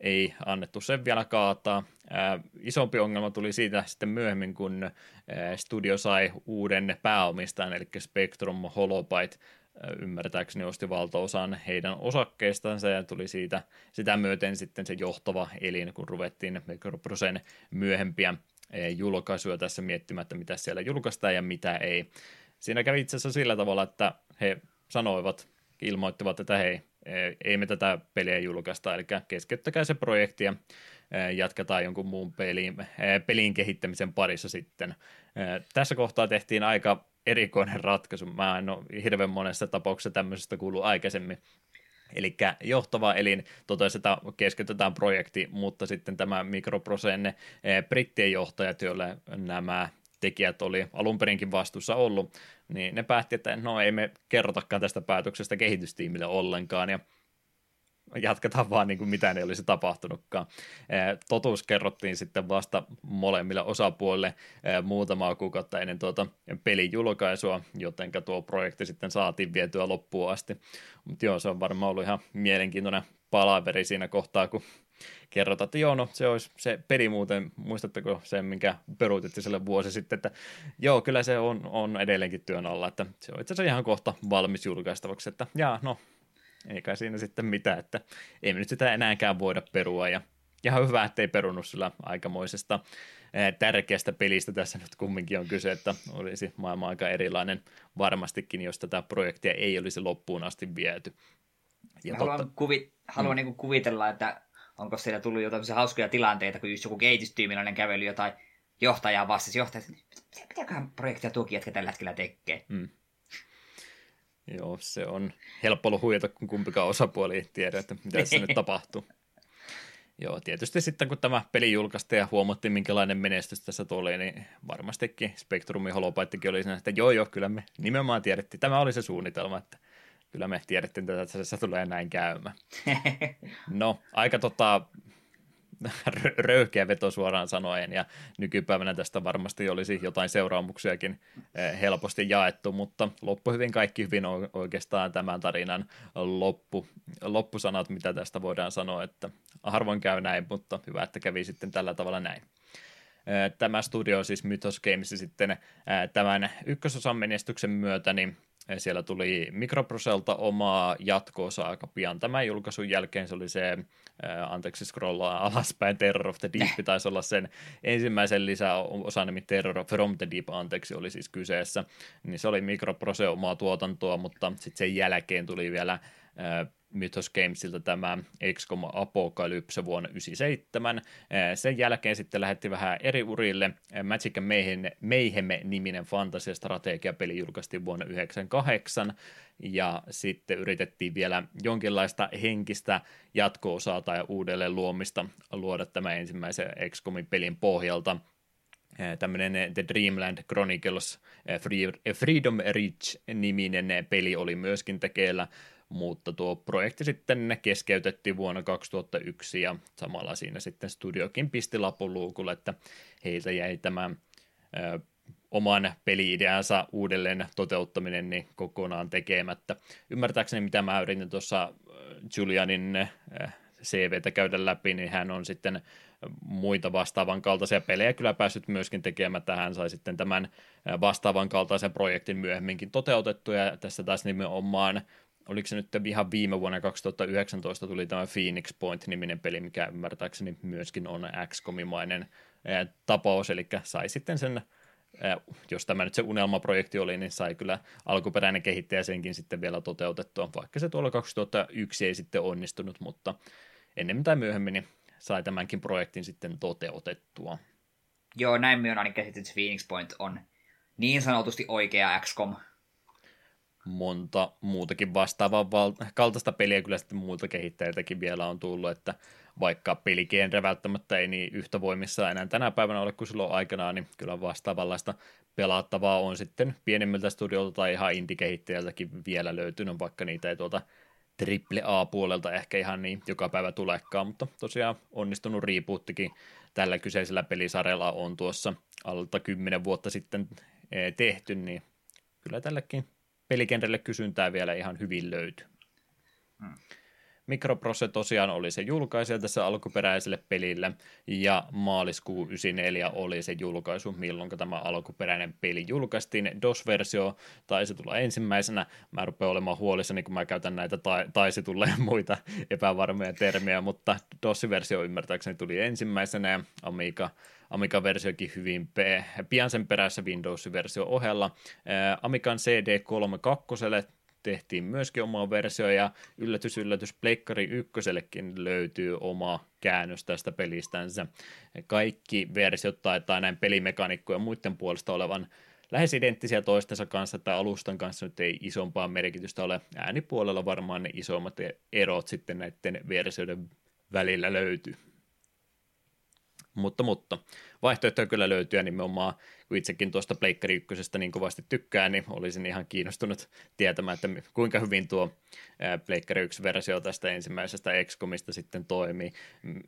Speaker 1: ei annettu sen vielä kaataa. Ää, isompi ongelma tuli siitä sitten myöhemmin, kun ää, studio sai uuden pääomistajan, eli Spectrum Holobyte ymmärtääkseni osti valtaosan heidän osakkeistansa ja tuli siitä sitä myöten sitten se johtava elin, kun ruvettiin Microprosen myöhempiä julkaisuja tässä miettimättä, mitä siellä julkaistaan ja mitä ei. Siinä kävi itse asiassa sillä tavalla, että he sanoivat, ilmoittivat, että hei, ei me tätä peliä julkaista, eli keskeyttäkää se projekti ja jatketaan jonkun muun pelin, pelin kehittämisen parissa sitten. Tässä kohtaa tehtiin aika erikoinen ratkaisu. Mä en ole hirveän monessa tapauksessa tämmöisestä kuullut aikaisemmin. Eli johtava elin totesi, että keskitytään projekti, mutta sitten tämä mikroprosenne brittien johtajat, joille nämä tekijät oli alun perinkin vastuussa ollut, niin ne päätti, että no ei me kerrotakaan tästä päätöksestä kehitystiimille ollenkaan, ja jatketaan vaan niin kuin mitään ei olisi tapahtunutkaan. Totuus kerrottiin sitten vasta molemmille osapuolille muutamaa kuukautta ennen tuota pelin julkaisua, joten tuo projekti sitten saatiin vietyä loppuun asti. Mutta joo, se on varmaan ollut ihan mielenkiintoinen palaveri siinä kohtaa, kun kerrotaan, että joo, no se olisi se peli muuten, muistatteko sen, minkä peruutitte sille vuosi sitten, että joo, kyllä se on, on edelleenkin työn alla, että se on itse asiassa ihan kohta valmis julkaistavaksi, että jaa, no, eikä siinä sitten mitään, että ei me nyt sitä enääkään voida perua, ja ihan hyvä, ettei perunut sillä aikamoisesta tärkeästä pelistä tässä nyt kumminkin on kyse, että olisi maailma aika erilainen varmastikin, jos tätä projektia ei olisi loppuun asti viety.
Speaker 2: Ja haluan, totta... kuvi, haluan mm. niin kuvitella, että onko siellä tullut jotain hauskoja tilanteita, kun just joku kehitystiimiläinen käveli jotain johtajaa vastasi, johtaja, mitäköhän projektia tuokin jätkä tällä hetkellä tekee? Mm.
Speaker 1: Joo, se on helppo ollut huijata, kun kumpikaan osapuoli ei tiedä, että mitä se nyt tapahtuu. Joo, tietysti sitten kun tämä peli julkaistiin ja huomattiin, minkälainen menestys tässä tuli, niin varmastikin Spectrumin holopaittikin oli siinä, että joo joo, kyllä me nimenomaan tiedettiin. Tämä oli se suunnitelma, että kyllä me tiedettiin, että se tulee näin käymään. No, aika tota, röyhkeä veto suoraan sanoen, ja nykypäivänä tästä varmasti olisi jotain seuraamuksiakin eh, helposti jaettu, mutta loppu hyvin kaikki hyvin oikeastaan tämän tarinan loppu, loppusanat, mitä tästä voidaan sanoa, että harvoin käy näin, mutta hyvä, että kävi sitten tällä tavalla näin. Eh, tämä studio siis Mythos Games sitten eh, tämän ykkösosan menestyksen myötä, niin siellä tuli Microproselta omaa jatkoosa aika pian tämän julkaisun jälkeen. Se oli se, anteeksi scrollaa alaspäin, Terror of the Deep taisi olla sen ensimmäisen lisäosan, nimi Terror from the Deep, anteeksi, oli siis kyseessä. Niin se oli Microprose omaa tuotantoa, mutta sitten sen jälkeen tuli vielä Mythos Gamesilta tämä XCOM Apocalypse vuonna 1997. Sen jälkeen sitten lähetti vähän eri urille. Magic Mayhem-niminen fantasiastrategiapeli julkaistiin vuonna 1998, ja sitten yritettiin vielä jonkinlaista henkistä jatko-osaa tai uudelleen luomista luoda tämä ensimmäisen XCOMin pelin pohjalta – tämmöinen The Dreamland Chronicles Freedom Reach-niminen peli oli myöskin tekeillä, mutta tuo projekti sitten keskeytettiin vuonna 2001 ja samalla siinä sitten studiokin pisti lapun luukulle, että heiltä jäi tämä ö, oman peli-ideansa uudelleen toteuttaminen niin kokonaan tekemättä. Ymmärtääkseni mitä mä yritin tuossa Julianin CVtä käydä läpi, niin hän on sitten muita vastaavan kaltaisia pelejä kyllä päässyt myöskin tekemään, hän sai sitten tämän vastaavan kaltaisen projektin myöhemminkin toteutettua, ja tässä taas nimenomaan oliko se nyt ihan viime vuonna 2019 tuli tämä Phoenix Point-niminen peli, mikä ymmärtääkseni myöskin on X-komimainen tapaus, eli sai sitten sen, jos tämä nyt se unelmaprojekti oli, niin sai kyllä alkuperäinen kehittäjä senkin sitten vielä toteutettua, vaikka se tuolla 2001 ei sitten onnistunut, mutta ennen tai myöhemmin niin sai tämänkin projektin sitten toteutettua.
Speaker 2: Joo, näin minä on ainakin että Phoenix Point on niin sanotusti oikea XCOM
Speaker 1: monta muutakin vastaavaa val- kaltaista peliä kyllä sitten muilta kehittäjiltäkin vielä on tullut, että vaikka peligenre välttämättä ei niin yhtä voimissa enää tänä päivänä ole kuin silloin aikanaan, niin kyllä vastaavanlaista pelattavaa on sitten pienemmiltä studiolta tai ihan indie-kehittäjältäkin vielä löytynyt, vaikka niitä ei tuolta triple A-puolelta ehkä ihan niin joka päivä tulekaan, mutta tosiaan onnistunut rebootikin tällä kyseisellä pelisarjalla on tuossa alta kymmenen vuotta sitten eh, tehty, niin kyllä tälläkin pelikentälle kysyntää vielä ihan hyvin löytyy. Hmm. Microprose tosiaan oli se julkaisija tässä alkuperäiselle pelille, ja maaliskuu 94 oli se julkaisu, milloin tämä alkuperäinen peli julkaistiin. DOS-versio taisi tulla ensimmäisenä. Mä rupean olemaan huolissani, kun mä käytän näitä ta- taisi tulla ja muita epävarmoja termejä, mutta DOS-versio ymmärtääkseni tuli ensimmäisenä, ja Amiga Amiga-versiokin hyvin pian sen perässä Windows-versio ohella. Amigan CD32 tehtiin myöskin oma versio ja yllätys yllätys Pleikkari ykkösellekin löytyy oma käännös tästä pelistänsä. Kaikki versiot taitaa näin pelimekanikkoja muiden puolesta olevan lähes identtisiä toistensa kanssa tai alustan kanssa nyt ei isompaa merkitystä ole. Äänipuolella varmaan ne isommat erot sitten näiden versioiden välillä löytyy. Mutta, mutta vaihtoehtoja kyllä löytyy ja nimenomaan, kun itsekin tuosta Pleikkari ykkösestä niin kovasti tykkään, niin olisin ihan kiinnostunut tietämään, että kuinka hyvin tuo Pleikkari 1-versio tästä ensimmäisestä XCOMista sitten toimii.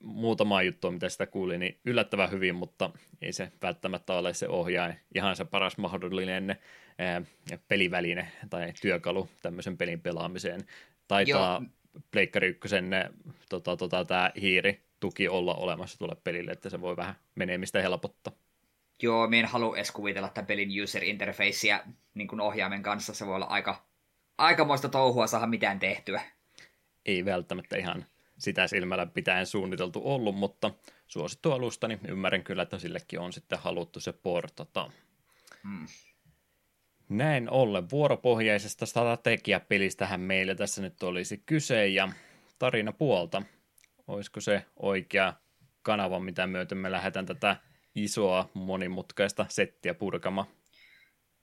Speaker 1: Muutama juttu, mitä sitä kuulin, niin yllättävän hyvin, mutta ei se välttämättä ole se ohjaaja ihan se paras mahdollinen peliväline tai työkalu tämmöisen pelin pelaamiseen. Taitaa Pleikkari ykkösen tota, tota, tämä hiiri tuki olla olemassa tuolle pelille, että se voi vähän menemistä helpottaa.
Speaker 2: Joo, minä en halua edes kuvitella tämän pelin user interfacea niin kuin ohjaimen kanssa. Se voi olla aika, aikamoista touhua saada mitään tehtyä.
Speaker 1: Ei välttämättä ihan sitä silmällä pitäen suunniteltu ollut, mutta suosittu alusta, niin ymmärrän kyllä, että sillekin on sitten haluttu se portata. Hmm. Näin ollen vuoropohjaisesta strategiapelistähän meillä tässä nyt olisi kyse ja tarina puolta olisiko se oikea kanava, mitä myöten me lähdetään tätä isoa monimutkaista settiä purkama.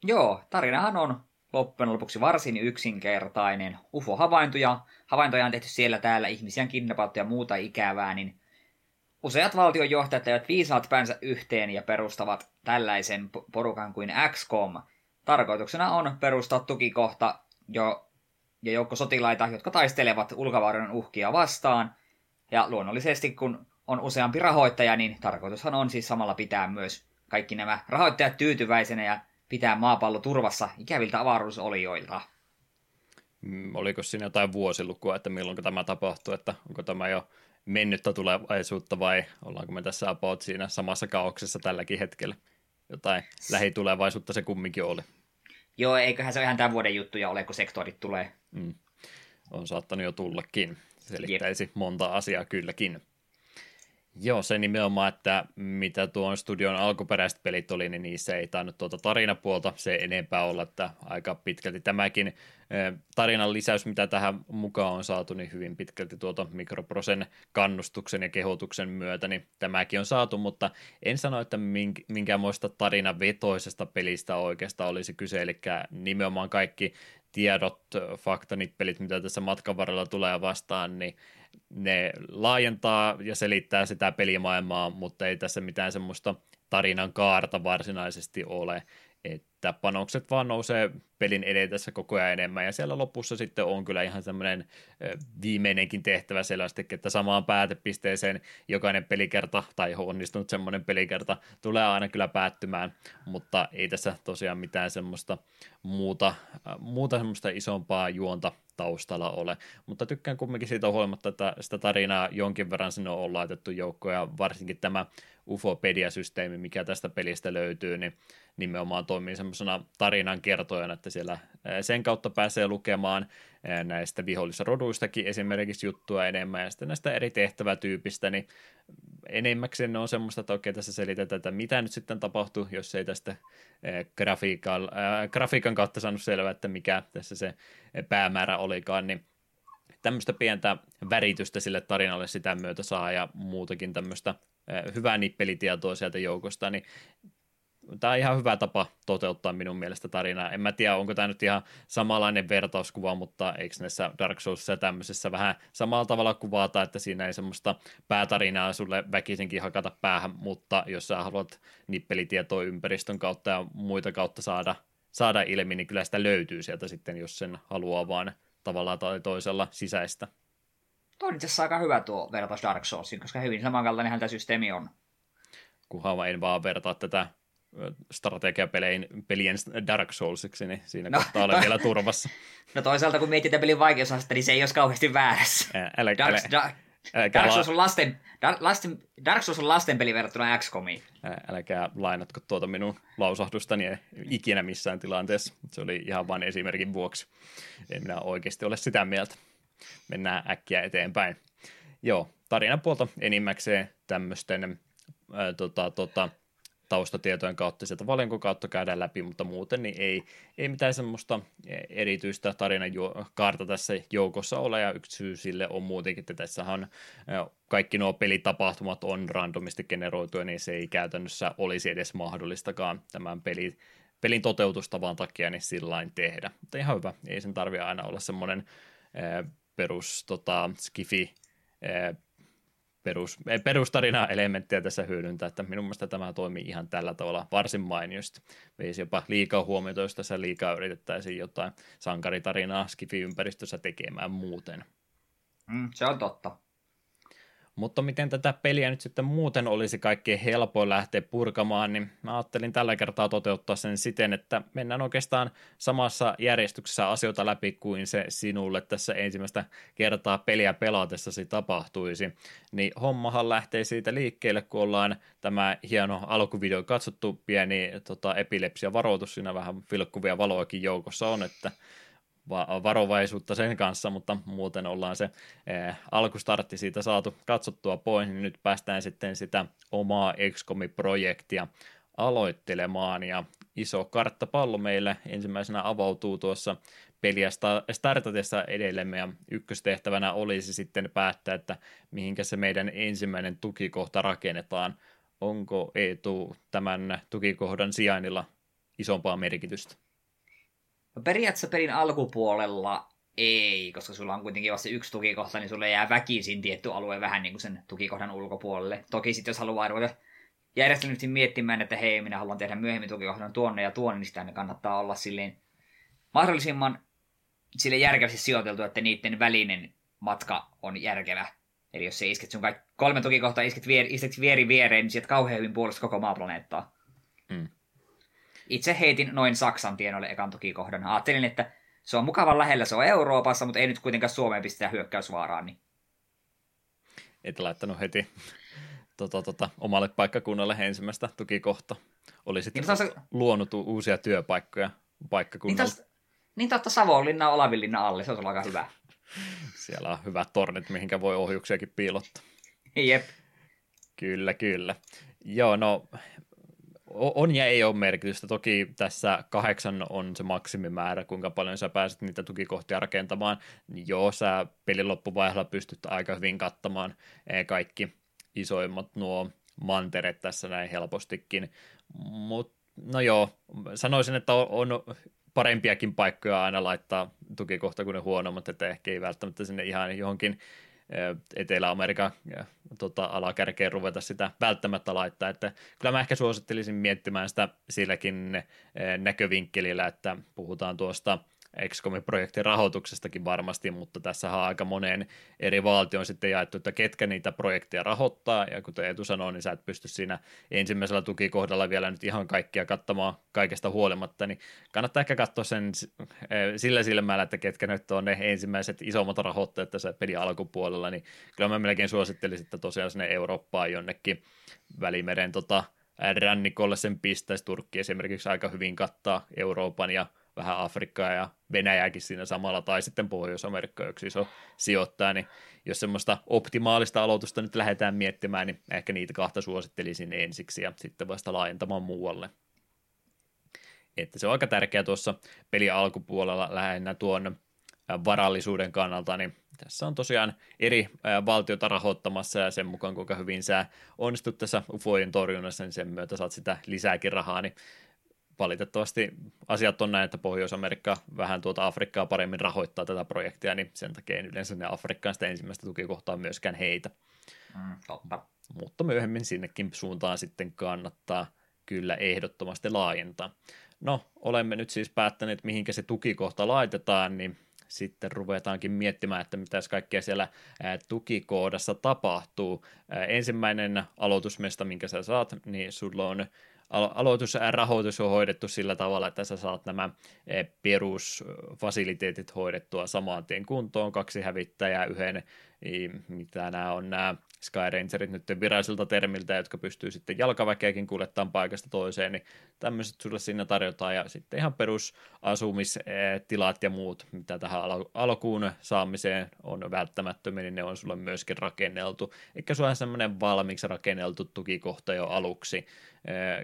Speaker 2: Joo, tarinahan on loppujen lopuksi varsin yksinkertainen. UFO-havaintoja, havaintoja on tehty siellä täällä, ihmisiä on ja muuta ikävää, niin useat valtionjohtajat eivät viisaat päänsä yhteen ja perustavat tällaisen porukan kuin XCOM. Tarkoituksena on perustaa tukikohta jo, ja joukko sotilaita, jotka taistelevat ulkovarojen uhkia vastaan – ja luonnollisesti, kun on useampi rahoittaja, niin tarkoitushan on siis samalla pitää myös kaikki nämä rahoittajat tyytyväisenä ja pitää maapallo turvassa ikäviltä avaruusolioilta.
Speaker 1: Mm, oliko siinä jotain vuosilukua, että milloin tämä tapahtuu, että onko tämä jo mennyttä tulevaisuutta vai ollaanko me tässä about siinä samassa kaauksessa tälläkin hetkellä? Jotain lähitulevaisuutta se kumminkin oli.
Speaker 2: Joo, eiköhän se ihan tämän vuoden juttuja ole, kun sektorit tulee. Mm.
Speaker 1: On saattanut jo tullakin selittäisi Jep. monta asiaa kylläkin. Joo, se nimenomaan, että mitä tuon studion alkuperäiset pelit oli, niin niissä ei tainnut tuota tarinapuolta se enempää olla, että aika pitkälti tämäkin tarinan lisäys, mitä tähän mukaan on saatu, niin hyvin pitkälti tuota mikroprosen kannustuksen ja kehotuksen myötä, niin tämäkin on saatu, mutta en sano, että minkäänmoista tarinavetoisesta pelistä oikeastaan olisi kyse, eli nimenomaan kaikki tiedot, faktanippelit, mitä tässä matkan varrella tulee vastaan, niin ne laajentaa ja selittää sitä pelimaailmaa, mutta ei tässä mitään semmoista tarinan kaarta varsinaisesti ole että panokset vaan nousee pelin edetessä koko ajan enemmän, ja siellä lopussa sitten on kyllä ihan semmoinen viimeinenkin tehtävä selvästi, että samaan päätepisteeseen jokainen pelikerta, tai onnistunut semmoinen pelikerta, tulee aina kyllä päättymään, mutta ei tässä tosiaan mitään semmoista muuta, muuta semmoista isompaa juonta taustalla ole. Mutta tykkään kumminkin siitä huolimatta, että sitä tarinaa jonkin verran sinne on laitettu joukkoon, ja varsinkin tämä Ufopedia-systeemi, mikä tästä pelistä löytyy, niin nimenomaan toimii semmoisena tarinan kertojana, että siellä sen kautta pääsee lukemaan näistä vihollisroduistakin esimerkiksi juttua enemmän, ja sitten näistä eri tehtävätyypistä, niin enemmäkseen ne on semmoista, että okei, tässä selitetään, että mitä nyt sitten tapahtuu, jos ei tästä grafiikan, äh, grafiikan kautta saanut selvää, että mikä tässä se päämäärä olikaan, niin tämmöistä pientä väritystä sille tarinalle sitä myötä saa ja muutakin tämmöistä hyvää nippelitietoa sieltä joukosta, niin tämä on ihan hyvä tapa toteuttaa minun mielestä tarinaa. En mä tiedä, onko tämä nyt ihan samanlainen vertauskuva, mutta eikö näissä Dark Soulsissa ja tämmöisessä vähän samalla tavalla kuvata, että siinä ei semmoista päätarinaa sulle väkisinkin hakata päähän, mutta jos sä haluat nippelitietoa ympäristön kautta ja muita kautta saada, saada ilmi, niin kyllä sitä löytyy sieltä sitten, jos sen haluaa vaan tavallaan tai toisella sisäistä.
Speaker 2: Tuo on itse asiassa aika hyvä tuo vertaus Dark Soulsiin, koska hyvin samankaltainenhan tämä systeemi on.
Speaker 1: Kunhan en vaan vertaa tätä strategiapelien pelien Dark Soulsiksi, niin siinä no, kohtaa olen vielä turvassa.
Speaker 2: No toisaalta kun mietitään pelin vaikeusastetta, niin se ei olisi kauheasti väärässä.
Speaker 1: Älä,
Speaker 2: Dark, älä, Dark, Dark, Souls on lasten, Dark, lasten, Dark Souls on lasten peli verrattuna XCOMiin.
Speaker 1: Älkää lainatko tuota minun lausahdustani ikinä missään tilanteessa. Se oli ihan vain esimerkin vuoksi. En minä oikeasti ole sitä mieltä. Mennään äkkiä eteenpäin. Joo, tarinan puolta enimmäkseen tämmöisten äh, tota, tota, taustatietojen kautta sieltä valinkon kautta käydään läpi, mutta muuten niin ei, ei mitään semmoista erityistä tarinan kaarta tässä joukossa ole, ja yksi syy sille on muutenkin, että tässähän kaikki nuo pelitapahtumat on randomisti generoituja, niin se ei käytännössä olisi edes mahdollistakaan tämän peli, pelin toteutustavan takia niin sillä tehdä. Mutta ihan hyvä, ei sen tarvitse aina olla semmoinen perus tota, skifi perus, eh, perustarina-elementtejä tässä hyödyntää, että minun mielestä tämä toimii ihan tällä tavalla varsin mainiosti. Veisi jopa liikaa huomiota, jos tässä liikaa yritettäisiin jotain sankaritarinaa skifi-ympäristössä tekemään muuten.
Speaker 2: Mm, se on totta.
Speaker 1: Mutta miten tätä peliä nyt sitten muuten olisi kaikkein helpoin lähteä purkamaan, niin mä ajattelin tällä kertaa toteuttaa sen siten, että mennään oikeastaan samassa järjestyksessä asioita läpi kuin se sinulle tässä ensimmäistä kertaa peliä pelatessasi tapahtuisi. Niin hommahan lähtee siitä liikkeelle, kun ollaan tämä hieno alkuvideo katsottu, pieni tota, epilepsia varoitus, siinä vähän vilkkuvia valoakin joukossa on, että varovaisuutta sen kanssa, mutta muuten ollaan se eh, alkustartti siitä saatu katsottua pois, niin nyt päästään sitten sitä omaa XCOM-projektia aloittelemaan, ja iso karttapallo meille ensimmäisenä avautuu tuossa peliä startatessa edellemme, ja ykköstehtävänä olisi sitten päättää, että mihinkä se meidän ensimmäinen tukikohta rakennetaan. Onko Eetu tämän tukikohdan sijainnilla isompaa merkitystä?
Speaker 2: No periaatteessa pelin alkupuolella ei, koska sulla on kuitenkin vasta yksi tukikohta, niin sulle jää väkisin tietty alue vähän niin kuin sen tukikohdan ulkopuolelle. Toki sitten jos haluaa ruveta järjestelmästi miettimään, että hei, minä haluan tehdä myöhemmin tukikohdan tuonne ja tuonne, niin sitä kannattaa olla silleen mahdollisimman sille järkevästi sijoiteltu, että niiden välinen matka on järkevä. Eli jos se isket sun kaikki kolme tukikohtaa, isket, vier, isket vieri viereen, niin sieltä kauhean hyvin puolesta koko maaplaneettaa. Mm itse heitin noin Saksan tienoille ekan tukikohdan. Ajattelin, että se on mukavan lähellä, se on Euroopassa, mutta ei nyt kuitenkaan Suomeen pistetä hyökkäysvaaraan. Niin...
Speaker 1: Et laittanut heti tota, tota, omalle paikkakunnalle ensimmäistä tukikohta. Oli sitten niin, se... luonut uusia työpaikkoja paikkakunnalle.
Speaker 2: Niin, tos... niin totta Savonlinna Olavinlinna alle, se on aika hyvä.
Speaker 1: Siellä on hyvät tornit, mihinkä voi ohjuksiakin piilottaa.
Speaker 2: Jep.
Speaker 1: Kyllä, kyllä. Joo, no on ja ei ole merkitystä. Toki tässä kahdeksan on se maksimimäärä, kuinka paljon sä pääset niitä tukikohtia rakentamaan. Joo, sä pelin loppuvaiheella pystyt aika hyvin kattamaan eh, kaikki isoimmat nuo mantereet tässä näin helpostikin. Mutta no joo, sanoisin, että on parempiakin paikkoja aina laittaa tukikohta kuin ne huonommat, että ehkä ei välttämättä sinne ihan johonkin Etelä-Amerikan tota, alakärkeen ruveta sitä välttämättä laittaa, että kyllä mä ehkä suosittelisin miettimään sitä silläkin näkövinkkelillä, että puhutaan tuosta XCOMin projektin rahoituksestakin varmasti, mutta tässä on aika moneen eri valtioon sitten jaettu, että ketkä niitä projekteja rahoittaa, ja kuten Etu sanoi, niin sä et pysty siinä ensimmäisellä tukikohdalla vielä nyt ihan kaikkia katsomaan kaikesta huolimatta, niin kannattaa ehkä katsoa sen eh, sillä silmällä, että ketkä nyt on ne ensimmäiset isommat rahoittajat tässä pelin alkupuolella, niin kyllä mä melkein suosittelisin, että tosiaan sinne Eurooppaan jonnekin Välimeren tota, rannikolle sen pistäisi. Turkki esimerkiksi aika hyvin kattaa Euroopan ja vähän Afrikkaa ja Venäjääkin siinä samalla, tai sitten Pohjois-Amerikka yksi iso sijoittaa, niin jos semmoista optimaalista aloitusta nyt lähdetään miettimään, niin ehkä niitä kahta suosittelisin ensiksi ja sitten vasta laajentamaan muualle. Että se on aika tärkeää tuossa peli alkupuolella lähinnä tuon varallisuuden kannalta, niin tässä on tosiaan eri valtiota rahoittamassa ja sen mukaan kuinka hyvin sä onnistut tässä UFOjen torjunnassa, niin sen myötä saat sitä lisääkin rahaa, niin valitettavasti asiat on näin, että Pohjois-Amerikka vähän tuota Afrikkaa paremmin rahoittaa tätä projektia, niin sen takia en yleensä ne Afrikkaan sitä ensimmäistä tukikohtaa myöskään heitä.
Speaker 2: Mm, totta.
Speaker 1: Mutta myöhemmin sinnekin suuntaan sitten kannattaa kyllä ehdottomasti laajentaa. No, olemme nyt siis päättäneet, mihinkä se tukikohta laitetaan, niin sitten ruvetaankin miettimään, että mitä kaikkea siellä tukikoodassa tapahtuu. Ensimmäinen aloitusmesta, minkä sä saat, niin sulla on aloitusrahoitus on hoidettu sillä tavalla, että sä saat nämä perusfasiliteetit hoidettua samaan tien kuntoon, kaksi hävittäjää, yhden, mitä nämä on nämä Skyrangerit nyt virallisilta termiltä, jotka pystyy sitten jalkaväkeäkin kuljettamaan paikasta toiseen, niin tämmöiset sulle siinä tarjotaan, ja sitten ihan perusasumistilat ja muut, mitä tähän alkuun saamiseen on välttämättömiä, niin ne on sulle myöskin rakenneltu. Eikä sulla semmoinen valmiiksi rakenneltu tukikohta jo aluksi.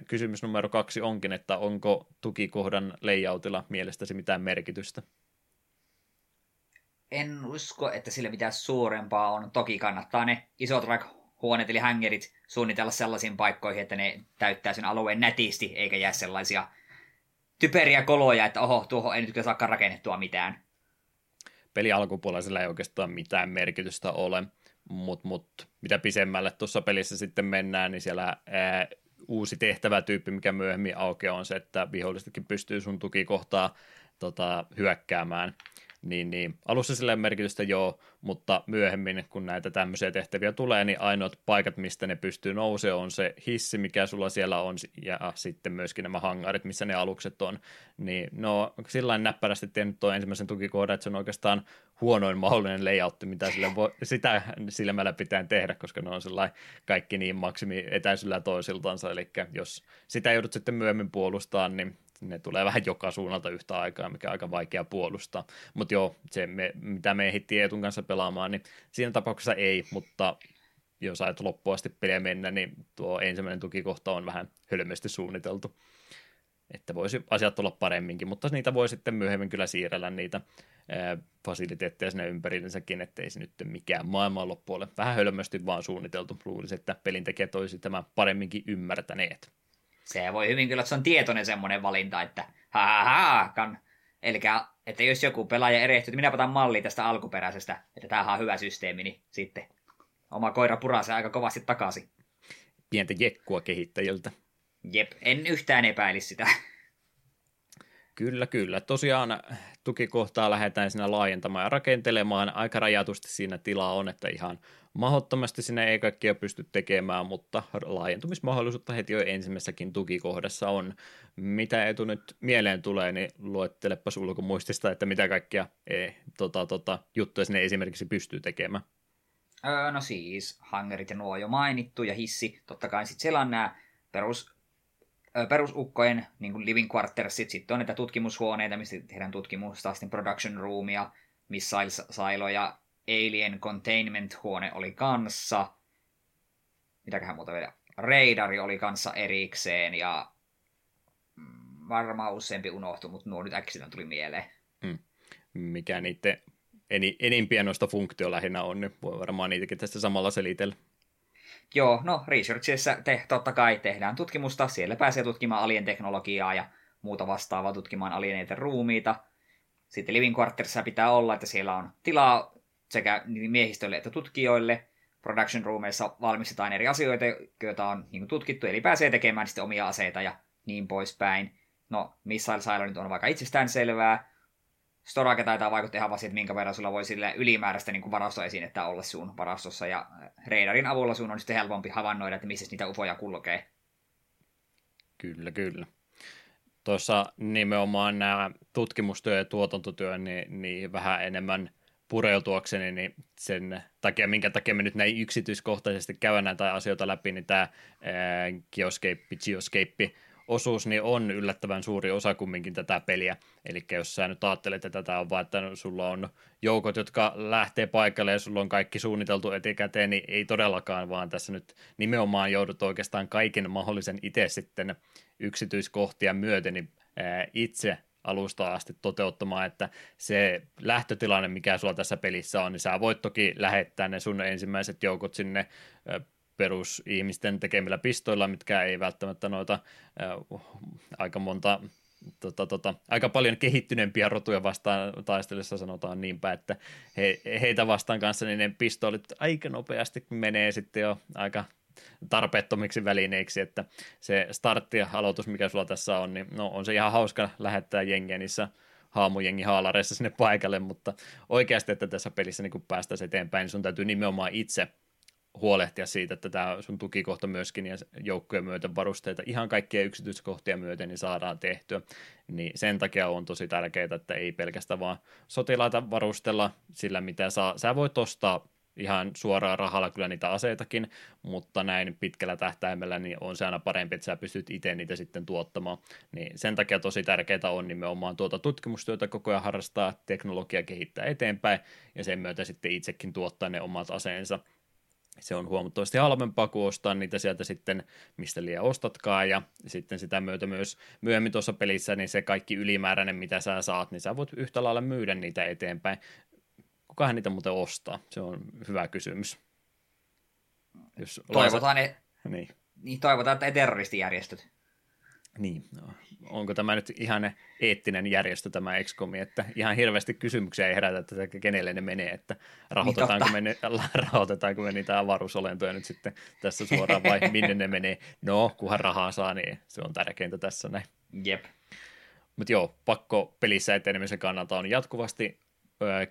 Speaker 1: Kysymys numero kaksi onkin, että onko tukikohdan layoutilla mielestäsi mitään merkitystä?
Speaker 2: En usko, että sillä mitään suurempaa on. Toki kannattaa ne isot huoneet eli hängerit suunnitella sellaisiin paikkoihin, että ne täyttää sen alueen nätisti, eikä jää sellaisia typeriä koloja, että oho, tuohon ei nyt kyllä saakaan rakennettua mitään.
Speaker 1: Peli alkupuolella ei oikeastaan mitään merkitystä ole, mutta mut, mitä pisemmälle tuossa pelissä sitten mennään, niin siellä ää, uusi tehtävätyyppi, mikä myöhemmin aukeaa, on se, että vihollistakin pystyy sun tukikohtaa tota, hyökkäämään niin, niin alussa sillä merkitystä joo, mutta myöhemmin, kun näitä tämmöisiä tehtäviä tulee, niin ainoat paikat, mistä ne pystyy nousemaan, on se hissi, mikä sulla siellä on, ja sitten myöskin nämä hangarit, missä ne alukset on. Niin no, sillä näppärästi tehnyt tuon ensimmäisen tukikohdan, että se on oikeastaan huonoin mahdollinen layout, mitä sille voi, sitä silmällä pitää tehdä, koska ne on sellainen kaikki niin maksimi etäisyllä toisiltansa, eli jos sitä joudut sitten myöhemmin puolustamaan, niin ne tulee vähän joka suunnalta yhtä aikaa, mikä on aika vaikea puolustaa. Mutta joo, se, me, mitä me ehdittiin Eetun kanssa pelaamaan, niin siinä tapauksessa ei, mutta jos ajat loppuasti peliä mennä, niin tuo ensimmäinen tukikohta on vähän hölmösti suunniteltu. Että voisi asiat olla paremminkin, mutta niitä voi sitten myöhemmin kyllä siirrellä niitä fasiliteetteja sinne ympärillensäkin, ettei se nyt mikään maailmanloppu ole. Vähän hölmösti vaan suunniteltu. Luulisin, että pelintekijät olisi tämä paremminkin ymmärtäneet
Speaker 2: se voi hyvin kyllä, että se on tietoinen semmoinen valinta, että ha ha ha, kan. Eli että jos joku pelaaja erehtyy, että minä otan malli tästä alkuperäisestä, että tämähän on hyvä systeemi, niin sitten oma koira purasee aika kovasti takaisin.
Speaker 1: Pientä jekkua kehittäjiltä.
Speaker 2: Jep, en yhtään epäili sitä.
Speaker 1: Kyllä, kyllä. Tosiaan tukikohtaa lähdetään siinä laajentamaan ja rakentelemaan. Aika rajatusti siinä tilaa on, että ihan mahdottomasti sinne ei kaikkia pysty tekemään, mutta laajentumismahdollisuutta heti jo ensimmäisessäkin tukikohdassa on. Mitä etu nyt mieleen tulee, niin luettelepas ulkomuistista, että mitä kaikkia e, tota, tota, juttuja sinne esimerkiksi pystyy tekemään.
Speaker 2: Öö, no siis, hangerit ja nuo jo mainittu, ja hissi. Totta kai sitten siellä on nämä perus, perusukkojen niin kuin living quartersit, sitten on näitä tutkimushuoneita, mistä tehdään tutkimusta, sitten production roomia, missile ja Alien Containment-huone oli kanssa. Mitäköhän muuta vielä? Raidari oli kanssa erikseen ja mm, varmaan useampi unohtui, mutta nuo nyt äkkiä tuli mieleen. Hmm.
Speaker 1: Mikä niiden eni, enimpiä noista funktio lähinnä on, niin voi varmaan niitäkin tästä samalla selitellä.
Speaker 2: Joo, no researchissa te, totta kai tehdään tutkimusta, siellä pääsee tutkimaan alien teknologiaa ja muuta vastaavaa tutkimaan alieneiden ruumiita. Sitten living quartersissa pitää olla, että siellä on tilaa sekä miehistölle että tutkijoille. Production roomeissa valmistetaan eri asioita, joita on niin tutkittu, eli pääsee tekemään sitten omia aseita ja niin poispäin. No, Silo nyt on vaikka itsestään selvää. Storage taitaa vaikuttaa ihan vasta, että minkä verran sulla voi sille ylimääräistä niin varastoesinettä olla sun varastossa, ja radarin avulla sun on sitten helpompi havainnoida, että missä niitä ufoja kulkee.
Speaker 1: Kyllä, kyllä. Tuossa nimenomaan nämä tutkimustyö ja tuotantotyö, niin, niin vähän enemmän pureutuakseni, niin sen takia, minkä takia me nyt näin yksityiskohtaisesti käydään näitä asioita läpi, niin tämä Geoscape, Geoscape osuus niin on yllättävän suuri osa kumminkin tätä peliä. Eli jos sä nyt ajattelet, että tätä on vaan, että sulla on joukot, jotka lähtee paikalle ja sulla on kaikki suunniteltu etikäteen, niin ei todellakaan, vaan tässä nyt nimenomaan joudut oikeastaan kaiken mahdollisen itse sitten yksityiskohtia myöten niin itse alusta asti toteuttamaan, että se lähtötilanne, mikä sulla tässä pelissä on, niin sä voit toki lähettää ne sun ensimmäiset joukot sinne perusihmisten tekemillä pistoilla, mitkä ei välttämättä noita äh, aika monta tota, tota, aika paljon kehittyneempiä rotuja vastaan taistelessa sanotaan niinpä, että he, heitä vastaan kanssa niin ne pistoolit aika nopeasti menee sitten jo aika tarpeettomiksi välineiksi, että se startti ja aloitus, mikä sulla tässä on, niin no, on se ihan hauska lähettää jengiä niissä haamujengi haalareissa sinne paikalle, mutta oikeasti, että tässä pelissä niin päästäisiin eteenpäin, niin sun täytyy nimenomaan itse huolehtia siitä, että tämä sun tukikohta myöskin ja joukkojen myöten varusteita ihan kaikkia yksityiskohtia myöten niin saadaan tehtyä. Niin sen takia on tosi tärkeää, että ei pelkästään vaan sotilaita varustella sillä, mitä saa. Sä voit ostaa ihan suoraan rahalla kyllä niitä aseitakin, mutta näin pitkällä tähtäimellä niin on se aina parempi, että sä pystyt itse niitä sitten tuottamaan. Niin sen takia tosi tärkeää on nimenomaan tuota tutkimustyötä koko ajan harrastaa, teknologia kehittää eteenpäin ja sen myötä sitten itsekin tuottaa ne omat aseensa se on huomattavasti halvempaa kuin ostaa niitä sieltä sitten, mistä liian ostatkaan, ja sitten sitä myötä myös myöhemmin tuossa pelissä, niin se kaikki ylimääräinen, mitä sä saat, niin sä voit yhtä lailla myydä niitä eteenpäin. Kukahan niitä muuten ostaa? Se on hyvä kysymys.
Speaker 2: Jos toivotaan, laiset... et... niin. niin. toivotaan, että terroristijärjestöt.
Speaker 1: Niin, no, onko tämä nyt ihan eettinen järjestö tämä XCOM, että ihan hirveästi kysymyksiä ei herätä, että kenelle ne menee, että rahoitetaanko, niin me, rahoitetaanko me niitä avaruusolentoja nyt sitten tässä suoraan vai minne ne menee. No, kunhan rahaa saa, niin se on tärkeintä tässä näin.
Speaker 2: Jep.
Speaker 1: Mutta joo, pakko pelissä etenemisen kannalta on jatkuvasti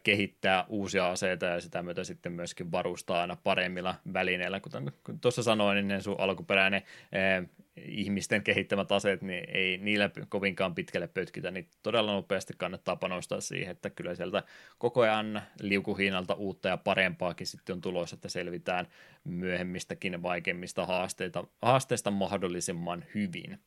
Speaker 1: kehittää uusia aseita ja sitä myötä sitten myöskin varustaa aina paremmilla välineillä. Kuten tuossa sanoin, niin sun alkuperäinen eh, ihmisten kehittämät aseet, niin ei niillä kovinkaan pitkälle pötkitä, niin todella nopeasti kannattaa panostaa siihen, että kyllä sieltä koko ajan liukuhiinalta uutta ja parempaakin sitten on tulossa, että selvitään myöhemmistäkin vaikeimmista haasteista, haasteista mahdollisimman hyvin.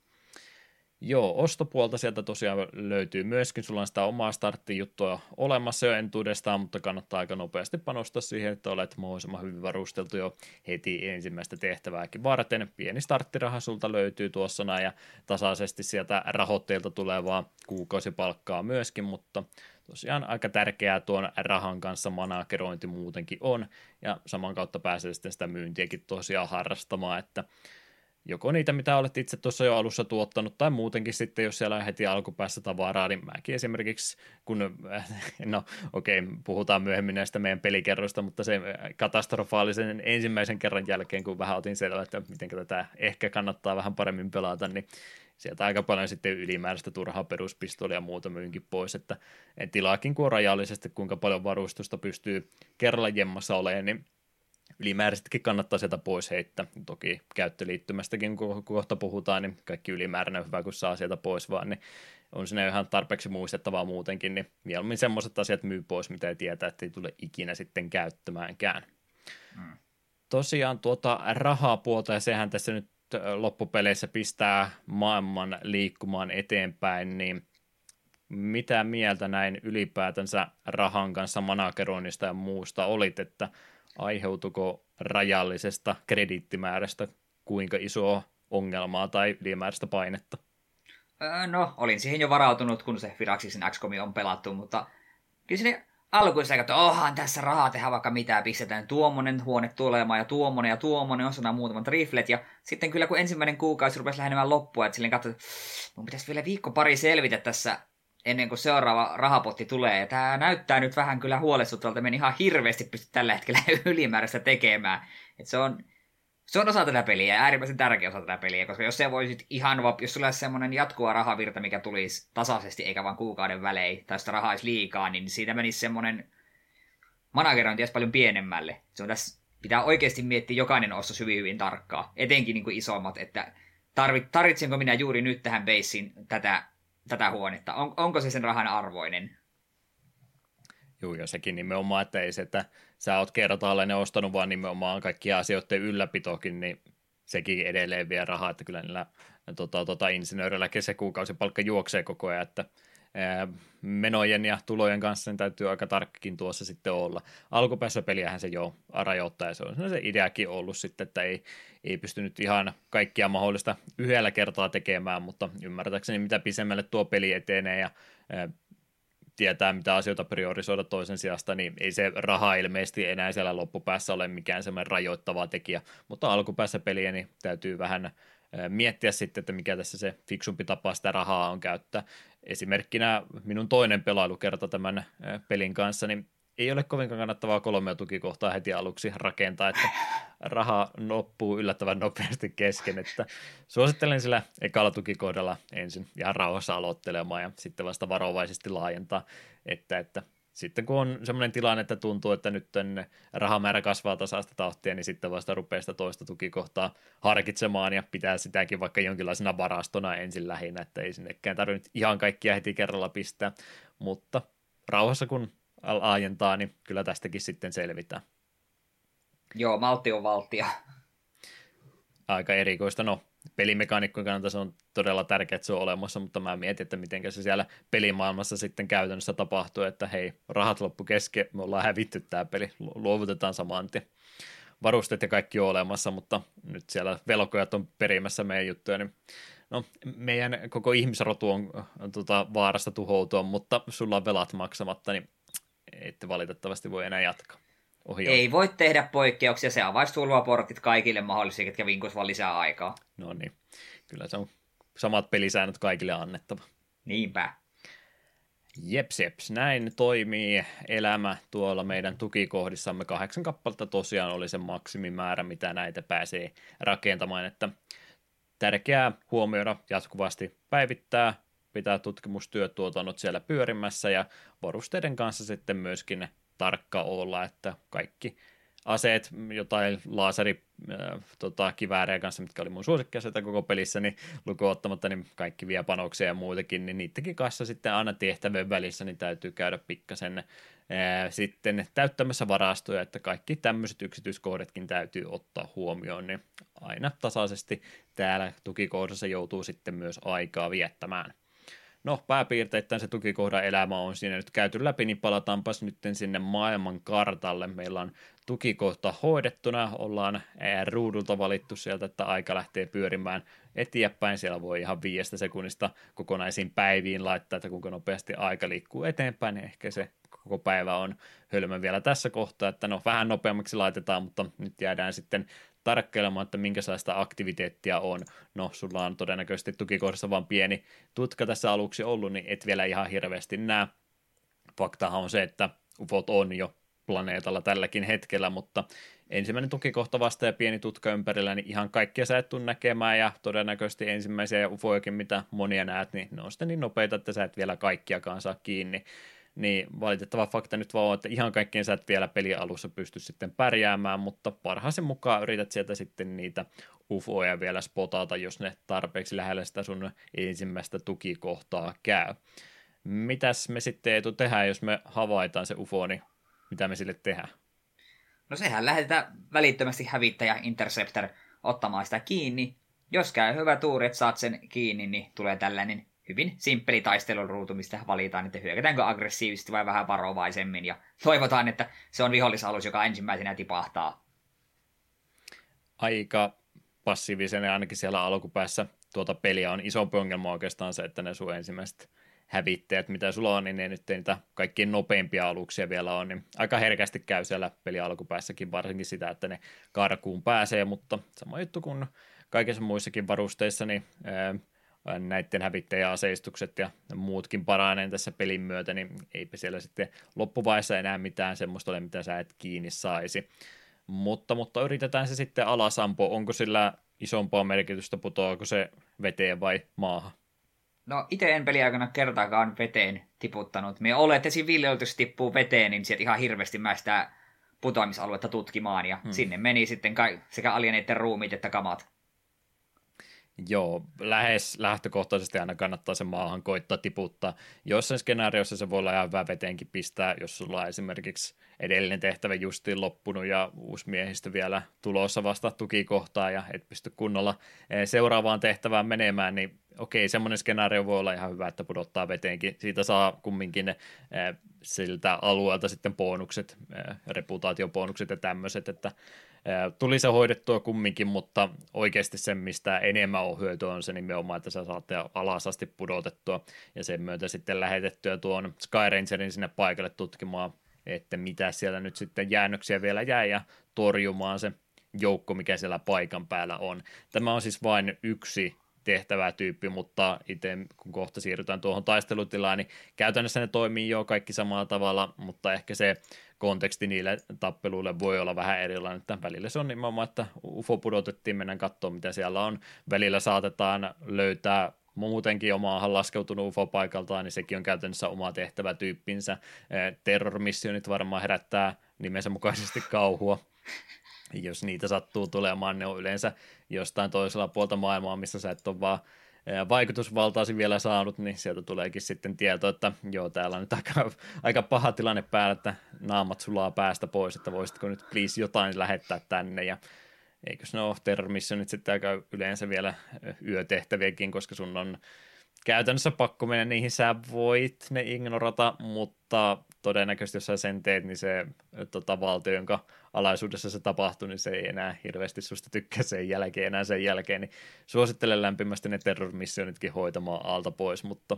Speaker 1: Joo, ostopuolta sieltä tosiaan löytyy myöskin. Sulla on sitä omaa starttijuttua olemassa jo entuudestaan, mutta kannattaa aika nopeasti panostaa siihen, että olet mahdollisimman hyvin varusteltu jo heti ensimmäistä tehtävääkin varten. Pieni starttiraha sulta löytyy tuossa näin ja tasaisesti sieltä rahoitteilta tulevaa kuukausipalkkaa myöskin, mutta tosiaan aika tärkeää tuon rahan kanssa manakerointi muutenkin on ja saman kautta pääsee sitten sitä myyntiäkin tosiaan harrastamaan, että joko niitä, mitä olet itse tuossa jo alussa tuottanut, tai muutenkin sitten, jos siellä on heti alkupäässä tavaraa, niin mäkin esimerkiksi, kun, no okei, okay, puhutaan myöhemmin näistä meidän pelikerroista, mutta se katastrofaalisen ensimmäisen kerran jälkeen, kun vähän otin selvä, että miten tätä ehkä kannattaa vähän paremmin pelata, niin sieltä aika paljon sitten ylimääräistä turhaa peruspistoolia ja muuta myynkin pois, että tilaakin kun on rajallisesti, kuinka paljon varustusta pystyy kerralla jemmassa olemaan, niin ylimääräisetkin kannattaa sieltä pois heittää. Toki käyttöliittymästäkin, kun kohta puhutaan, niin kaikki ylimääräinen on hyvä, kun saa sieltä pois vaan, niin on sinne ihan tarpeeksi muistettavaa muutenkin, niin mieluummin semmoiset asiat myy pois, mitä ei tietää, että ei tule ikinä sitten käyttämäänkään. Hmm. Tosiaan tuota rahaa puolta, ja sehän tässä nyt loppupeleissä pistää maailman liikkumaan eteenpäin, niin mitä mieltä näin ylipäätänsä rahan kanssa manakeroinnista ja muusta olit, että aiheutuko rajallisesta krediittimäärästä kuinka isoa ongelmaa tai ylimääräistä painetta?
Speaker 2: Öö, no, olin siihen jo varautunut, kun se Firaxisen XCOM on pelattu, mutta kyllä sinne alkuissa että ohan tässä rahaa tehdä vaikka mitä, pistetään tuommoinen huone tulemaan ja tuommoinen ja tuommoinen, osana muutamat riflet. Ja sitten kyllä kun ensimmäinen kuukausi rupesi lähenemään loppua, että silleen katsoin, että mun pitäisi vielä viikko pari selvitä tässä ennen kuin seuraava rahapotti tulee. Tämä näyttää nyt vähän kyllä huolestuttavalta, me ihan hirveästi pysty tällä hetkellä ylimääräistä tekemään. Et se on se on osa tätä peliä ja äärimmäisen tärkeä osa tätä peliä, koska jos se voisit ihan vaan, jos olisi semmoinen jatkuva rahavirta, mikä tulisi tasaisesti eikä vaan kuukauden välein, tai sitä rahaa olisi liikaa, niin siitä menisi semmoinen managerointi paljon pienemmälle. Se on tässä, pitää oikeasti miettiä jokainen osto hyvin hyvin tarkkaa, etenkin niin kuin isommat, että tarvit, tarvitsenko minä juuri nyt tähän beissiin tätä, tätä huonetta, on, onko se sen rahan arvoinen.
Speaker 1: Joo, ja sekin nimenomaan, että ei se, että sä oot kertaalleen ostanut vaan nimenomaan kaikkia asioiden ylläpitokin, niin sekin edelleen vie rahaa, että kyllä niillä tota, tota, insinöörilläkin se kuukausipalkka juoksee koko ajan, että menojen ja tulojen kanssa niin täytyy aika tarkkakin tuossa sitten olla. Alkupäässä peliähän se jo rajoittaa ja se on se ideakin ollut sitten, että ei, ei pystynyt ihan kaikkia mahdollista yhdellä kertaa tekemään, mutta ymmärtääkseni mitä pisemmälle tuo peli etenee ja ää, tietää, mitä asioita priorisoida toisen sijasta, niin ei se raha ilmeisesti enää siellä loppupäässä ole mikään semmoinen rajoittava tekijä, mutta alkupäässä peliä niin täytyy vähän miettiä sitten, että mikä tässä se fiksumpi tapa sitä rahaa on käyttää. Esimerkkinä minun toinen pelailukerta tämän pelin kanssa, niin ei ole kovinkaan kannattavaa kolmea tukikohtaa heti aluksi rakentaa, että raha loppuu yllättävän nopeasti kesken, että suosittelen sillä ekalla tukikohdalla ensin ihan rauhassa aloittelemaan ja sitten vasta varovaisesti laajentaa, että, että sitten kun on semmoinen tilanne, että tuntuu, että nyt rahamäärä kasvaa tasaista tahtia, niin sitten vasta rupeaa sitä toista tukikohtaa harkitsemaan ja pitää sitäkin vaikka jonkinlaisena varastona ensin lähinnä, että ei sinnekään tarvitse ihan kaikkia heti kerralla pistää, mutta rauhassa kun laajentaa, niin kyllä tästäkin sitten selvitään.
Speaker 2: Joo, maltti on valtia.
Speaker 1: Aika erikoista. No, pelimekaanikkojen kannalta se on todella tärkeää, että se on olemassa, mutta mä mietin, että miten se siellä pelimaailmassa sitten käytännössä tapahtuu, että hei, rahat loppu kesken, me ollaan hävitty tämä peli, luovutetaan saman tien. Varusteet ja kaikki on olemassa, mutta nyt siellä velkojat on perimässä meidän juttuja, niin no, meidän koko ihmisrotu on, tota, vaarasta tuhoutua, mutta sulla on velat maksamatta, niin ette valitettavasti voi enää jatkaa.
Speaker 2: Ohi Ei voi tehdä poikkeuksia, se avaisi portit kaikille mahdollisille, ketkä vinkus vaan lisää aikaa.
Speaker 1: No niin, kyllä se on samat pelisäännöt kaikille annettava.
Speaker 2: Niinpä.
Speaker 1: Jeps, jeps, näin toimii elämä tuolla meidän tukikohdissamme. Kahdeksan kappaletta tosiaan oli se maksimimäärä, mitä näitä pääsee rakentamaan, että tärkeää huomioida jatkuvasti päivittää pitää tutkimustyötuotannot siellä pyörimässä ja varusteiden kanssa sitten myöskin tarkka olla, että kaikki aseet, jotain laaseri äh, tota, kiväärejä kanssa, mitkä oli mun suosikkiaseita koko pelissä, niin lukuun ottamatta niin kaikki vie panoksia ja muitakin, niin niidenkin kanssa sitten aina tehtävien välissä niin täytyy käydä pikkasen äh, sitten täyttämässä varastoja, että kaikki tämmöiset yksityiskohdetkin täytyy ottaa huomioon, niin aina tasaisesti täällä tukikohdassa joutuu sitten myös aikaa viettämään. No, pääpiirteittäin se tukikohdan elämä on siinä nyt käyty läpi, niin palataanpas nyt sinne maailman kartalle. Meillä on tukikohta hoidettuna, ollaan ruudulta valittu sieltä, että aika lähtee pyörimään eteenpäin. Siellä voi ihan viiestä sekunnista kokonaisiin päiviin laittaa, että kuinka nopeasti aika liikkuu eteenpäin. Ehkä se koko päivä on hölmö vielä tässä kohtaa, että no vähän nopeammaksi laitetaan, mutta nyt jäädään sitten tarkkailemaan, että minkälaista aktiviteettia on. No, sulla on todennäköisesti tukikohdassa vain pieni tutka tässä aluksi ollut, niin et vielä ihan hirveästi näe. Faktahan on se, että UFOt on jo planeetalla tälläkin hetkellä, mutta ensimmäinen tukikohta vasta ja pieni tutka ympärillä, niin ihan kaikkia sä et tule näkemään, ja todennäköisesti ensimmäisiä ufojakin, mitä monia näet, niin ne on sitten niin nopeita, että sä et vielä kaikkiakaan saa kiinni niin valitettava fakta nyt vaan on, että ihan kaikkien sä et vielä pelialussa pysty sitten pärjäämään, mutta parhaisen mukaan yrität sieltä sitten niitä UFOja vielä spotata, jos ne tarpeeksi lähellä sitä sun ensimmäistä tukikohtaa käy. Mitäs me sitten Eetu tehdään, jos me havaitaan se UFO, niin mitä me sille tehdään?
Speaker 2: No sehän lähetetään välittömästi hävittäjä Interceptor ottamaan sitä kiinni. Jos käy hyvä tuuri, että saat sen kiinni, niin tulee tällainen hyvin simppeli taisteluruutu, mistä valitaan, että hyökätäänkö aggressiivisesti vai vähän varovaisemmin, ja toivotaan, että se on vihollisalus, joka ensimmäisenä tipahtaa.
Speaker 1: Aika passiivisen ainakin siellä alkupäässä tuota peliä on isompi ongelma oikeastaan se, että ne sun ensimmäiset hävittäjät, mitä sulla on, niin ne nyt niitä kaikkien nopeimpia aluksia vielä on, niin aika herkästi käy siellä peli alkupäässäkin, varsinkin sitä, että ne karkuun pääsee, mutta sama juttu kuin kaikissa muissakin varusteissa, niin näiden hävittäjäaseistukset ja muutkin paraneen tässä pelin myötä, niin eipä siellä sitten loppuvaiheessa enää mitään semmoista ole, mitä sä et kiinni saisi. Mutta, mutta yritetään se sitten alasampo. Onko sillä isompaa merkitystä, putoako se veteen vai maahan?
Speaker 2: No itse en peliaikana kertaakaan veteen tiputtanut. Me olet, että jos tippuu veteen, niin sieltä ihan hirveästi mä sitä putoamisaluetta tutkimaan, ja hmm. sinne meni sitten ka- sekä alieneiden ruumiit että kamat.
Speaker 1: Joo, lähes lähtökohtaisesti aina kannattaa sen maahan koittaa tiputtaa. Jossain skenaariossa se voi olla ihan hyvä veteenkin pistää, jos sulla on esimerkiksi edellinen tehtävä justiin loppunut ja uusi miehistö vielä tulossa vasta tukikohtaa ja et pysty kunnolla eh, seuraavaan tehtävään menemään, niin okei, semmoinen skenaario voi olla ihan hyvä, että pudottaa veteenkin. Siitä saa kumminkin ne, eh, siltä alueelta sitten bonukset, eh, reputaatiobonukset ja tämmöiset, että tuli se hoidettua kumminkin, mutta oikeasti se, mistä enemmän on hyötyä, on se nimenomaan, että sä saatte alas asti pudotettua ja sen myötä sitten lähetettyä tuon Skyrangerin sinne paikalle tutkimaan, että mitä siellä nyt sitten jäännöksiä vielä jää ja torjumaan se joukko, mikä siellä paikan päällä on. Tämä on siis vain yksi tehtävätyyppi, mutta itse kun kohta siirrytään tuohon taistelutilaan, niin käytännössä ne toimii jo kaikki samalla tavalla, mutta ehkä se konteksti niille tappeluille voi olla vähän erilainen, että välillä se on nimenomaan, että UFO pudotettiin, mennään katsomaan mitä siellä on, välillä saatetaan löytää muutenkin omaahan laskeutunut UFO-paikaltaan, niin sekin on käytännössä oma tehtävätyyppinsä. Terrormissionit varmaan herättää nimensä mukaisesti kauhua. Jos niitä sattuu tulemaan, ne on yleensä jostain toisella puolta maailmaa, missä sä et ole vaan vaikutusvaltaasi vielä saanut, niin sieltä tuleekin sitten tieto, että joo, täällä on nyt aika, aika paha tilanne päällä, että naamat sulaa päästä pois, että voisitko nyt please jotain lähettää tänne, ja eikös ne ole terrormissionit sitten aika yleensä vielä yötehtäviäkin, koska sun on käytännössä pakko mennä niihin, sä voit ne ignorata, mutta todennäköisesti jos sä sen teet, niin se tota, valtio, jonka alaisuudessa se tapahtuu, niin se ei enää hirveästi susta tykkää sen jälkeen, enää sen jälkeen, niin suosittelen lämpimästi ne terrormissionitkin hoitamaan alta pois, mutta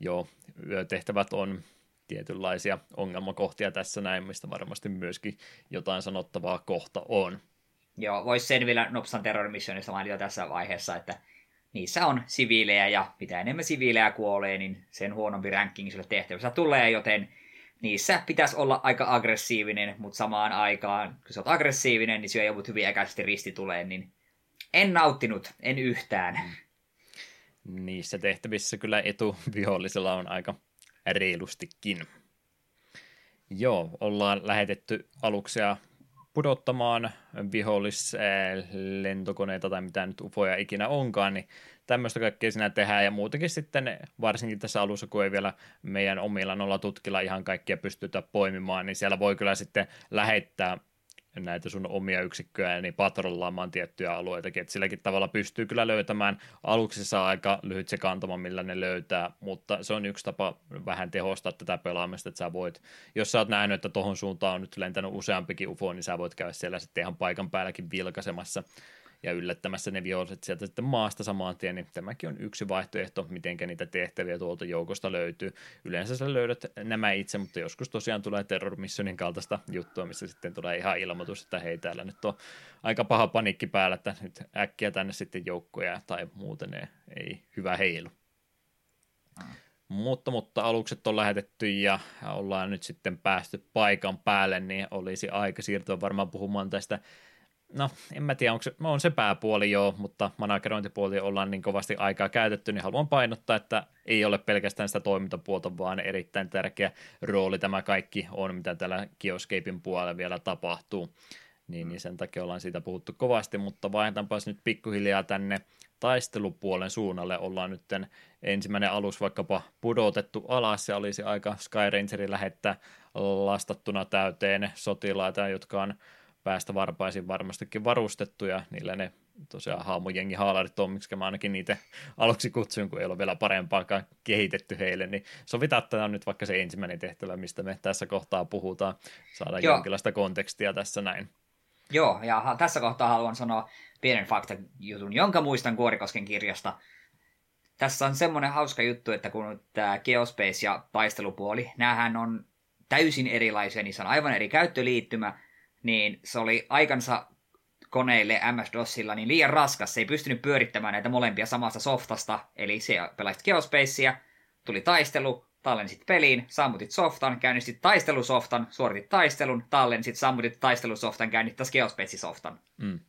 Speaker 1: joo, yötehtävät on tietynlaisia ongelmakohtia tässä näin, mistä varmasti myöskin jotain sanottavaa kohta on.
Speaker 2: Joo, voisi sen vielä Nopsan terrormissionista mainita tässä vaiheessa, että niissä on siviilejä ja mitä enemmän siviilejä kuolee, niin sen huonompi ranking sille tehtävässä tulee, joten niissä pitäisi olla aika aggressiivinen, mutta samaan aikaan, kun sä oot aggressiivinen, niin syö joudut hyvin äkäisesti ristituleen, niin en nauttinut, en yhtään.
Speaker 1: Niissä tehtävissä kyllä etuvihollisella on aika reilustikin. Joo, ollaan lähetetty aluksia pudottamaan vihollislentokoneita tai mitä nyt ufoja ikinä onkaan, niin tämmöistä kaikkea sinä tehdään. Ja muutenkin sitten varsinkin tässä alussa, kun ei vielä meidän omilla nolla tutkilla ihan kaikkia pystytä poimimaan, niin siellä voi kyllä sitten lähettää näitä sun omia yksikköjä niin patrollaamaan tiettyjä alueita, että silläkin tavalla pystyy kyllä löytämään. Aluksi saa aika lyhyt se kantama, millä ne löytää, mutta se on yksi tapa vähän tehostaa tätä pelaamista, että sä voit, jos sä oot nähnyt, että tohon suuntaan on nyt lentänyt useampikin UFO, niin sä voit käydä siellä sitten ihan paikan päälläkin vilkaisemassa ja yllättämässä ne viholliset sieltä sitten maasta samaan tien, niin tämäkin on yksi vaihtoehto, miten niitä tehtäviä tuolta joukosta löytyy. Yleensä sä löydät nämä itse, mutta joskus tosiaan tulee Terror Missionin kaltaista juttua, missä sitten tulee ihan ilmoitus, että hei täällä nyt on aika paha panikki päällä, että nyt äkkiä tänne sitten joukkoja tai muuten ei hyvä heilu. Mutta, mutta alukset on lähetetty ja ollaan nyt sitten päästy paikan päälle, niin olisi aika siirtyä varmaan puhumaan tästä no en mä tiedä, onko se, on se pääpuoli joo, mutta managerointipuoli ollaan niin kovasti aikaa käytetty, niin haluan painottaa, että ei ole pelkästään sitä toimintapuolta, vaan erittäin tärkeä rooli tämä kaikki on, mitä tällä Kioscapein puolella vielä tapahtuu. Niin, niin sen takia ollaan siitä puhuttu kovasti, mutta vaihdanpas nyt pikkuhiljaa tänne taistelupuolen suunnalle. Ollaan nyt ensimmäinen alus vaikkapa pudotettu alas ja olisi aika Skyrangerin lähettää lastattuna täyteen sotilaita, jotka on päästä varpaisin varmastikin varustettu ja niillä ne tosiaan haamujengi haalarit on, miksi mä ainakin niitä aluksi kutsun, kun ei ole vielä parempaakaan kehitetty heille, niin sovitaan, että tämä on nyt vaikka se ensimmäinen tehtävä, mistä me tässä kohtaa puhutaan, saadaan Joo. jonkinlaista kontekstia tässä näin.
Speaker 2: Joo, ja tässä kohtaa haluan sanoa pienen faktajutun, jonka muistan Kuorikosken kirjasta. Tässä on semmoinen hauska juttu, että kun tämä Geospace ja taistelupuoli, näähän on täysin erilaisia, niissä on aivan eri käyttöliittymä, niin se oli aikansa koneille MS-DOSilla niin liian raskas. Se ei pystynyt pyörittämään näitä molempia samasta softasta, eli se pelasit Geospacea, tuli taistelu, tallensit peliin, sammutit softan, käynnistit taistelusoftan, suoritit taistelun, tallensit, sammutit taistelusoftan, käynnistit taas geospetsisoftan.
Speaker 1: Mm.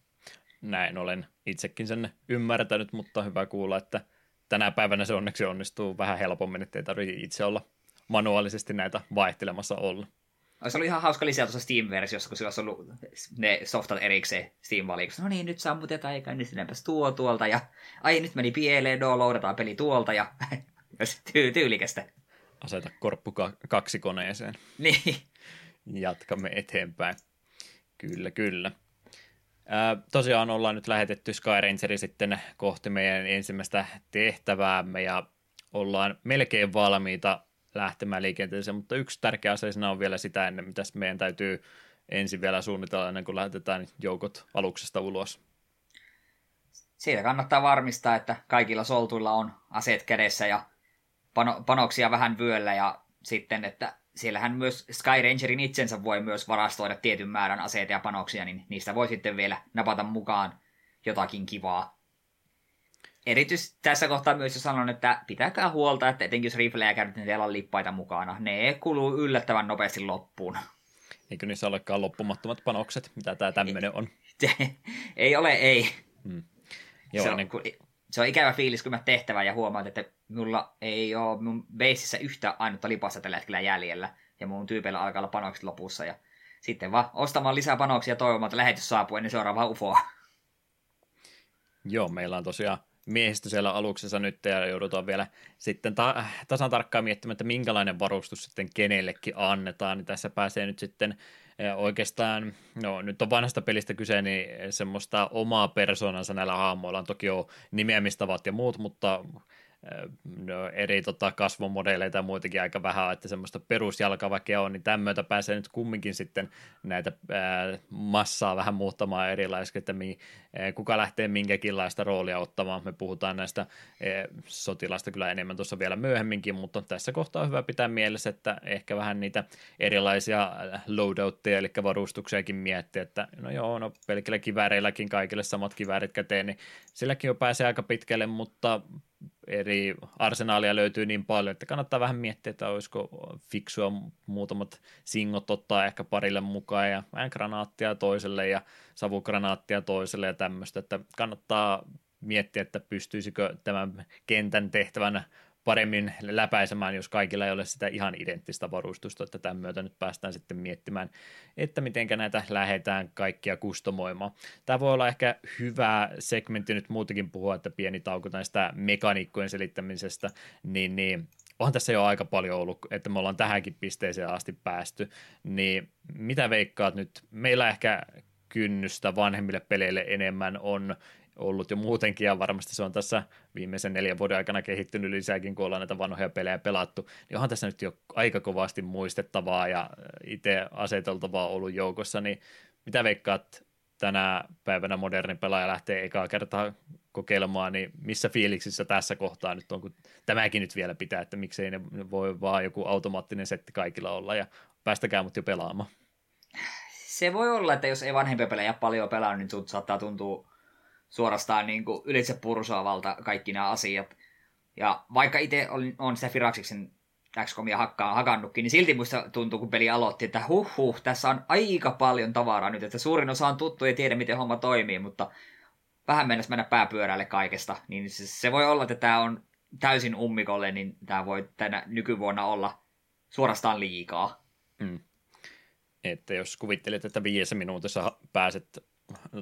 Speaker 1: Näin olen itsekin sen ymmärtänyt, mutta hyvä kuulla, että tänä päivänä se onneksi onnistuu vähän helpommin, ettei tarvitse itse olla manuaalisesti näitä vaihtelemassa olla.
Speaker 2: Olisi ollut ihan hauska lisää tuossa Steam-versiossa, kun sillä olisi ollut ne softat erikseen Steam-valikossa. No niin, nyt sammutetaan ja käynnistinäpäs tuo tuolta. Ja ai, nyt meni pieleen, downloadataan peli tuolta. Ja ty- tyylikästä.
Speaker 1: Aseta korppu ka- kaksi koneeseen.
Speaker 2: Niin.
Speaker 1: Jatkamme eteenpäin. Kyllä, kyllä. Ää, tosiaan ollaan nyt lähetetty Sky Rangeri sitten kohti meidän ensimmäistä tehtäväämme ja ollaan melkein valmiita lähtemään liikenteeseen, mutta yksi tärkeä asia siinä on vielä sitä ennen, mitä meidän täytyy ensin vielä suunnitella ennen kuin lähetetään joukot aluksesta ulos.
Speaker 2: Siitä kannattaa varmistaa, että kaikilla soltuilla on aseet kädessä ja pano- panoksia vähän vyöllä ja sitten, että siellähän myös Sky Rangerin itsensä voi myös varastoida tietyn määrän aseita ja panoksia, niin niistä voi sitten vielä napata mukaan jotakin kivaa. Erityisesti tässä kohtaa myös jo sanon, että pitäkää huolta, että etenkin jos riflejä käytetään, niin teillä on lippaita mukana. Ne kuluu yllättävän nopeasti loppuun.
Speaker 1: Eikö niissä olekaan loppumattomat panokset, mitä tämä tämmöinen on?
Speaker 2: ei ole, ei.
Speaker 1: Hmm.
Speaker 2: Joo, se, on, niin... se on ikävä fiilis, kun mä tehtävä ja huomaat, että mulla ei ole mun beississä yhtä ainutta lipassa tällä hetkellä jäljellä. Ja mun tyypeillä alkaa olla panokset lopussa. Ja sitten vaan ostamaan lisää panoksia ja toivomaan, että lähetys saapuu ennen seuraavaa ufoa.
Speaker 1: Joo, meillä on tosiaan miehistö siellä aluksessa nyt ja joudutaan vielä sitten ta- tasan tarkkaan miettimään, että minkälainen varustus sitten kenellekin annetaan, niin tässä pääsee nyt sitten oikeastaan, no nyt on vanhasta pelistä kyse, niin semmoista omaa persoonansa näillä hahmoilla. On toki jo nimeämistavat ja muut, mutta no, eri tota, kasvomodeleita ja muitakin aika vähän, että semmoista perusjalkaväkeä on, niin tämän pääsee nyt kumminkin sitten näitä ää, massaa vähän muuttamaan erilaisesti, että mi, ää, kuka lähtee minkäkinlaista roolia ottamaan. Me puhutaan näistä ää, sotilasta kyllä enemmän tuossa vielä myöhemminkin, mutta tässä kohtaa on hyvä pitää mielessä, että ehkä vähän niitä erilaisia loadoutteja, eli varustuksiakin miettiä, että no joo, no pelkillä kivääreilläkin kaikille samat kiväärit käteen, niin silläkin jo pääsee aika pitkälle, mutta eri arsenaalia löytyy niin paljon, että kannattaa vähän miettiä, että olisiko fiksua muutamat singot ottaa ehkä parille mukaan ja vähän granaattia toiselle ja savugranaattia toiselle ja tämmöistä, että kannattaa miettiä, että pystyisikö tämän kentän tehtävän paremmin läpäisemään, jos kaikilla ei ole sitä ihan identtistä varustusta, että tämän myötä nyt päästään sitten miettimään, että miten näitä lähdetään kaikkia kustomoimaan. Tämä voi olla ehkä hyvä segmentti nyt muutenkin puhua, että pieni tauko näistä mekaniikkojen selittämisestä, niin, niin onhan tässä jo aika paljon ollut, että me ollaan tähänkin pisteeseen asti päästy, niin mitä veikkaat nyt? Meillä ehkä kynnystä vanhemmille peleille enemmän on ollut jo muutenkin, ja varmasti se on tässä viimeisen neljän vuoden aikana kehittynyt lisääkin, kun ollaan näitä vanhoja pelejä pelattu, niin onhan tässä nyt jo aika kovasti muistettavaa ja itse aseteltavaa ollut joukossa, niin mitä veikkaat tänä päivänä moderni pelaaja lähtee ekaa kertaa kokeilemaan, niin missä fiiliksissä tässä kohtaa nyt on, kun tämäkin nyt vielä pitää, että miksei ne voi vaan joku automaattinen setti kaikilla olla, ja päästäkää mut jo pelaamaan.
Speaker 2: Se voi olla, että jos ei vanhempia pelejä paljon pelaa, niin saattaa tuntua suorastaan niin kuin ylitse pursoavalta kaikki nämä asiat. Ja vaikka itse on sitä Firaksiksen XCOMia hakkaa, hakannutkin, niin silti muista tuntuu, kun peli aloitti, että huh huh, tässä on aika paljon tavaraa nyt, että suurin osa on tuttu ja tiedä, miten homma toimii, mutta vähän mennessä mennä pääpyörälle kaikesta, niin se, se voi olla, että tämä on täysin ummikolle, niin tämä voi tänä nykyvuonna olla suorastaan liikaa. Mm.
Speaker 1: Että jos kuvittelet, että viidessä minuutissa pääset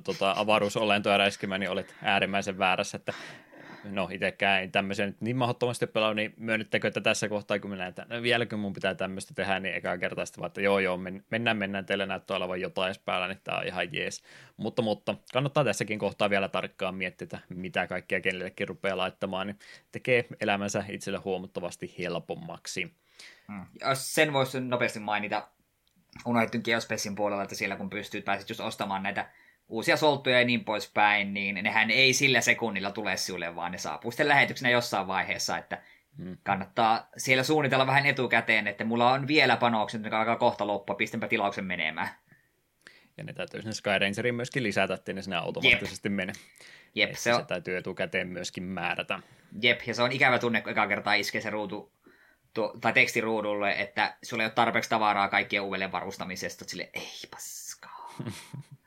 Speaker 1: tota, avaruusolentoja räiskimään, niin olet äärimmäisen väärässä, että no itsekään ei tämmöisen nyt niin mahdottomasti pelaa, niin myönnyttekö, että tässä kohtaa, kun minä että no vieläkö mun pitää tämmöistä tehdä, niin ekaa kertaa sitten vaan, että joo joo, men, mennään, mennään, teille näyttää olevan jotain päällä, niin tämä on ihan jees. Mutta, mutta kannattaa tässäkin kohtaa vielä tarkkaan miettiä, että mitä kaikkea kenellekin rupeaa laittamaan, niin tekee elämänsä itselle huomattavasti helpommaksi.
Speaker 2: Hmm. Sen voisi nopeasti mainita unohdettiin Geospacin puolella, että siellä kun pystyy, pääsit just ostamaan näitä uusia solttuja ja niin poispäin, niin nehän ei sillä sekunnilla tule sinulle, vaan ne saapuu sitten lähetyksenä jossain vaiheessa, että hmm. kannattaa siellä suunnitella vähän etukäteen, että mulla on vielä panokset, jotka alkaa kohta loppua, pistänpä tilauksen menemään.
Speaker 1: Ja ne täytyy sinne Sky Rangerin myöskin lisätä, että ne sinne automaattisesti Jep. mene. Jep, se, on... se täytyy etukäteen myöskin määrätä.
Speaker 2: Jep, ja se on ikävä tunne, kun eka kertaa iskee se ruutu tuo, tai tekstiruudulle, että sulla ei ole tarpeeksi tavaraa kaikkien uudelleen varustamisesta. Sille ei paskaa.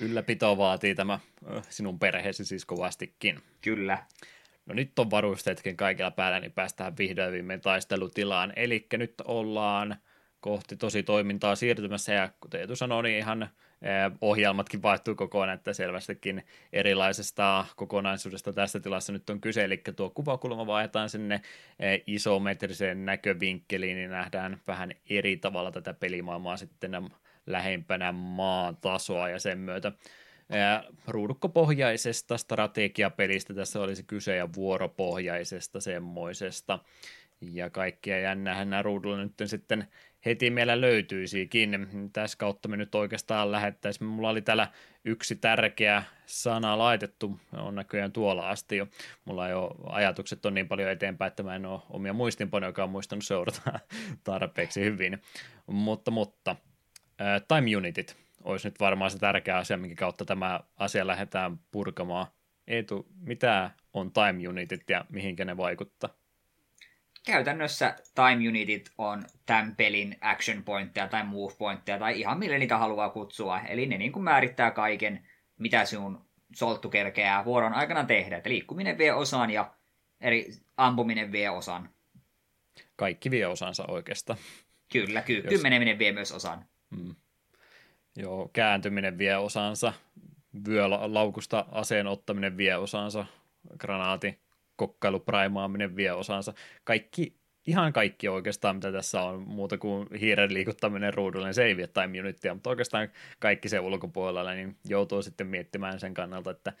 Speaker 1: Ylläpito vaatii tämä sinun perheesi siis kovastikin.
Speaker 2: Kyllä.
Speaker 1: No nyt on varusteetkin kaikilla päällä, niin päästään vihdoin viimein taistelutilaan. Eli nyt ollaan kohti tosi toimintaa siirtymässä, ja kuten Eetu sanoi, niin ihan ohjelmatkin vaihtuu kokonaan, että selvästikin erilaisesta kokonaisuudesta tässä tilassa nyt on kyse, eli tuo kuvakulma vaihdetaan sinne isometriseen näkövinkkeliin, niin nähdään vähän eri tavalla tätä pelimaailmaa sitten lähempänä maan tasoa ja sen myötä ruudukkopohjaisesta strategiapelistä tässä olisi kyse ja vuoropohjaisesta semmoisesta. Ja kaikkia jännähän nämä ruudulla nyt sitten heti meillä löytyisikin. Tässä kautta me nyt oikeastaan lähettäisiin. Mulla oli täällä yksi tärkeä sana laitettu, on näköjään tuolla asti jo. Mulla ei ole ajatukset on niin paljon eteenpäin, että mä en ole omia muistinpanoja, joka on muistanut seurata tarpeeksi hyvin. Mutta, mutta time unitit olisi nyt varmaan se tärkeä asia, minkä kautta tämä asia lähdetään purkamaan. Eetu, mitä on time unitit ja mihinkä ne vaikuttaa?
Speaker 2: Käytännössä time unitit on tämän pelin action pointteja tai move pointteja tai ihan millä niitä haluaa kutsua. Eli ne niin kuin määrittää kaiken, mitä sinun solttu kerkeää vuoron aikana tehdä. Että liikkuminen vie osan ja eri ampuminen vie osan.
Speaker 1: Kaikki vie osansa oikeastaan.
Speaker 2: Kyllä, ky- Jos... kymmeneminen vie myös osan. Hmm.
Speaker 1: Joo, kääntyminen vie osansa, vyölaukusta aseen ottaminen vie osansa, granaati, kokkailu, praimaaminen vie osansa. Kaikki, ihan kaikki oikeastaan, mitä tässä on, muuta kuin hiiren liikuttaminen ruudulle, niin se ei vie time unittia, mutta oikeastaan kaikki se ulkopuolella, niin joutuu sitten miettimään sen kannalta, että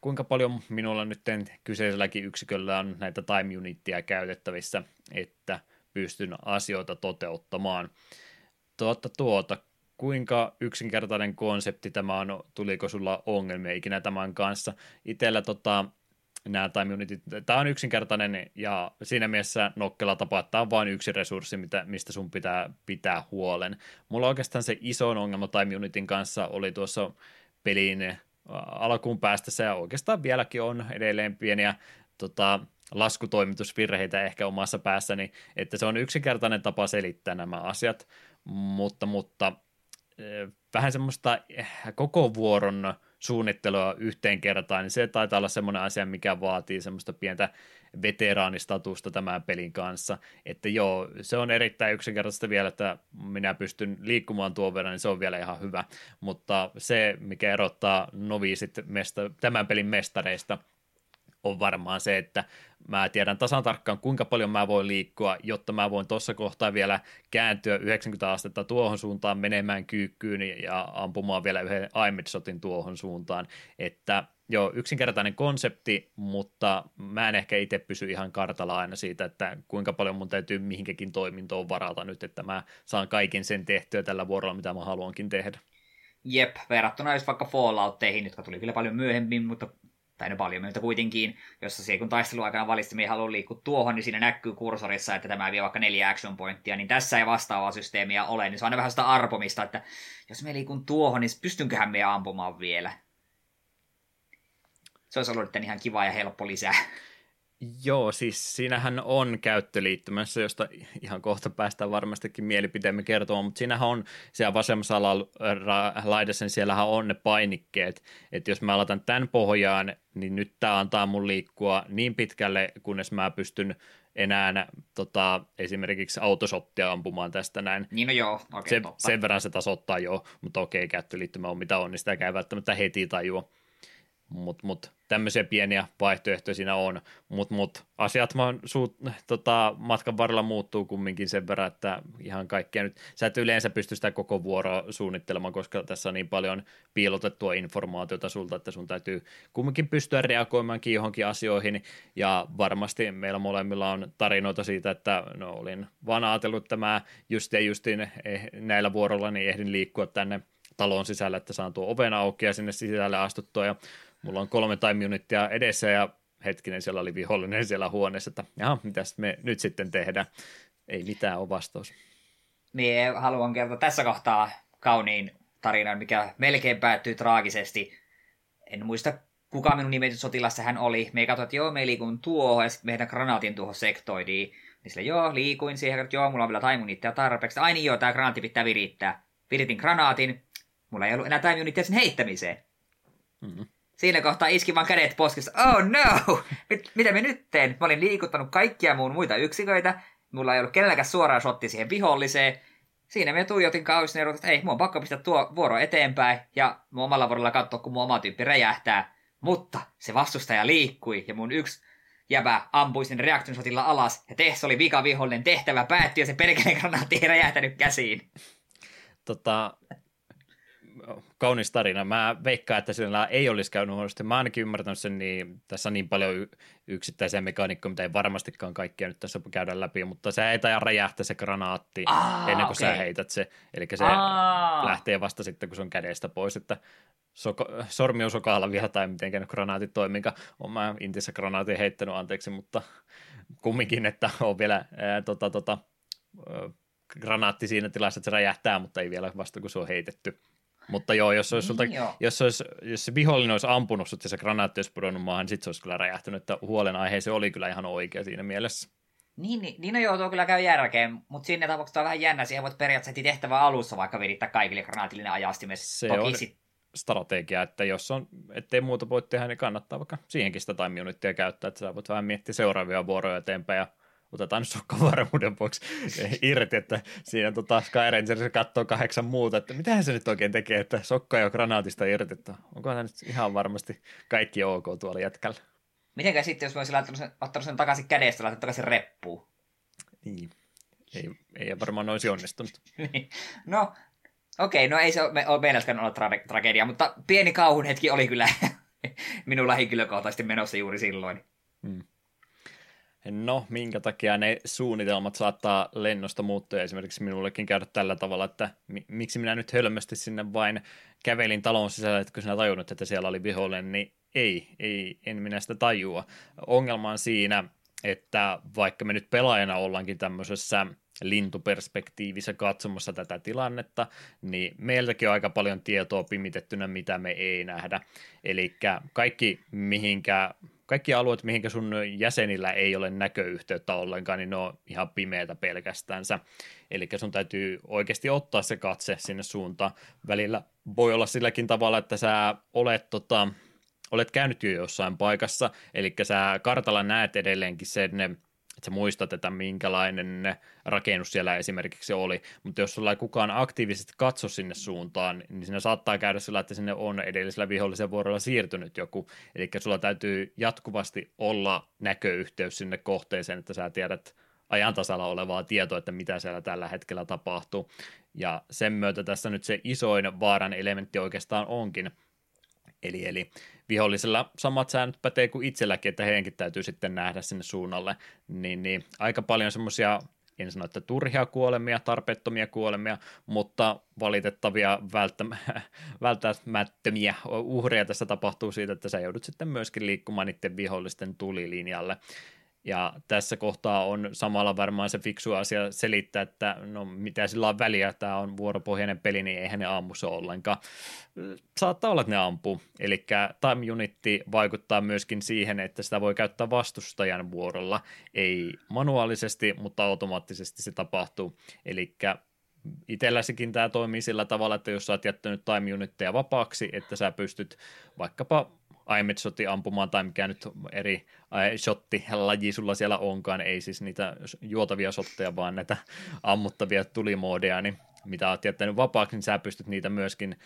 Speaker 1: kuinka paljon minulla nyt kyseiselläkin yksiköllä on näitä time unittia käytettävissä, että pystyn asioita toteuttamaan. Tuota, tuota, kuinka yksinkertainen konsepti tämä on, tuliko sulla ongelmia ikinä tämän kanssa? Itellä tota, nämä time unitit, tämä on yksinkertainen ja siinä mielessä nokkela tapa, tämä on vain yksi resurssi, mitä, mistä sun pitää pitää huolen. Mulla oikeastaan se iso ongelma time unitin kanssa oli tuossa pelin alkuun päästä ja oikeastaan vieläkin on edelleen pieniä tota, laskutoimitusvirheitä ehkä omassa päässäni, että se on yksinkertainen tapa selittää nämä asiat, mutta, mutta vähän semmoista eh, koko vuoron suunnittelua yhteen kertaan, niin se taitaa olla semmoinen asia, mikä vaatii semmoista pientä veteraanistatusta tämän pelin kanssa. Että joo, se on erittäin yksinkertaista vielä, että minä pystyn liikkumaan tuon verran, niin se on vielä ihan hyvä. Mutta se, mikä erottaa noviisit mesta, tämän pelin mestareista, on varmaan se, että mä tiedän tasan tarkkaan, kuinka paljon mä voin liikkua, jotta mä voin tuossa kohtaa vielä kääntyä 90 astetta tuohon suuntaan, menemään kyykkyyn ja ampumaan vielä yhden aimedshotin tuohon suuntaan, että joo, yksinkertainen konsepti, mutta mä en ehkä itse pysy ihan kartalla aina siitä, että kuinka paljon mun täytyy mihinkäkin toimintoon varata nyt, että mä saan kaiken sen tehtyä tällä vuorolla, mitä mä haluankin tehdä.
Speaker 2: Jep, verrattuna jos vaikka Falloutteihin, jotka tuli kyllä paljon myöhemmin, mutta tai ne paljon myötä kuitenkin, jossa se kun aikana valitsi, että haluaa liikkua tuohon, niin siinä näkyy kursorissa, että tämä vie vaikka neljä action pointtia, niin tässä ei vastaavaa systeemiä ole, niin se on aina vähän sitä arpomista, että jos me liikun tuohon, niin pystynköhän me ampumaan vielä. Se olisi ollut ihan kiva ja helppo lisää.
Speaker 1: Joo, siis siinähän on käyttöliittymässä, josta ihan kohta päästään varmastikin mielipiteemme kertomaan, mutta siinähän on siellä vasemmassa laidassa, niin siellähän on ne painikkeet, että jos mä aloitan tämän pohjaan, niin nyt tämä antaa mun liikkua niin pitkälle, kunnes mä pystyn enää tota, esimerkiksi autosottia ampumaan tästä näin.
Speaker 2: Niin no joo,
Speaker 1: okay, se, Sen verran se tasoittaa jo, mutta okei, käyttöliittymä on mitä on, niin sitä ei välttämättä heti tajua. Mutta mut, tämmöisiä pieniä vaihtoehtoja siinä on, mutta mut, asiat vaan suut, tota, matkan varrella muuttuu kumminkin sen verran, että ihan kaikkea nyt, sä et yleensä pysty sitä koko vuoroa suunnittelemaan, koska tässä on niin paljon piilotettua informaatiota sulta, että sun täytyy kumminkin pystyä reagoimaankin johonkin asioihin, ja varmasti meillä molemmilla on tarinoita siitä, että no olin vaan ajatellut, että mä just ja justin eh, näillä vuorolla niin ehdin liikkua tänne talon sisällä, että saan tuo oven auki ja sinne sisälle astuttua. Ja mulla on kolme time unittia edessä ja hetkinen, siellä oli vihollinen siellä huoneessa, että jaha, mitäs me nyt sitten tehdään? Ei mitään ole vastaus.
Speaker 2: Niin, haluan kertoa tässä kohtaa kauniin tarinan, mikä melkein päättyy traagisesti. En muista kuka minun nimetty sotilassa hän oli. Me katsoin, että joo, me liikun tuohon, ja sitten meidän granaatin tuohon sektoidiin. Niin sille, joo, liikuin siihen, että joo, mulla on vielä taimunitteja tarpeeksi. Ai niin joo, tämä granaatti pitää virittää. Viritin granaatin, mulla ei ollut enää taimunitteja sen heittämiseen. Mm-hmm. Siinä kohtaa iski vaan kädet poskessa. Oh no! Mit, mitä me nyt teen? Mä olin liikuttanut kaikkia muun muita yksiköitä. Mulla ei ollut kenelläkään suoraan shotti siihen viholliseen. Siinä me tuijotin kausin että ei, mun on pakko pistää tuo vuoro eteenpäin. Ja mun omalla vuorolla katsoa, kun mun oma tyyppi räjähtää. Mutta se vastustaja liikkui ja mun yksi jäbä ampui sen reaktionsotilla alas. Ja Tess oli vihollinen tehtävä päättyi ja se perkeleen granaatti ei räjähtänyt käsiin.
Speaker 1: Tota, kaunis tarina. Mä veikkaan, että sillä ei olisi käynyt huonosti. Mä ainakin ymmärtänyt sen, niin tässä on niin paljon yksittäisiä mekaanikkoja, mitä ei varmastikaan kaikkia nyt tässä käydä läpi, mutta se ei taida räjähtää se granaatti Aa, ennen kuin okay. sä heität se. Eli se Aa. lähtee vasta sitten, kun se on kädestä pois, että soko, sormi on sokalla vielä tai miten granaatit toiminkaan. Olen mä Intissä granaatin heittänyt anteeksi, mutta kumminkin, että on vielä ää, tota, tota, granaatti siinä tilassa, että se räjähtää, mutta ei vielä vasta kun se on heitetty. Mutta joo, jos, olisi sulta, niin jos, olisi, jos se vihollinen olisi ampunut sut ja se granaatti olisi pudonnut maahan, niin sitten se olisi kyllä räjähtänyt, että huolenaihe se oli kyllä ihan oikea siinä mielessä.
Speaker 2: Niin, niin, niin no joo, tuo kyllä käy järkeen, mutta sinne tapauksessa on vähän jännä, siihen voit periaatteessa tehtävä alussa vaikka virittää kaikille granaatillinen ajastimes.
Speaker 1: Se Toki on sit... strategia, että jos on, ettei muuta voi tehdä, niin kannattaa vaikka siihenkin sitä time unittia käyttää, että sä voit vähän miettiä seuraavia vuoroja eteenpäin ja otetaan nyt sokka varmuuden vuoksi irti, että siinä tota Sky Rangerissa katsoo kahdeksan muuta, että mitä se nyt oikein tekee, että sokka jo granaatista irti, että onko tämä nyt ihan varmasti kaikki ok tuolla jätkällä.
Speaker 2: Mitenkä sitten, jos voisi laittaa sen, ottanut sen takaisin kädestä, laittaa takaisin reppuun?
Speaker 1: Niin, ei, ei varmaan olisi onnistunut.
Speaker 2: niin. No, okei, okay, no ei se ole, ole meilläskään olla tra- tragedia, mutta pieni kauhun hetki oli kyllä minulla henkilökohtaisesti menossa juuri silloin. Hmm.
Speaker 1: No, minkä takia ne suunnitelmat saattaa lennosta muuttua esimerkiksi minullekin käydä tällä tavalla, että mi- miksi minä nyt hölmösti sinne vain kävelin talon sisällä, että kun sinä tajunnut, että siellä oli vihollinen, niin ei, ei, en minä sitä tajua. Ongelma on siinä, että vaikka me nyt pelaajana ollaankin tämmöisessä lintuperspektiivissä katsomassa tätä tilannetta, niin meiltäkin on aika paljon tietoa pimitettynä, mitä me ei nähdä. Eli kaikki, mihinkä kaikki alueet, mihinkä sun jäsenillä ei ole näköyhteyttä ollenkaan, niin ne on ihan pimeätä pelkästänsä. Eli sun täytyy oikeasti ottaa se katse sinne suuntaan. Välillä voi olla silläkin tavalla, että sä olet tota, olet käynyt jo jossain paikassa, eli sä kartalla näet edelleenkin sen että sä muistat, että minkälainen rakennus siellä esimerkiksi oli, mutta jos sulla ei kukaan aktiivisesti katso sinne suuntaan, niin siinä saattaa käydä sillä, että sinne on edellisellä vihollisen vuorolla siirtynyt joku, eli sulla täytyy jatkuvasti olla näköyhteys sinne kohteeseen, että sä tiedät ajan tasalla olevaa tietoa, että mitä siellä tällä hetkellä tapahtuu, ja sen myötä tässä nyt se isoin vaaran elementti oikeastaan onkin, Eli, eli vihollisella samat säännöt pätee kuin itselläkin, että heidänkin täytyy sitten nähdä sinne suunnalle. Niin, niin aika paljon semmoisia, en sano, että turhia kuolemia, tarpeettomia kuolemia, mutta valitettavia välttämättömiä uhreja tässä tapahtuu siitä, että sä joudut sitten myöskin liikkumaan niiden vihollisten tulilinjalle. Ja tässä kohtaa on samalla varmaan se fiksu asia selittää, että no mitä sillä on väliä, tämä on vuoropohjainen peli, niin eihän ne ammu se ollenkaan. Saattaa olla, että ne ampuu. Eli time unitti vaikuttaa myöskin siihen, että sitä voi käyttää vastustajan vuorolla. Ei manuaalisesti, mutta automaattisesti se tapahtuu. Eli itselläsikin tämä toimii sillä tavalla, että jos sä oot jättänyt time unitteja vapaaksi, että sä pystyt vaikkapa aimet-shotti ampumaan tai mikä nyt eri shotti-laji sulla siellä onkaan, ei siis niitä juotavia shotteja, vaan näitä ammuttavia tulimoodeja, niin mitä olet jättänyt vapaaksi, niin sä pystyt niitä myöskin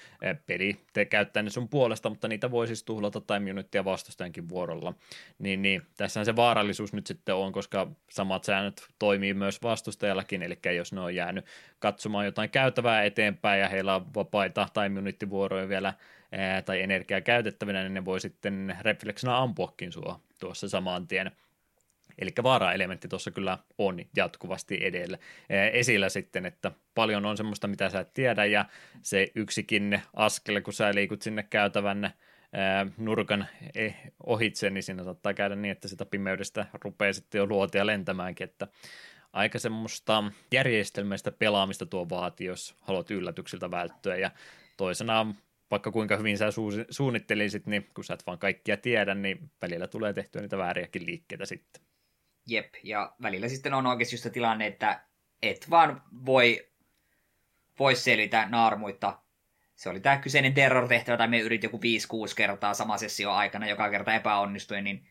Speaker 1: peli te ne sun puolesta, mutta niitä voi siis tuhlata time unittia vastustajankin vuorolla. Niin, niin, tässä se vaarallisuus nyt sitten on, koska samat säännöt toimii myös vastustajallakin, eli jos ne on jäänyt katsomaan jotain käytävää eteenpäin ja heillä on vapaita time unittivuoroja vielä tai energiaa käytettävinä, niin ne voi sitten refleksina ampuakin sua tuossa saman tien. Eli vaara-elementti tuossa kyllä on jatkuvasti edellä, esillä sitten, että paljon on semmoista, mitä sä et tiedä, ja se yksikin askel, kun sä liikut sinne käytävän nurkan e, ohitse, niin siinä saattaa käydä niin, että sitä pimeydestä rupeaa sitten jo luotia lentämäänkin, että aika semmoista järjestelmäistä pelaamista tuo vaati, jos haluat yllätyksiltä välttyä, ja toisena vaikka kuinka hyvin sä su- suunnittelisit, niin kun sä et vaan kaikkia tiedä, niin välillä tulee tehtyä niitä vääriäkin liikkeitä sitten.
Speaker 2: Jep, ja välillä sitten on oikeasti just tilanne, että et vaan voi, voi selvitä naarmuitta. Se oli tämä kyseinen terror-tehtävä, tai me yritin joku 5-6 kertaa sama sessio aikana, joka kerta epäonnistui, niin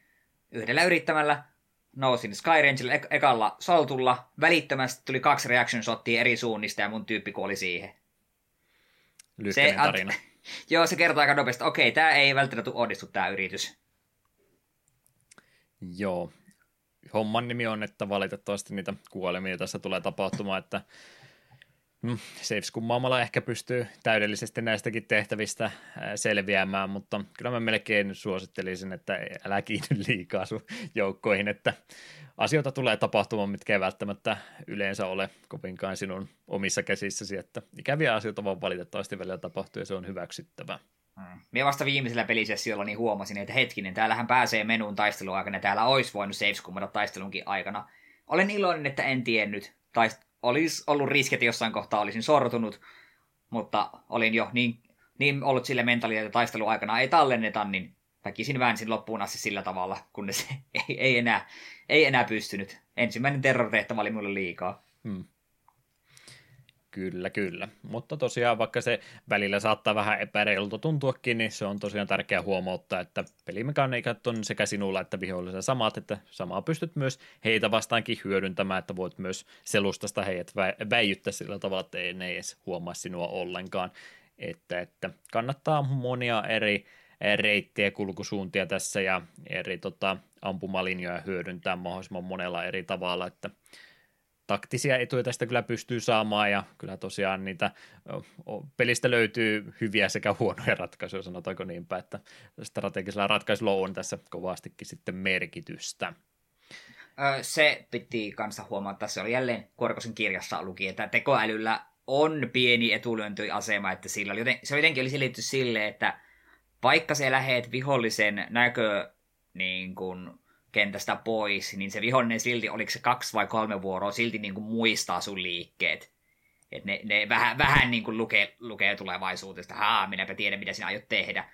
Speaker 2: yhdellä yrittämällä nousin Skyrangelle ek- ekalla soltulla, välittömästi tuli kaksi reaction shottia eri suunnista ja mun tyyppi kuoli siihen.
Speaker 1: Lyhkäinen tarina.
Speaker 2: Joo, se kertoo aika nopeasti. Okei, tämä ei välttämättä onnistu tämä yritys.
Speaker 1: Joo. Homman nimi on, että valitettavasti niitä kuolemia tässä tulee tapahtumaan, että Mm, kummaamalla ehkä pystyy täydellisesti näistäkin tehtävistä selviämään, mutta kyllä mä melkein suosittelisin, että älä kiinny liikaa sun joukkoihin, että asioita tulee tapahtumaan, mitkä ei välttämättä yleensä ole kovinkaan sinun omissa käsissäsi, että ikäviä asioita vaan valitettavasti välillä tapahtuu ja se on hyväksyttävää.
Speaker 2: Hmm. Minä vasta viimeisellä pelisessiolla niin huomasin, että hetkinen, täällähän pääsee menuun taistelun aikana, täällä olisi voinut kummata taistelunkin aikana. Olen iloinen, että en tiennyt, taist- olisi ollut riski, että jossain kohtaa olisin sortunut, mutta olin jo niin, niin ollut sille mentaalia, että taistelun aikana ei tallenneta, niin väkisin väänsin loppuun asti sillä tavalla, kunnes ei, ei, enää, ei enää pystynyt. Ensimmäinen terrortehtävä oli mulle liikaa. Hmm.
Speaker 1: Kyllä, kyllä. Mutta tosiaan vaikka se välillä saattaa vähän epäreilulta tuntuakin, niin se on tosiaan tärkeää huomauttaa, että pelimekaniikat on sekä sinulla että vihollisella samat, että samaa pystyt myös heitä vastaankin hyödyntämään, että voit myös selustasta heidät vä- väijyttää sillä tavalla, että ei ne edes huomaa sinua ollenkaan. Että, että kannattaa monia eri reittejä kulkusuuntia tässä ja eri tota, ampumalinjoja hyödyntää mahdollisimman monella eri tavalla, että taktisia etuja tästä kyllä pystyy saamaan ja kyllä tosiaan niitä pelistä löytyy hyviä sekä huonoja ratkaisuja, sanotaanko niinpä, että strategisella ratkaisulla on tässä kovastikin sitten merkitystä.
Speaker 2: Se piti kanssa huomata, se oli jälleen Korkosen kirjassa luki, että tekoälyllä on pieni etulyöntiasema, että sillä oli joten, se jotenkin oli selitty sille, että vaikka se lähet vihollisen näkö niin kuin, kentästä pois, niin se vihollinen silti, oliko se kaksi vai kolme vuoroa, silti niin kuin muistaa sun liikkeet. Et ne, ne vähän, vähän niin kuin lukee, lukee tulevaisuudesta, haa, minäpä tiedän, mitä sinä aiot tehdä.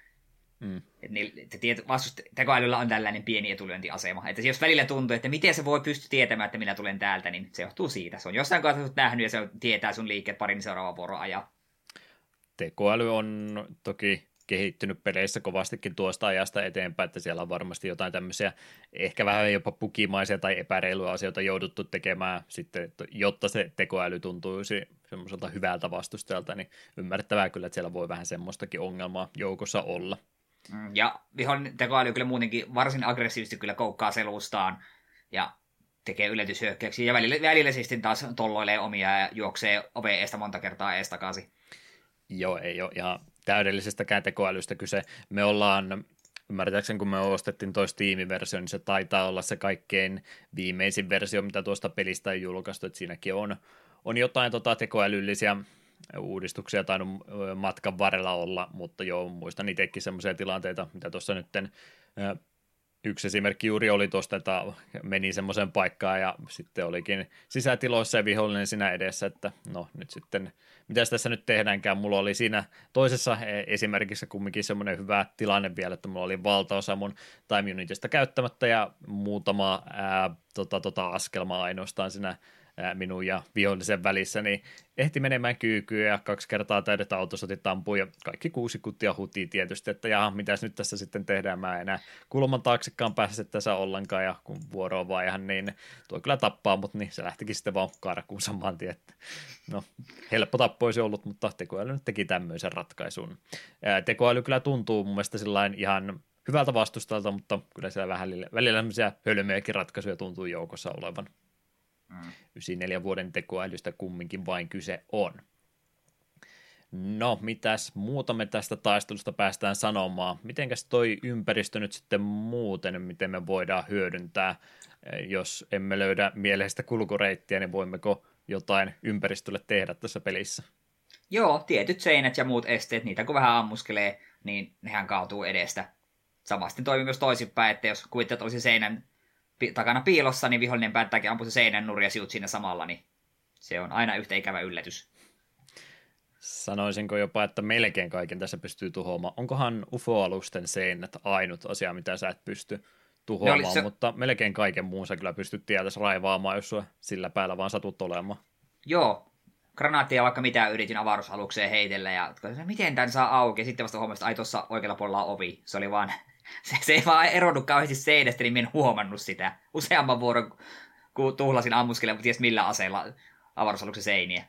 Speaker 2: Mm. Et niin, tieto, vastust, tekoälyllä on tällainen pieni etulyöntiasema. Että jos välillä tuntuu, että miten se voi pysty tietämään, että minä tulen täältä, niin se johtuu siitä. Se on jossain kohtaa nähnyt ja se tietää sun liikkeet parin seuraavan vuoron ajan.
Speaker 1: Tekoäly on toki kehittynyt peleissä kovastikin tuosta ajasta eteenpäin, että siellä on varmasti jotain tämmöisiä ehkä vähän jopa pukimaisia tai epäreiluja asioita jouduttu tekemään sitten, jotta se tekoäly tuntuisi semmoiselta hyvältä vastustajalta, niin ymmärrettävää kyllä, että siellä voi vähän semmoistakin ongelmaa joukossa olla.
Speaker 2: Mm, ja vihollinen tekoäly kyllä muutenkin varsin aggressiivisesti kyllä koukkaa selustaan ja tekee yllätyshyökkäyksiä ja välillä, välillä siis taas tolloilee omia ja juoksee oveen eestä monta kertaa ees takaisin.
Speaker 1: Joo, ei ole ihan täydellisestä tekoälystä kyse. Me ollaan, ymmärtääkseni kun me ostettiin toi Steam-versio, niin se taitaa olla se kaikkein viimeisin versio, mitä tuosta pelistä on julkaistu, että siinäkin on, on jotain tota tekoälyllisiä uudistuksia tainnut matkan varrella olla, mutta joo, muistan itsekin semmoisia tilanteita, mitä tuossa nytten yksi esimerkki juuri oli tuosta, että meni semmoiseen paikkaan ja sitten olikin sisätiloissa ja vihollinen siinä edessä, että no nyt sitten, mitä tässä nyt tehdäänkään, mulla oli siinä toisessa e, esimerkissä kumminkin semmoinen hyvä tilanne vielä, että mulla oli valtaosa mun time unitista käyttämättä ja muutama ää, tota, tota, askelma ainoastaan siinä minun ja vihollisen välissä, niin ehti menemään kyykyyn ja kaksi kertaa täydet autosotit ampui ja kaikki kuusi kuttia hutii tietysti, että jaha, mitäs nyt tässä sitten tehdään, mä enää kulman taaksekaan pääse tässä ollenkaan ja kun vuoroa vaihan, niin tuo kyllä tappaa, mutta niin se lähtikin sitten vaan karkuun saman tien, että no helppo tappo olisi ollut, mutta tekoäly nyt teki tämmöisen ratkaisun. Tekoäly kyllä tuntuu mun mielestä ihan hyvältä vastustajalta, mutta kyllä siellä vähän välillä tämmöisiä hölmöjäkin ratkaisuja tuntuu joukossa olevan. Mm. 94 vuoden tekoälystä kumminkin vain kyse on. No, mitäs muuta me tästä taistelusta päästään sanomaan? Mitenkäs toi ympäristö nyt sitten muuten, miten me voidaan hyödyntää? Jos emme löydä mieleistä kulkureittiä, niin voimmeko jotain ympäristölle tehdä tässä pelissä?
Speaker 2: Joo, tietyt seinät ja muut esteet, niitä kun vähän ammuskelee, niin nehän kaatuu edestä. Samasti toimii myös toisinpäin, että jos kuvittelet olisi seinän takana piilossa, niin vihollinen päättääkin ampua se seinän nurja siut siinä samalla, niin se on aina yhtä ikävä yllätys.
Speaker 1: Sanoisinko jopa, että melkein kaiken tässä pystyy tuhoamaan. Onkohan UFO-alusten seinät ainut asia, mitä sä et pysty tuhoamaan, se... mutta melkein kaiken muun sä kyllä pystyt tietäisi raivaamaan, jos sua sillä päällä vaan satut olemaan.
Speaker 2: Joo, granaattia vaikka mitä yritin avaruusalukseen heitellä ja miten tämän saa auki. Ja sitten vasta huomasin, että ai tuossa oikealla puolella on ovi. Se oli vaan, se, se ei vaan eronnut kauheasti seinästä, niin en huomannut sitä. Useamman vuoron, kun tuhlasin ammuskelemaan, mutta ties millä aseella avaruusaluksen seiniä.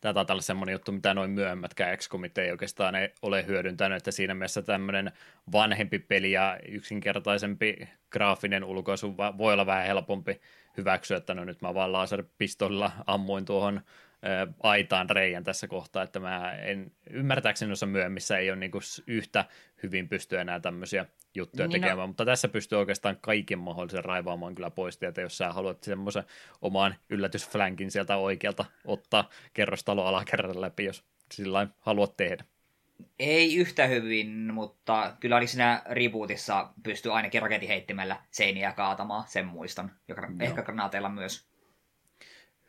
Speaker 1: Tämä taitaa olla semmoinen juttu, mitä noin myöhemmätkään x ei oikeastaan ole hyödyntänyt, että siinä mielessä tämmöinen vanhempi peli ja yksinkertaisempi graafinen ulkoisu voi olla vähän helpompi hyväksyä, että no nyt mä vaan laserpistolla ammuin tuohon aitaan reijän tässä kohtaa, että mä en, ymmärtääkseni noissa myöhemmissä ei ole niin yhtä hyvin pysty enää tämmöisiä juttuja niin tekemään, no. mutta tässä pystyy oikeastaan kaiken mahdollisen raivaamaan kyllä pois, että jos sä haluat semmoisen oman yllätysflankin sieltä oikealta ottaa kerrostalo alakerran läpi, jos sillä haluat tehdä.
Speaker 2: Ei yhtä hyvin, mutta kyllä oli siinä rebootissa pystyy ainakin raketiheittämällä seiniä kaatamaan, sen muistan. Ja ehkä granaateilla myös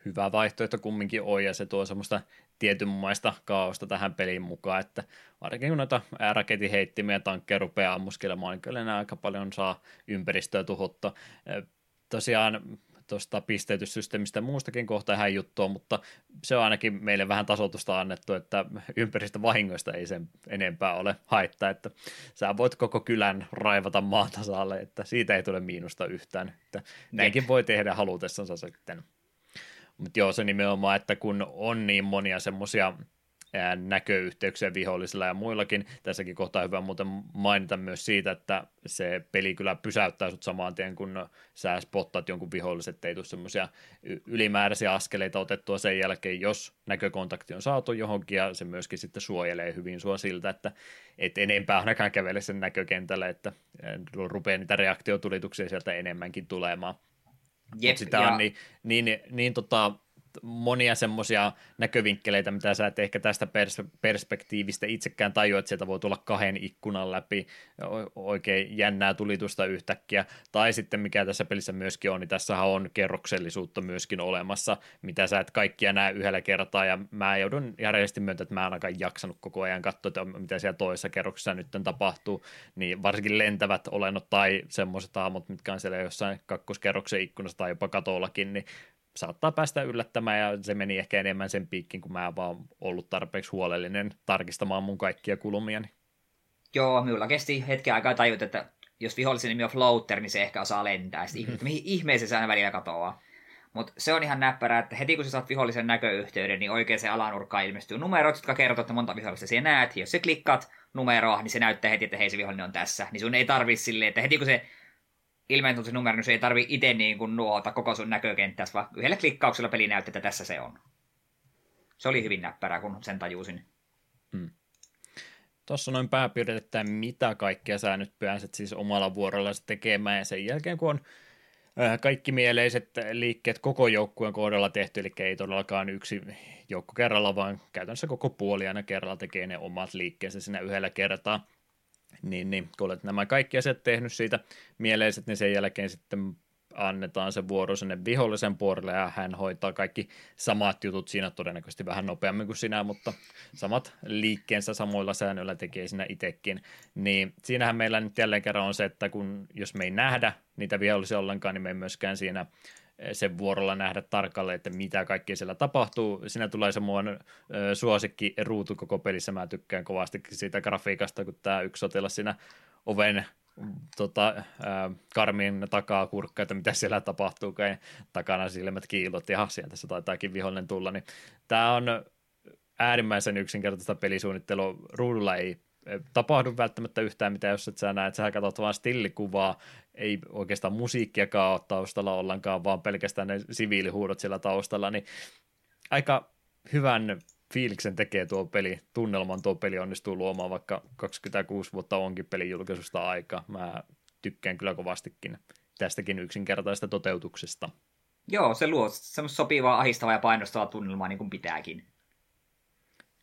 Speaker 1: hyvä vaihtoehto kumminkin on, ja se tuo semmoista tietynmaista kaaosta tähän peliin mukaan, että varsinkin kun noita raketiheittimiä ja tankkeja rupeaa ammuskelemaan, niin kyllä aika paljon saa ympäristöä tuhottaa. Tosiaan tuosta pisteytyssysteemistä ja muustakin kohta ihan juttua, mutta se on ainakin meille vähän tasoitusta annettu, että ympäristövahingoista ei sen enempää ole haittaa, että sä voit koko kylän raivata maatasalle, että siitä ei tule miinusta yhtään, että näinkin voi tehdä halutessansa sitten. Mutta joo, se nimenomaan, että kun on niin monia semmoisia näköyhteyksiä vihollisilla ja muillakin. Tässäkin kohtaa hyvä muuten mainita myös siitä, että se peli kyllä pysäyttää sut samaan tien, kun sä spottaat jonkun viholliset, ei tule semmoisia ylimääräisiä askeleita otettua sen jälkeen, jos näkökontakti on saatu johonkin, ja se myöskin sitten suojelee hyvin sua siltä, että et enempää ainakaan kävele sen näkökentällä, että rupeaa niitä reaktiotulituksia sieltä enemmänkin tulemaan. Jep, sitä ja... on niin, niin, niin tota, monia semmoisia näkövinkkeleitä, mitä sä et ehkä tästä pers- perspektiivistä itsekään tajua, että sieltä voi tulla kahden ikkunan läpi oikein jännää tulitusta yhtäkkiä. Tai sitten mikä tässä pelissä myöskin on, niin tässä on kerroksellisuutta myöskin olemassa, mitä sä et kaikkia näe yhdellä kertaa. Ja mä joudun järjesti myöntä, että mä en ainakaan jaksanut koko ajan katsoa, että mitä siellä toisessa kerroksessa nyt tapahtuu. Niin varsinkin lentävät olennot tai semmoiset aamut, mitkä on siellä jossain kakkoskerroksen ikkunassa tai jopa katollakin, niin saattaa päästä yllättämään ja se meni ehkä enemmän sen piikkin, kun mä en vaan ollut tarpeeksi huolellinen tarkistamaan mun kaikkia kulmiani.
Speaker 2: Joo, minulla kesti hetken aikaa tajut, että jos vihollisen nimi on Floater, niin se ehkä osaa lentää. Sitten mm-hmm. mihin ihmeeseen se aina välillä katoaa. Mutta se on ihan näppärää, että heti kun sä saat vihollisen näköyhteyden, niin oikein se alanurkkaan ilmestyy numerot, jotka kertoo, että monta vihollista siellä näet. Jos sä klikkaat numeroa, niin se näyttää heti, että hei se vihollinen on tässä. Niin sun ei tarvi silleen, että heti kun se ilmentynyt se numero, niin se ei tarvi itse niin kuin nuota koko sun näkökenttässä, vaan yhdellä klikkauksella peli näyttää, että tässä se on. Se oli hyvin näppärää, kun sen tajusin. Hmm.
Speaker 1: Tuossa noin pääpiirteittäin, mitä kaikkea sä nyt pääset siis omalla vuorolla tekemään, ja sen jälkeen kun on äh, kaikki mieleiset liikkeet koko joukkueen kohdalla tehty, eli ei todellakaan yksi joukko kerralla, vaan käytännössä koko puoli aina kerralla tekee ne omat liikkeensä siinä yhdellä kertaa niin, niin kun olet nämä kaikki asiat tehnyt siitä mieleiset, niin sen jälkeen sitten annetaan se vuoro sinne vihollisen puolelle ja hän hoitaa kaikki samat jutut siinä todennäköisesti vähän nopeammin kuin sinä, mutta samat liikkeensä samoilla säännöillä tekee siinä itsekin. Niin siinähän meillä nyt jälleen kerran on se, että kun jos me ei nähdä niitä vihollisia ollenkaan, niin me ei myöskään siinä sen vuorolla nähdä tarkalleen, että mitä kaikkea siellä tapahtuu. Siinä tulee semmoinen suosikki ruutu koko pelissä. Mä tykkään kovasti siitä grafiikasta, kun tämä yksi sotilas siinä oven tota, äh, karmin takaa kurkkaa, että mitä siellä tapahtuu, kun takana silmät kiilot ja sieltä se taitaakin vihollinen tulla. Niin tämä on äärimmäisen yksinkertaista pelisuunnittelua. Ruudulla ei tapahdu välttämättä yhtään mitään, jos et sä näet, sä katsot vaan stillikuvaa, ei oikeastaan musiikkiakaan ole taustalla ollenkaan, vaan pelkästään ne siviilihuudot siellä taustalla, niin aika hyvän fiiliksen tekee tuo peli, tunnelman tuo peli onnistuu luomaan, vaikka 26 vuotta onkin pelin julkaisusta aika. Mä tykkään kyllä kovastikin tästäkin yksinkertaista toteutuksesta.
Speaker 2: Joo, se luo semmoista sopivaa, ahistavaa ja painostavaa tunnelmaa niin kuin pitääkin.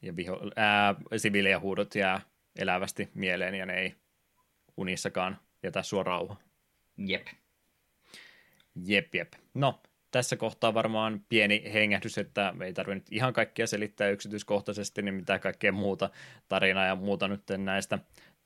Speaker 1: Ja viho, ää, siviilejä huudot jää elävästi mieleen ja ne ei unissakaan jätä sua rauha.
Speaker 2: Jep.
Speaker 1: Jep, jep. No, tässä kohtaa varmaan pieni hengähdys, että ei tarvitse ihan kaikkia selittää yksityiskohtaisesti, niin mitä kaikkea muuta tarinaa ja muuta nyt näistä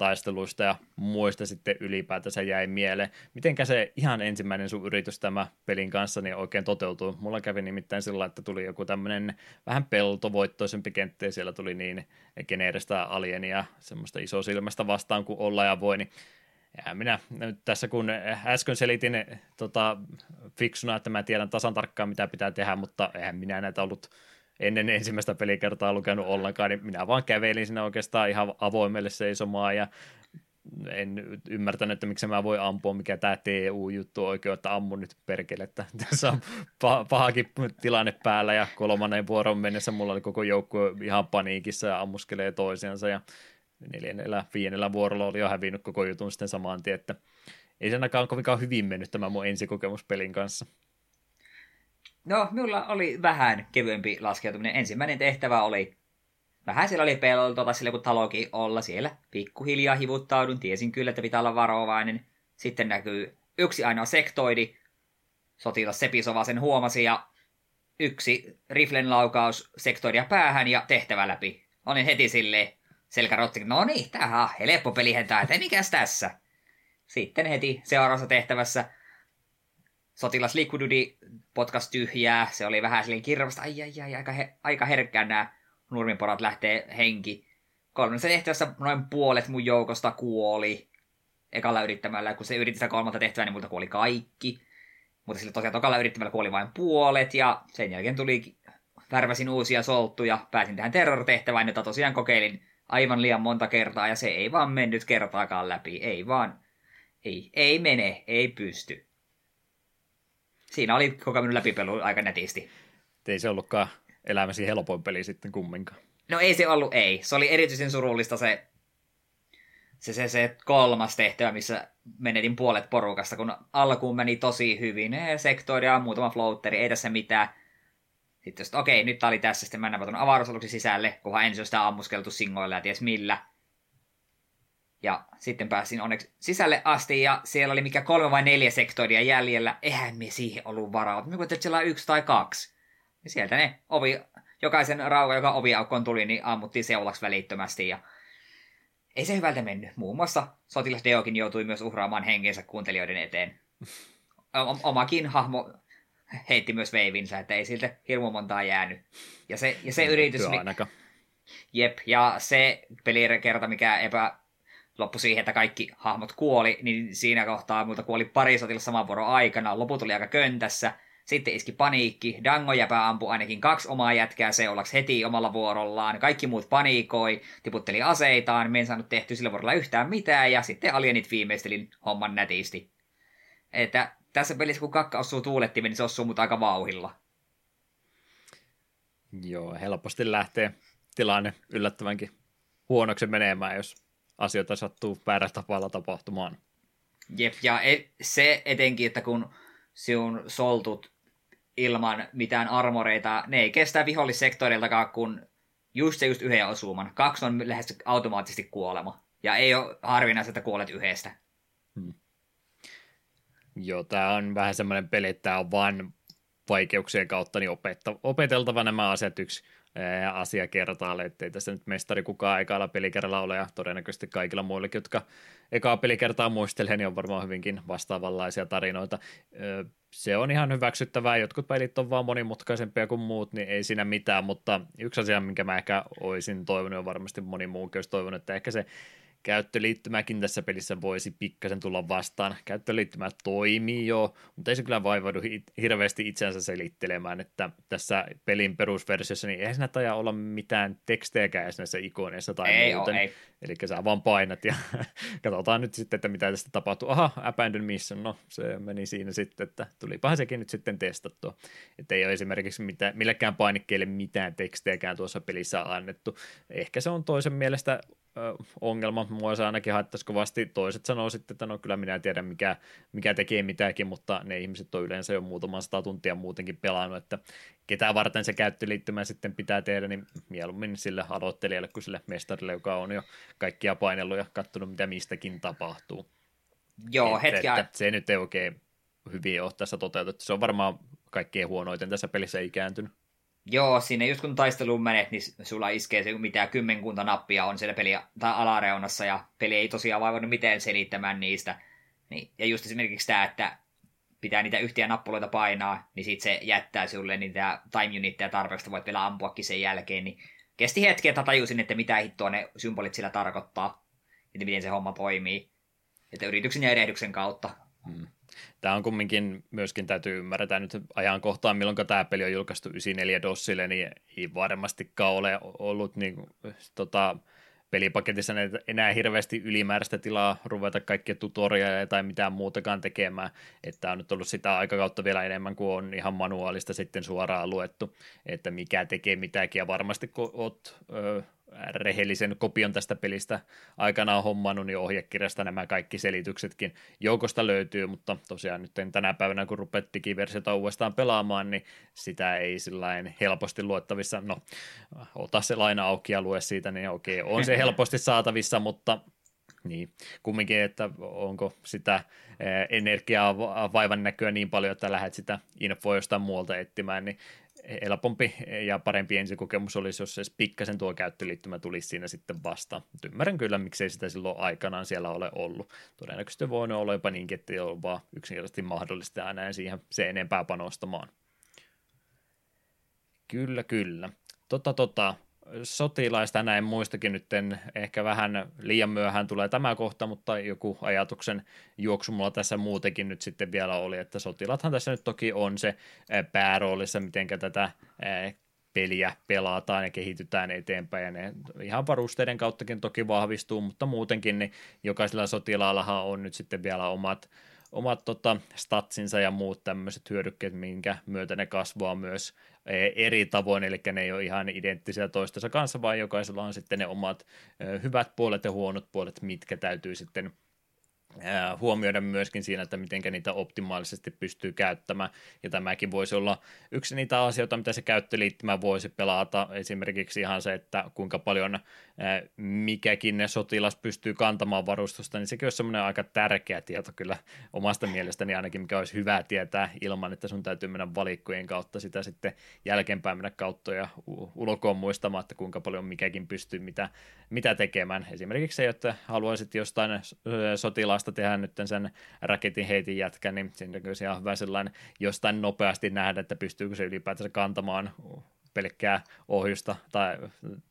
Speaker 1: taisteluista ja muista sitten ylipäätänsä jäi mieleen. Mitenkä se ihan ensimmäinen sun yritys tämä pelin kanssa niin oikein toteutui? Mulla kävi nimittäin sillä, että tuli joku tämmöinen vähän peltovoittoisempi kenttä ja siellä tuli niin geneeristä alienia semmoista isosilmästä vastaan kuin olla ja voi, niin ja minä nyt tässä kun äsken selitin tota, fiksuna, että mä tiedän tasan tarkkaan mitä pitää tehdä, mutta eihän minä näitä ollut ennen ensimmäistä pelikertaa lukenut ollenkaan, niin minä vaan kävelin sinne oikeastaan ihan avoimelle seisomaan ja en ymmärtänyt, että miksi mä voi ampua, mikä tämä TU-juttu oikein, että ammun nyt perkele, että tässä on pahakin tilanne päällä ja kolmannen vuoron mennessä mulla oli koko joukko ihan paniikissa ja ammuskelee toisiansa ja neljännellä, viidennellä vuorolla oli jo hävinnyt koko jutun sitten samaan tien, että ei se ainakaan kovinkaan hyvin mennyt tämä mun ensikokemus pelin kanssa.
Speaker 2: No, minulla oli vähän kevyempi laskeutuminen. Ensimmäinen tehtävä oli, vähän siellä oli peltoa, sillä kun talokin olla siellä. Pikkuhiljaa hivuttaudun, tiesin kyllä, että pitää olla varovainen. Sitten näkyy yksi ainoa sektoidi. Sotilas Sepisova sen huomasi ja yksi riflen laukaus sektoidia päähän ja tehtävä läpi. Olin heti silleen selkärotti, no niin, tämähän on helppo peli että mikäs tässä. Sitten heti seuraavassa tehtävässä sotilas Liquidudi potkas tyhjää. Se oli vähän silleen kirvasta, ai ai ai, aika, he, aika herkkään nämä nurmiporat lähtee henki. Kolmannessa tehtävässä noin puolet mun joukosta kuoli ekalla yrittämällä. Kun se yritti sitä kolmatta tehtävää, niin multa kuoli kaikki. Mutta sillä tosiaan tokalla yrittämällä kuoli vain puolet, ja sen jälkeen tuli, värväsin uusia solttuja, pääsin tähän terrortehtävään, jota tosiaan kokeilin aivan liian monta kertaa, ja se ei vaan mennyt kertaakaan läpi. Ei vaan, ei, ei mene, ei pysty siinä oli koko ajan läpipelu aika netisti.
Speaker 1: Ei se ollutkaan elämäsi helpoin peli sitten kumminkaan.
Speaker 2: No ei se ollut, ei. Se oli erityisen surullista se, se, se, se kolmas tehtävä, missä menetin puolet porukasta, kun alkuun meni tosi hyvin. Sektori ja muutama floateri, ei tässä mitään. Sitten just, okei, nyt tää oli tässä, sitten mennäänpä tuonne avaruusaluksi sisälle, kunhan ensin on sitä ammuskeltu singoilla ja ties millä. Ja sitten pääsin onneksi sisälle asti ja siellä oli mikä kolme vai neljä sektoria jäljellä. Eihän me siihen ollut varaa. Me että siellä on yksi tai kaksi. Ja sieltä ne ovi, jokaisen rauka, joka oviaukkoon tuli, niin ammuttiin seulaksi välittömästi. Ja ei se hyvältä mennyt. Muun muassa sotilas Deokin joutui myös uhraamaan henkensä kuuntelijoiden eteen. Omakin hahmo heitti myös veivinsä, että ei siltä hirmu montaa jäänyt. Ja se, ja se yritys... Jep, ja se pelikerta, mikä epä, loppui siihen, että kaikki hahmot kuoli, niin siinä kohtaa multa kuoli pari sotilasta saman vuoron aikana, loput oli aika köntässä, sitten iski paniikki, Dango jäpä ampui ainakin kaksi omaa jätkää seulaksi heti omalla vuorollaan, kaikki muut paniikoi, tiputteli aseitaan, me en saanut tehty sillä vuorolla yhtään mitään, ja sitten alienit viimeistelin homman nätisti. Että tässä pelissä kun kakka osuu tuulettimen, niin se osuu mut aika vauhilla.
Speaker 1: Joo, helposti lähtee tilanne yllättävänkin huonoksi menemään, jos asioita sattuu väärällä tavalla tapahtumaan.
Speaker 2: Jep, ja e- se etenkin, että kun sinun soltut ilman mitään armoreita, ne ei kestä vihollissektoriltakaan kun just se just yhden osuman. Kaksi on lähes automaattisesti kuolema. Ja ei ole harvinaista, että kuolet yhdestä. Hmm.
Speaker 1: Joo, tämä on vähän semmoinen peli, että tämä on vain vaikeuksien kautta niin opetta, opeteltava nämä asiat yksi asia kertaalle, ettei tässä nyt mestari kukaan ekalla pelikerralla ole, ja todennäköisesti kaikilla muillekin, jotka ekaa pelikertaa muistelee, niin on varmaan hyvinkin vastaavanlaisia tarinoita. Se on ihan hyväksyttävää, jotkut pelit on vaan monimutkaisempia kuin muut, niin ei siinä mitään, mutta yksi asia, minkä mä ehkä olisin toivonut, ja varmasti moni muukin olisi toivonut, että ehkä se käyttöliittymäkin tässä pelissä voisi pikkasen tulla vastaan. Käyttöliittymä toimii jo, mutta ei se kyllä vaivaudu hirveästi itseänsä selittelemään, että tässä pelin perusversiossa niin eihän siinä taja olla mitään tekstejäkään edes näissä ikoneissa tai ei muuten. Ole, ei. Eli sä vaan painat ja katsotaan nyt sitten, että mitä tästä tapahtuu. Aha, Abandon Mission, no se meni siinä sitten, että tulipahan sekin nyt sitten testattua. Että ei ole esimerkiksi mitään, millekään painikkeelle mitään tekstejäkään tuossa pelissä annettu. Ehkä se on toisen mielestä ongelma. Mua se ainakin haittaisi kovasti. Toiset sanoo sitten, että no kyllä minä tiedän mikä, mikä tekee mitäkin, mutta ne ihmiset on yleensä jo muutaman sata tuntia muutenkin pelannut, että ketä varten se käyttöliittymä sitten pitää tehdä, niin mieluummin sille aloittelijalle kuin sille mestarille, joka on jo kaikkia painellut ja katsonut, mitä mistäkin tapahtuu.
Speaker 2: Joo, hetki
Speaker 1: että, että se nyt ei oikein hyvin ole tässä toteutettu. Se on varmaan kaikkein huonoiten tässä pelissä ikääntynyt.
Speaker 2: Joo, sinne just kun taisteluun menet, niin sulla iskee se, mitä kymmenkunta nappia on siellä peli tai alareunassa, ja peli ei tosiaan vaivannut miten selittämään niistä. Niin, ja just esimerkiksi tämä, että pitää niitä yhtiä nappuloita painaa, niin sit se jättää sulle niitä time unitteja tarpeeksi, voit vielä ampuakin sen jälkeen, niin kesti hetki, että tajusin, että mitä hittoa ne symbolit sillä tarkoittaa, että miten se homma toimii. Että yrityksen ja erehdyksen kautta. Hmm.
Speaker 1: Tämä on kumminkin myöskin täytyy ymmärtää nyt ajankohtaan, milloin tämä peli on julkaistu 94 DOSille, niin ei varmastikaan ole ollut niin, tota, pelipaketissa enää hirveästi ylimääräistä tilaa ruveta kaikkia tutoriaaleja tai mitään muutakaan tekemään, että on nyt ollut sitä aikakautta vielä enemmän kuin on ihan manuaalista sitten suoraan luettu, että mikä tekee mitäkin. Ja varmasti kun ö, rehellisen kopion tästä pelistä aikanaan hommannut, niin ohjekirjasta nämä kaikki selityksetkin joukosta löytyy, mutta tosiaan nyt tänä päivänä, kun rupeat digiversiota uudestaan pelaamaan, niin sitä ei sillain helposti luettavissa, no ota se laina auki ja lue siitä, niin okei, on se helposti saatavissa, mutta niin, kumminkin, että onko sitä energiaa vaivan näköä niin paljon, että lähdet sitä infoa jostain muualta etsimään, niin helpompi ja parempi ensikokemus olisi, jos edes pikkasen tuo käyttöliittymä tulisi siinä sitten vastaan. Mutta ymmärrän kyllä, miksei sitä silloin aikanaan siellä ole ollut. Todennäköisesti voinut olla jopa niinkin, että ei ole vaan yksinkertaisesti mahdollista enää siihen se enempää panostamaan. Kyllä, kyllä. Tota, tota, sotilaista näin muistakin nyt ehkä vähän liian myöhään tulee tämä kohta, mutta joku ajatuksen juoksu mulla tässä muutenkin nyt sitten vielä oli, että sotilathan tässä nyt toki on se pääroolissa, miten tätä peliä pelataan ja kehitytään eteenpäin, ja ne ihan varusteiden kauttakin toki vahvistuu, mutta muutenkin niin jokaisella sotilaallahan on nyt sitten vielä omat omat tota, statsinsa ja muut tämmöiset hyödykkeet, minkä myötä ne kasvaa myös eri tavoin, eli ne ei ole ihan identtisiä toistensa kanssa, vaan jokaisella on sitten ne omat e, hyvät puolet ja huonot puolet, mitkä täytyy sitten huomioida myöskin siinä, että miten niitä optimaalisesti pystyy käyttämään. Ja tämäkin voisi olla yksi niitä asioita, mitä se käyttöliittymä voisi pelata. Esimerkiksi ihan se, että kuinka paljon mikäkin sotilas pystyy kantamaan varustusta, niin sekin olisi semmoinen aika tärkeä tieto kyllä omasta mielestäni ainakin, mikä olisi hyvä tietää ilman, että sun täytyy mennä valikkojen kautta sitä sitten jälkeenpäin mennä kautta ja ulkoon muistamaan, että kuinka paljon mikäkin pystyy mitä, mitä tekemään. Esimerkiksi se, että haluaisit jostain sotilaasta tehdä nyt sen raketin heitin jätkä, niin siinä on hyvä sellainen jostain nopeasti nähdä, että pystyykö se ylipäätänsä kantamaan pelkkää ohjusta tai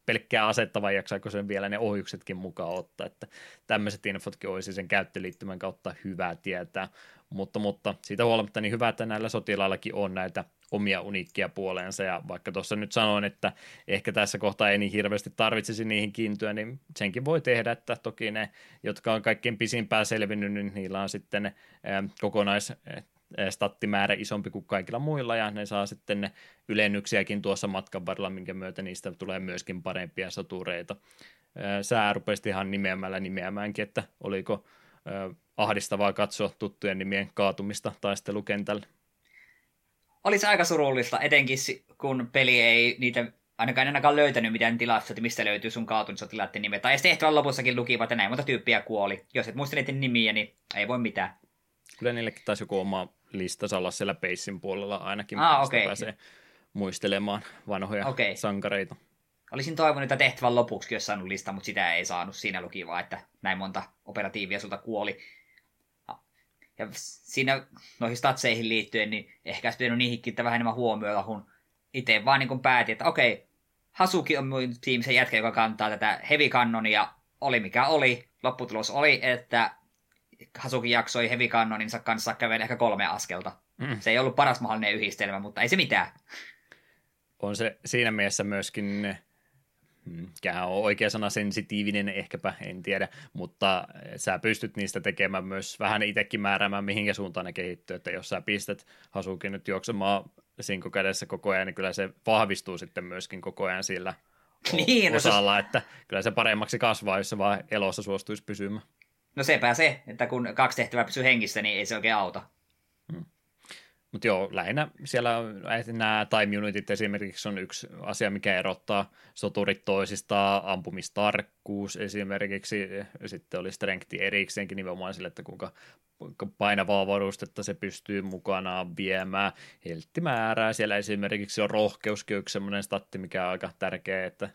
Speaker 1: pelkkää asetta vai jaksaako sen vielä ne ohjuksetkin mukaan ottaa, että tämmöiset infotkin olisi sen käyttöliittymän kautta hyvä tietää, mutta, mutta siitä huolimatta niin hyvä, että näillä sotilaillakin on näitä omia uniikkia puoleensa, ja vaikka tuossa nyt sanoin, että ehkä tässä kohtaa ei niin hirveästi tarvitsisi niihin kiintyä, niin senkin voi tehdä, että toki ne, jotka on kaikkein pisimpään selvinnyt, niin niillä on sitten ne kokonais stattimäärä isompi kuin kaikilla muilla, ja ne saa sitten ne ylennyksiäkin tuossa matkan varrella, minkä myötä niistä tulee myöskin parempia sotureita. Sää rupesit ihan nimeämällä nimeämäänkin, että oliko ahdistavaa katsoa tuttujen nimien kaatumista taistelukentällä.
Speaker 2: Olisi aika surullista, etenkin kun peli ei niitä ainakaan ainakaan löytänyt mitään tilasta, että mistä löytyy sun kaatunut sotilaiden nimet. Tai tehtävän lopussakin lukivat, että näin monta tyyppiä kuoli. Jos et muista niiden nimiä, niin ei voi mitään.
Speaker 1: Kyllä niillekin taisi joku oma listassa olla siellä Peissin puolella ainakin,
Speaker 2: ah, okay.
Speaker 1: pääsee muistelemaan vanhoja okay. sankareita.
Speaker 2: Olisin toivonut, että tehtävän lopuksi olisi saanut lista, mutta sitä ei saanut. Siinä luki vaan, että näin monta operatiivia sulta kuoli. Ja siinä noihin statseihin liittyen, niin ehkä olisi pitänyt niihin kiinnittää vähän enemmän huomiota, kun itse vaan niin päätin, että okei, Hasuki on mun tiimisen jätkä, joka kantaa tätä heavy cannonia, oli mikä oli. Lopputulos oli, että Hasuki jaksoi heavy cannoninsa kanssa kävellä ehkä kolme askelta. Mm. Se ei ollut paras mahdollinen yhdistelmä, mutta ei se mitään.
Speaker 1: On se siinä mielessä myöskin mikä on oikea sana sensitiivinen ehkäpä, en tiedä, mutta sä pystyt niistä tekemään myös vähän itsekin määräämään, mihinkä suuntaan ne kehittyy, että jos sä pistät Hasukin nyt juoksemaan sinko kädessä koko ajan, niin kyllä se vahvistuu sitten myöskin koko ajan sillä niin, osalla, no se... että kyllä se paremmaksi kasvaa, jos se vaan elossa suostuisi pysymään.
Speaker 2: No sepä se, että kun kaksi tehtävää pysyy hengissä, niin ei se oikein auta. Hmm.
Speaker 1: Mutta joo, lähinnä siellä nämä time unitit esimerkiksi on yksi asia, mikä erottaa soturit toisistaan, ampumistarkkuus esimerkiksi, sitten oli strengthi erikseenkin nimenomaan sille, että kuinka painavaa varustetta se pystyy mukanaan viemään. Helttimäärää siellä esimerkiksi on rohkeuskin yksi sellainen statti, mikä on aika tärkeä, että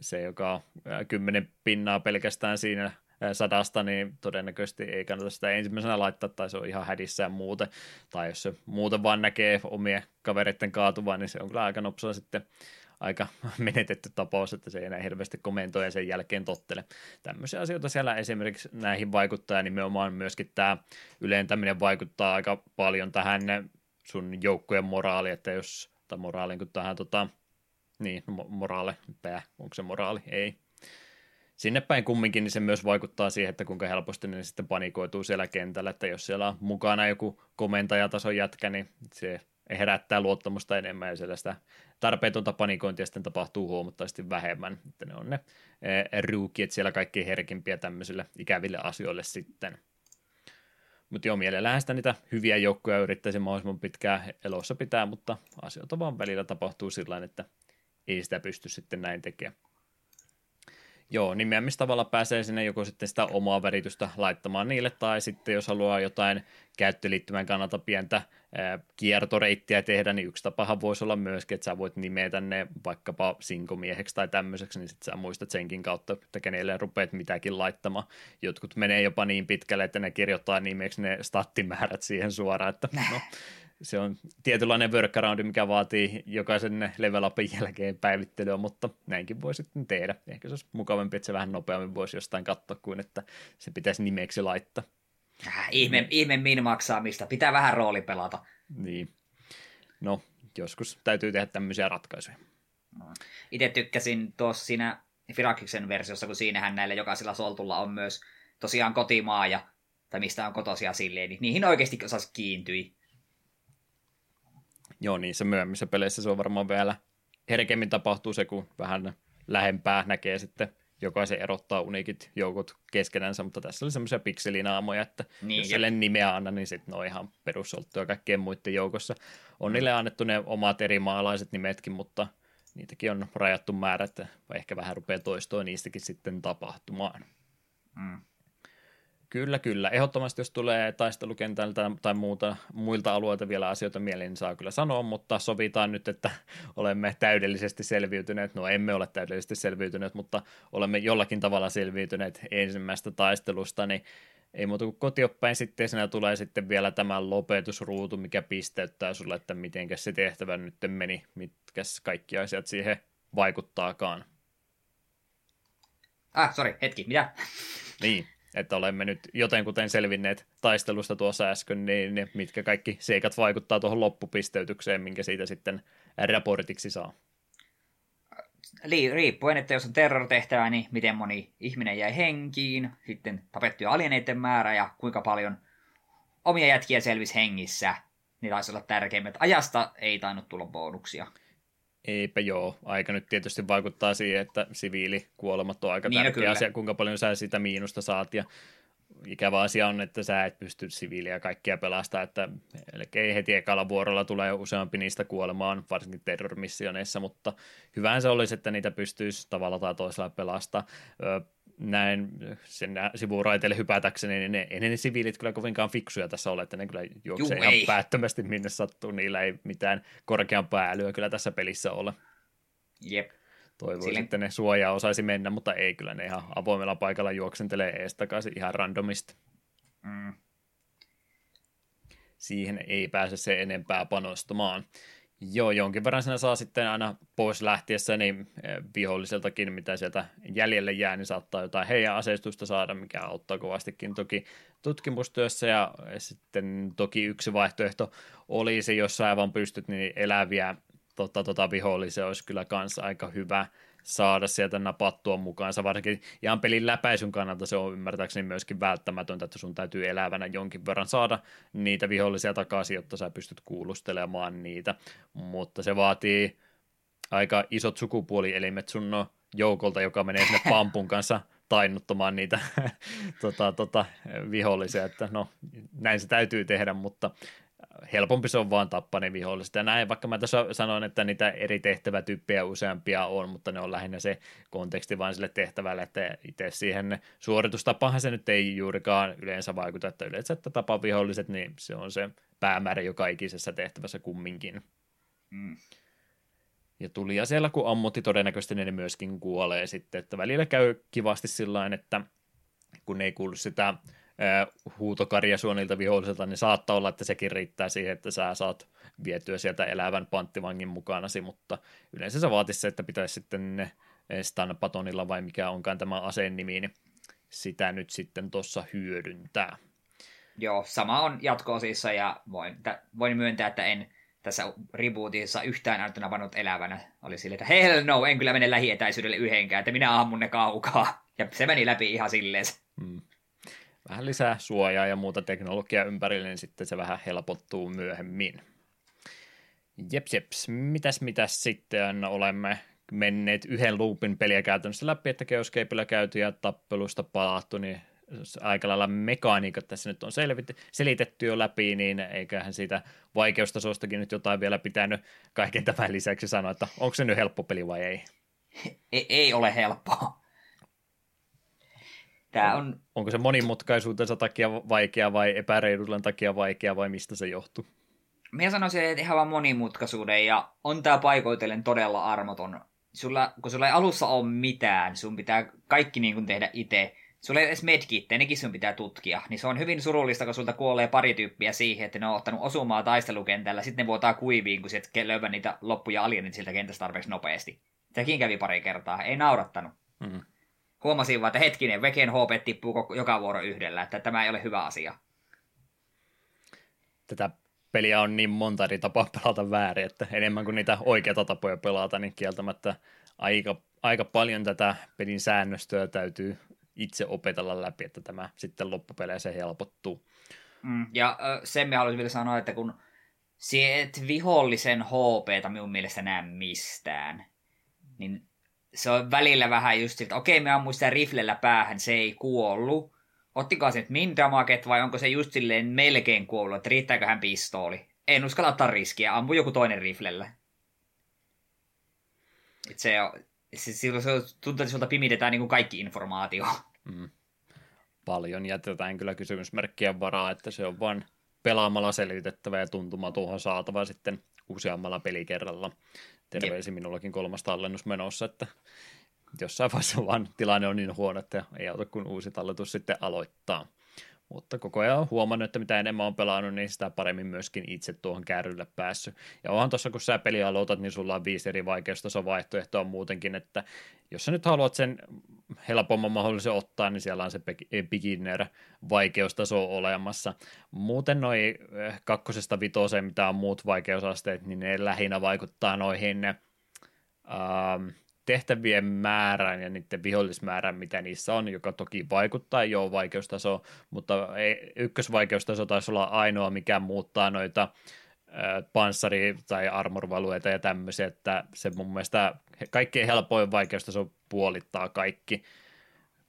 Speaker 1: se, joka kymmenen pinnaa pelkästään siinä sadasta, niin todennäköisesti ei kannata sitä ensimmäisenä laittaa, tai se on ihan hädissään muuten, tai jos se muuten vaan näkee omien kavereiden kaatuvan, niin se on kyllä aika nopsaa sitten aika menetetty tapaus, että se ei enää hirveästi komentoja sen jälkeen tottele. Tämmöisiä asioita siellä esimerkiksi näihin vaikuttaa, ja nimenomaan myöskin tämä ylentäminen vaikuttaa aika paljon tähän sun joukkojen moraali, että jos, tai moraaliin kuin tähän tota, niin, moraali, pää, onko se moraali? Ei, sinne päin kumminkin, niin se myös vaikuttaa siihen, että kuinka helposti ne sitten panikoituu siellä kentällä, että jos siellä on mukana joku komentajatason jätkä, niin se herättää luottamusta enemmän ja siellä sitä tarpeetonta panikointia sitten tapahtuu huomattavasti vähemmän, että ne on ne e, ruukiet siellä kaikki herkimpiä tämmöisille ikäville asioille sitten. Mutta joo, mielellään sitä niitä hyviä joukkoja yrittäisi mahdollisimman pitkään elossa pitää, mutta asioita vaan välillä tapahtuu sillä että ei sitä pysty sitten näin tekemään. Joo, nimeämistavalla pääsee sinne joko sitten sitä omaa väritystä laittamaan niille, tai sitten jos haluaa jotain käyttöliittymän kannalta pientä kiertoreittiä tehdä, niin yksi tapahan voisi olla myöskin, että sä voit nimetä ne vaikkapa sinkomieheksi tai tämmöiseksi, niin sitten sä muistat senkin kautta, että kenelle rupeat mitäkin laittamaan. Jotkut menee jopa niin pitkälle, että ne kirjoittaa nimeksi ne stattimäärät siihen suoraan, että no, se on tietynlainen workaround, mikä vaatii jokaisen level upin jälkeen päivittelyä, mutta näinkin voi sitten tehdä. Ehkä se olisi mukavampi, että se vähän nopeammin voisi jostain katsoa kuin että se pitäisi nimeksi laittaa.
Speaker 2: Äh, ihme, ihme min maksaamista, pitää vähän rooli pelata.
Speaker 1: Niin. No, joskus täytyy tehdä tämmöisiä ratkaisuja.
Speaker 2: Itse tykkäsin tuossa siinä Firakiksen versiossa, kun siinähän näillä jokaisella soltulla on myös tosiaan kotimaa ja tai mistä on kotosia silleen, niin niihin oikeasti osasi kiintyi.
Speaker 1: Joo, niin se myöhemmissä peleissä se on varmaan vielä herkemmin tapahtuu se, kun vähän lähempää näkee sitten jokaisen erottaa unikit joukot keskenänsä, mutta tässä oli semmoisia pikselinaamoja, että niin, jos sille nimeä anna, niin sitten ne on ihan perussolttuja kaikkien muiden joukossa. On niille annettu ne omat eri maalaiset nimetkin, mutta niitäkin on rajattu määrä, että ehkä vähän rupeaa toistoa niistäkin sitten tapahtumaan. Mm. Kyllä, kyllä. Ehdottomasti jos tulee taistelukentältä tai muuta, muilta alueilta vielä asioita mieleen, niin saa kyllä sanoa, mutta sovitaan nyt, että olemme täydellisesti selviytyneet. No emme ole täydellisesti selviytyneet, mutta olemme jollakin tavalla selviytyneet ensimmäistä taistelusta, niin ei muuta kuin kotiopäin sitten siinä tulee sitten vielä tämä lopetusruutu, mikä pisteyttää sulle, että miten se tehtävä nyt meni, mitkä kaikki asiat siihen vaikuttaakaan.
Speaker 2: Ah, sorry, hetki, mitä?
Speaker 1: Niin, että olemme nyt jotenkuten selvinneet taistelusta tuossa äsken, niin mitkä kaikki seikat vaikuttaa tuohon loppupisteytykseen, minkä siitä sitten raportiksi saa.
Speaker 2: Riippuen, että jos on terrortehtävä, niin miten moni ihminen jäi henkiin, sitten tapettuja alieneiden määrä ja kuinka paljon omia jätkiä selvisi hengissä, niin taisi olla tärkeimmät. Ajasta ei tainnut tulla bonuksia.
Speaker 1: Eipä joo. Aika nyt tietysti vaikuttaa siihen, että siviilikuolemat on aika niin, no tärkeä kyllä. asia, kuinka paljon sä sitä miinusta saat. Ja ikävä asia on, että sä et pysty siviiliä kaikkia pelastaa, että melkein heti ekalla vuorolla tulee useampi niistä kuolemaan, varsinkin terrormissioneissa, mutta hyvään se olisi, että niitä pystyisi tavalla tai toisella pelastaa näin sen sivuraiteille hypätäkseni, niin ne, ei ne siviilit kyllä kovinkaan fiksuja tässä ole, että ne kyllä juoksee Juu, ihan ei. päättömästi minne sattuu, niillä ei mitään korkeampaa älyä kyllä tässä pelissä ole.
Speaker 2: Jep.
Speaker 1: Toivoisin, Sille... että ne suojaa osaisi mennä, mutta ei kyllä ne ihan avoimella paikalla juoksentelee ees takaisin ihan randomista. Mm. Siihen ei pääse se enempää panostamaan. Joo, jonkin verran sinä saa sitten aina pois lähtiessä niin eh, viholliseltakin, mitä sieltä jäljelle jää, niin saattaa jotain heidän aseistusta saada, mikä auttaa kovastikin toki tutkimustyössä. Ja sitten toki yksi vaihtoehto olisi, jos sä aivan pystyt, niin eläviä tota, tota, vihollisia olisi kyllä kanssa aika hyvä saada sieltä napattua mukaansa, varsinkin ihan pelin läpäisyn kannalta se on ymmärtääkseni myöskin välttämätöntä, että sun täytyy elävänä jonkin verran saada niitä vihollisia takaisin, jotta sä pystyt kuulustelemaan niitä, mutta se vaatii aika isot sukupuolielimet sun joukolta, joka menee sinne pampun kanssa tainnuttamaan niitä tota, tota, vihollisia, että no näin se täytyy tehdä, mutta helpompi se on vaan tappaa ne viholliset. Ja näin, vaikka mä tässä sanoin, että niitä eri tehtävätyyppejä useampia on, mutta ne on lähinnä se konteksti vain sille tehtävälle, että itse siihen suoritustapahan se nyt ei juurikaan yleensä vaikuta, että yleensä, että tapaa viholliset, niin se on se päämäärä joka ikisessä tehtävässä kumminkin. Mm. Ja tuli siellä kun ammutti todennäköisesti ne myöskin kuolee sitten, että välillä käy kivasti sillä että kun ei kuulu sitä huutokarja suonilta viholliselta, niin saattaa olla, että sekin riittää siihen, että sä saat vietyä sieltä elävän panttivangin mukanasi, mutta yleensä se vaatisi se, että pitäisi sitten ne Stan Patonilla vai mikä onkaan tämä aseen nimi, niin sitä nyt sitten tuossa hyödyntää.
Speaker 2: Joo, sama on jatko-osissa ja voin, t- voin myöntää, että en tässä rebootissa yhtään näyttö napannut elävänä. Oli sille, että hell no, en kyllä mene lähietäisyydelle yhdenkään, että minä ammun ne kaukaa. Ja se meni läpi ihan silleen. Hmm
Speaker 1: vähän lisää suojaa ja muuta teknologiaa ympärille, niin sitten se vähän helpottuu myöhemmin. Jeps, jeps. Mitäs, mitäs sitten olemme menneet yhden loopin peliä käytännössä läpi, että Geoscapeilla käyty ja tappelusta palattu, niin aika lailla mekaniikat tässä nyt on selvit- selitetty jo läpi, niin eiköhän siitä vaikeustasostakin nyt jotain vielä pitänyt kaiken tämän lisäksi sanoa, että onko se nyt helppo peli vai ei?
Speaker 2: Ei, ei ole helppoa.
Speaker 1: Tämä on... Onko se monimutkaisuutensa takia vaikea vai epäreiluuden takia vaikea vai mistä se johtuu?
Speaker 2: Minä sanoisin, että ihan vaan monimutkaisuuden ja on tämä paikoitellen todella armoton. Sulla, kun sulla ei alussa ole mitään, sun pitää kaikki niin kuin tehdä itse. Sulla ei edes medkitteja, nekin sun pitää tutkia. Niin se on hyvin surullista, kun sulta kuolee pari tyyppiä siihen, että ne on ottanut osumaa taistelukentällä, sitten ne vuotaa kuiviin, kun sieltä löyvä niitä loppuja alienit siltä kentästä tarpeeksi nopeasti. Sekin kävi pari kertaa, ei naurattanut. Mm huomasin vaan, että hetkinen, Veken HP tippuu joka vuoro yhdellä, että tämä ei ole hyvä asia.
Speaker 1: Tätä peliä on niin monta eri tapaa pelata väärin, että enemmän kuin niitä oikeita tapoja pelata, niin kieltämättä aika, aika paljon tätä pelin säännöstöä täytyy itse opetella läpi, että tämä sitten loppupeleissä helpottuu.
Speaker 2: Mm, ja sen me haluaisin vielä sanoa, että kun siet vihollisen HPta minun mielestä näe mistään, niin se on välillä vähän just että okei, me ammuin sitä riflellä päähän, se ei kuollut. Ottiko se nyt min damaget vai onko se just silleen melkein kuollut, että riittääkö hän pistooli? En uskalla ottaa riskiä, ampu joku toinen riflellä. Et se, se, silloin se tuntuu, että sulta pimitetään niin kuin kaikki informaatio. Mm.
Speaker 1: Paljon jätetään kyllä kysymysmerkkien varaa, että se on vain pelaamalla selitettävä ja tuntuma tuohon saatava sitten useammalla pelikerralla. Terveisi minullakin kolmas tallennus menossa, että jossain vaiheessa vaan tilanne on niin huono, että ei auta kun uusi talletus sitten aloittaa. Mutta koko ajan on huomannut, että mitä enemmän on pelannut, niin sitä paremmin myöskin itse tuohon kärrylle päässyt. Ja onhan tuossa, kun sä peli aloitat, niin sulla on viisi eri vaikeustasovaihtoehtoa muutenkin, että jos sä nyt haluat sen helpomman mahdollisen ottaa, niin siellä on se beginner vaikeustaso olemassa. Muuten noin eh, kakkosesta vitoseen, mitä on muut vaikeusasteet, niin ne lähinnä vaikuttaa noihin ähm, tehtävien määrään ja niiden vihollismäärään, mitä niissä on, joka toki vaikuttaa jo vaikeustaso, mutta ei, ykkösvaikeustaso taisi olla ainoa, mikä muuttaa noita panssari- tai armorvalueita ja tämmöisiä, että se mun mielestä kaikkein helpoin vaikeustaso puolittaa kaikki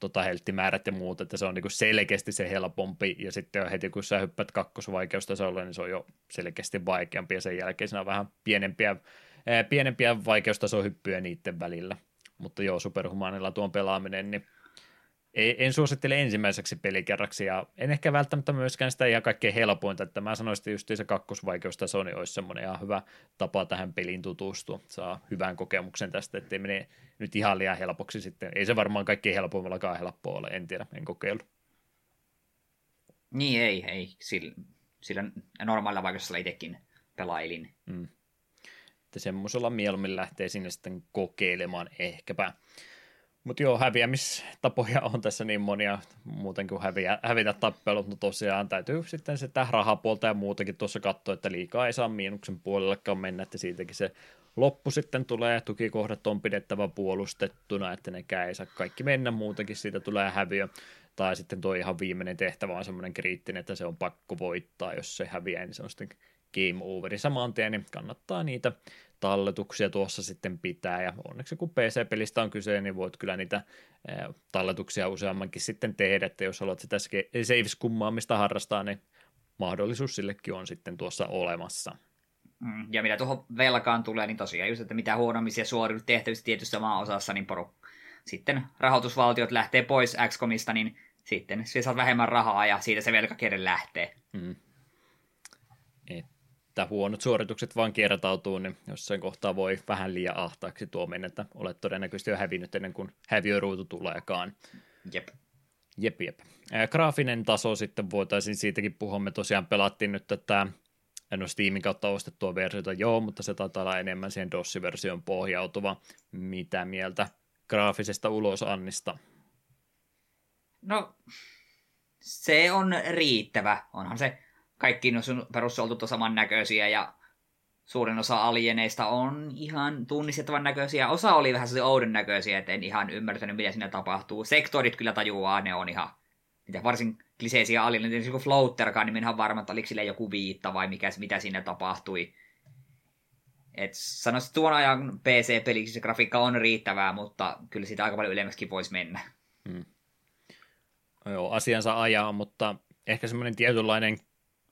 Speaker 1: tota, helttimäärät ja muut, että se on niinku selkeästi se helpompi, ja sitten heti kun sä hyppät kakkosvaikeustasolle, niin se on jo selkeästi vaikeampi, ja sen jälkeen siinä on vähän pienempiä pienempiä vaikeustasohyppyjä niiden välillä. Mutta joo, superhumanilla tuon pelaaminen, niin en suosittele ensimmäiseksi pelikerraksi, ja en ehkä välttämättä myöskään sitä ihan kaikkein helpointa, että mä sanoisin, että just se kakkosvaikeustaso niin olisi semmoinen ihan hyvä tapa tähän peliin tutustua, saa hyvän kokemuksen tästä, ettei mene nyt ihan liian helpoksi sitten. Ei se varmaan kaikkein helpoimmallakaan helppoa ole, en tiedä, en kokeillut.
Speaker 2: Niin ei, ei, sillä, sillä normaalilla vaikeudella itsekin pelailin. Mm
Speaker 1: että semmoisella mieluummin lähtee sinne sitten kokeilemaan ehkäpä. Mutta joo, häviämistapoja on tässä niin monia muuten kuin häviä, hävitä tappelut, mutta tosiaan täytyy sitten sitä rahapuolta ja muutakin tuossa katsoa, että liikaa ei saa miinuksen puolellekaan mennä, että siitäkin se loppu sitten tulee, tukikohdat on pidettävä puolustettuna, että ne ei saa kaikki mennä, muutenkin siitä tulee häviö. Tai sitten tuo ihan viimeinen tehtävä on semmoinen kriittinen, että se on pakko voittaa, jos se häviää, niin se on sitten game overi saman tien, niin kannattaa niitä talletuksia tuossa sitten pitää, ja onneksi kun PC-pelistä on kyse, niin voit kyllä niitä talletuksia useammankin sitten tehdä, että jos haluat sitä save-skummaamista harrastaa, niin mahdollisuus sillekin on sitten tuossa olemassa.
Speaker 2: Mm, ja mitä tuohon velkaan tulee, niin tosiaan just, että mitä huonommisia suoriudut tehtävistä tietyssä maan osassa, niin poru. Sitten rahoitusvaltiot lähtee pois XCOMista, niin sitten se saa vähemmän rahaa ja siitä se velkakierre lähtee. Mm.
Speaker 1: Että huonot suoritukset vaan kiertautuu, niin jossain kohtaa voi vähän liian ahtaaksi tuo mennä, että olet todennäköisesti jo hävinnyt ennen kuin häviöruutu tuleekaan.
Speaker 2: Jep.
Speaker 1: Jep, jep. Graafinen taso sitten voitaisiin siitäkin puhua. Me tosiaan pelattiin nyt tätä en ole Steamin kautta ostettua versiota, joo, mutta se taitaa olla enemmän siihen DOS-versioon pohjautuva. Mitä mieltä graafisesta ulosannista?
Speaker 2: No, se on riittävä. Onhan se kaikki perussoltut saman näköisiä ja suurin osa alieneista on ihan tunnistettavan näköisiä. Osa oli vähän sellaisia oudon näköisiä, että en ihan ymmärtänyt, mitä siinä tapahtuu. Sektorit kyllä tajuaa, ne on ihan mitä varsin kliseisiä alieneita, niin kuin Floaterkaan, niin olen varma, että oliko sille joku viitta vai mikä, mitä siinä tapahtui. Et sanoisin, että tuon ajan PC-peliksi se grafiikka on riittävää, mutta kyllä sitä aika paljon ylemmäskin voisi mennä. Hmm.
Speaker 1: Joo, asiansa ajaa, mutta ehkä semmoinen tietynlainen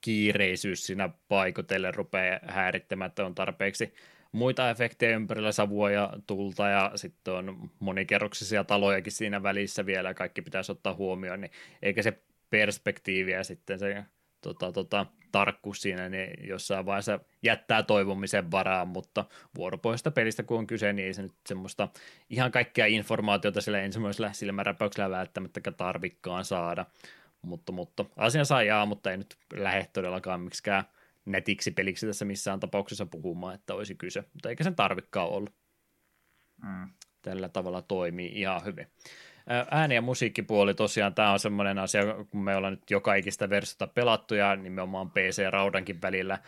Speaker 1: kiireisyys siinä paikotelle rupeaa häirittämään, että on tarpeeksi muita efektejä ympärillä, savua ja tulta ja sitten on monikerroksisia talojakin siinä välissä vielä ja kaikki pitäisi ottaa huomioon, niin eikä se perspektiivi ja sitten se tota, tota, tarkkuus siinä niin jossain vaiheessa jättää toivomisen varaan, mutta vuoropohjaista pelistä kun on kyse, niin ei se nyt semmoista ihan kaikkea informaatiota sillä ensimmäisellä silmäräpäyksellä välttämättä tarvikkaan saada, mutta, mutta asian ajaa, mutta ei nyt lähde todellakaan miksikään netiksi peliksi tässä missään tapauksessa puhumaan, että olisi kyse, mutta eikä sen tarvikkaan ollut. Mm. Tällä tavalla toimii ihan hyvin. Ääni- ja musiikkipuoli tosiaan, tämä on semmoinen asia, kun me ollaan nyt joka ikistä versiota pelattu ja nimenomaan PC-raudankin välillä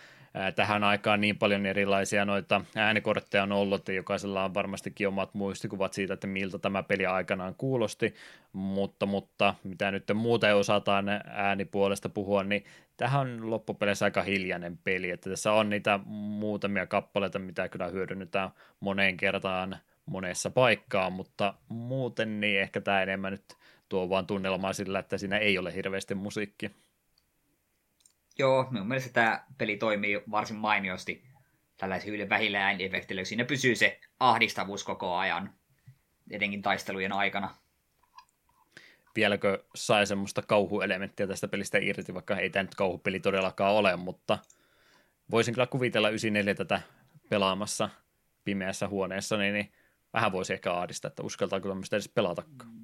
Speaker 1: tähän aikaan niin paljon erilaisia noita äänikortteja on ollut, ja jokaisella on varmastikin omat muistikuvat siitä, että miltä tämä peli aikanaan kuulosti, mutta, mutta mitä nyt muuten osataan äänipuolesta puhua, niin tähän on loppupeleissä aika hiljainen peli, että tässä on niitä muutamia kappaleita, mitä kyllä hyödynnetään moneen kertaan monessa paikkaa, mutta muuten niin ehkä tämä enemmän nyt tuo vaan tunnelmaa sillä, että siinä ei ole hirveästi musiikkia.
Speaker 2: Joo, minun mielestä tämä peli toimii varsin mainiosti tällaisilla vähillä ääniefekteillä. Siinä pysyy se ahdistavuus koko ajan, etenkin taistelujen aikana.
Speaker 1: Vieläkö sai semmoista kauhuelementtiä tästä pelistä irti, vaikka ei tämä nyt kauhupeli todellakaan ole, mutta voisin kyllä kuvitella 94 tätä pelaamassa pimeässä huoneessa, niin, niin vähän voisi ehkä ahdistaa, että uskaltaako tämmöistä edes pelatakaan.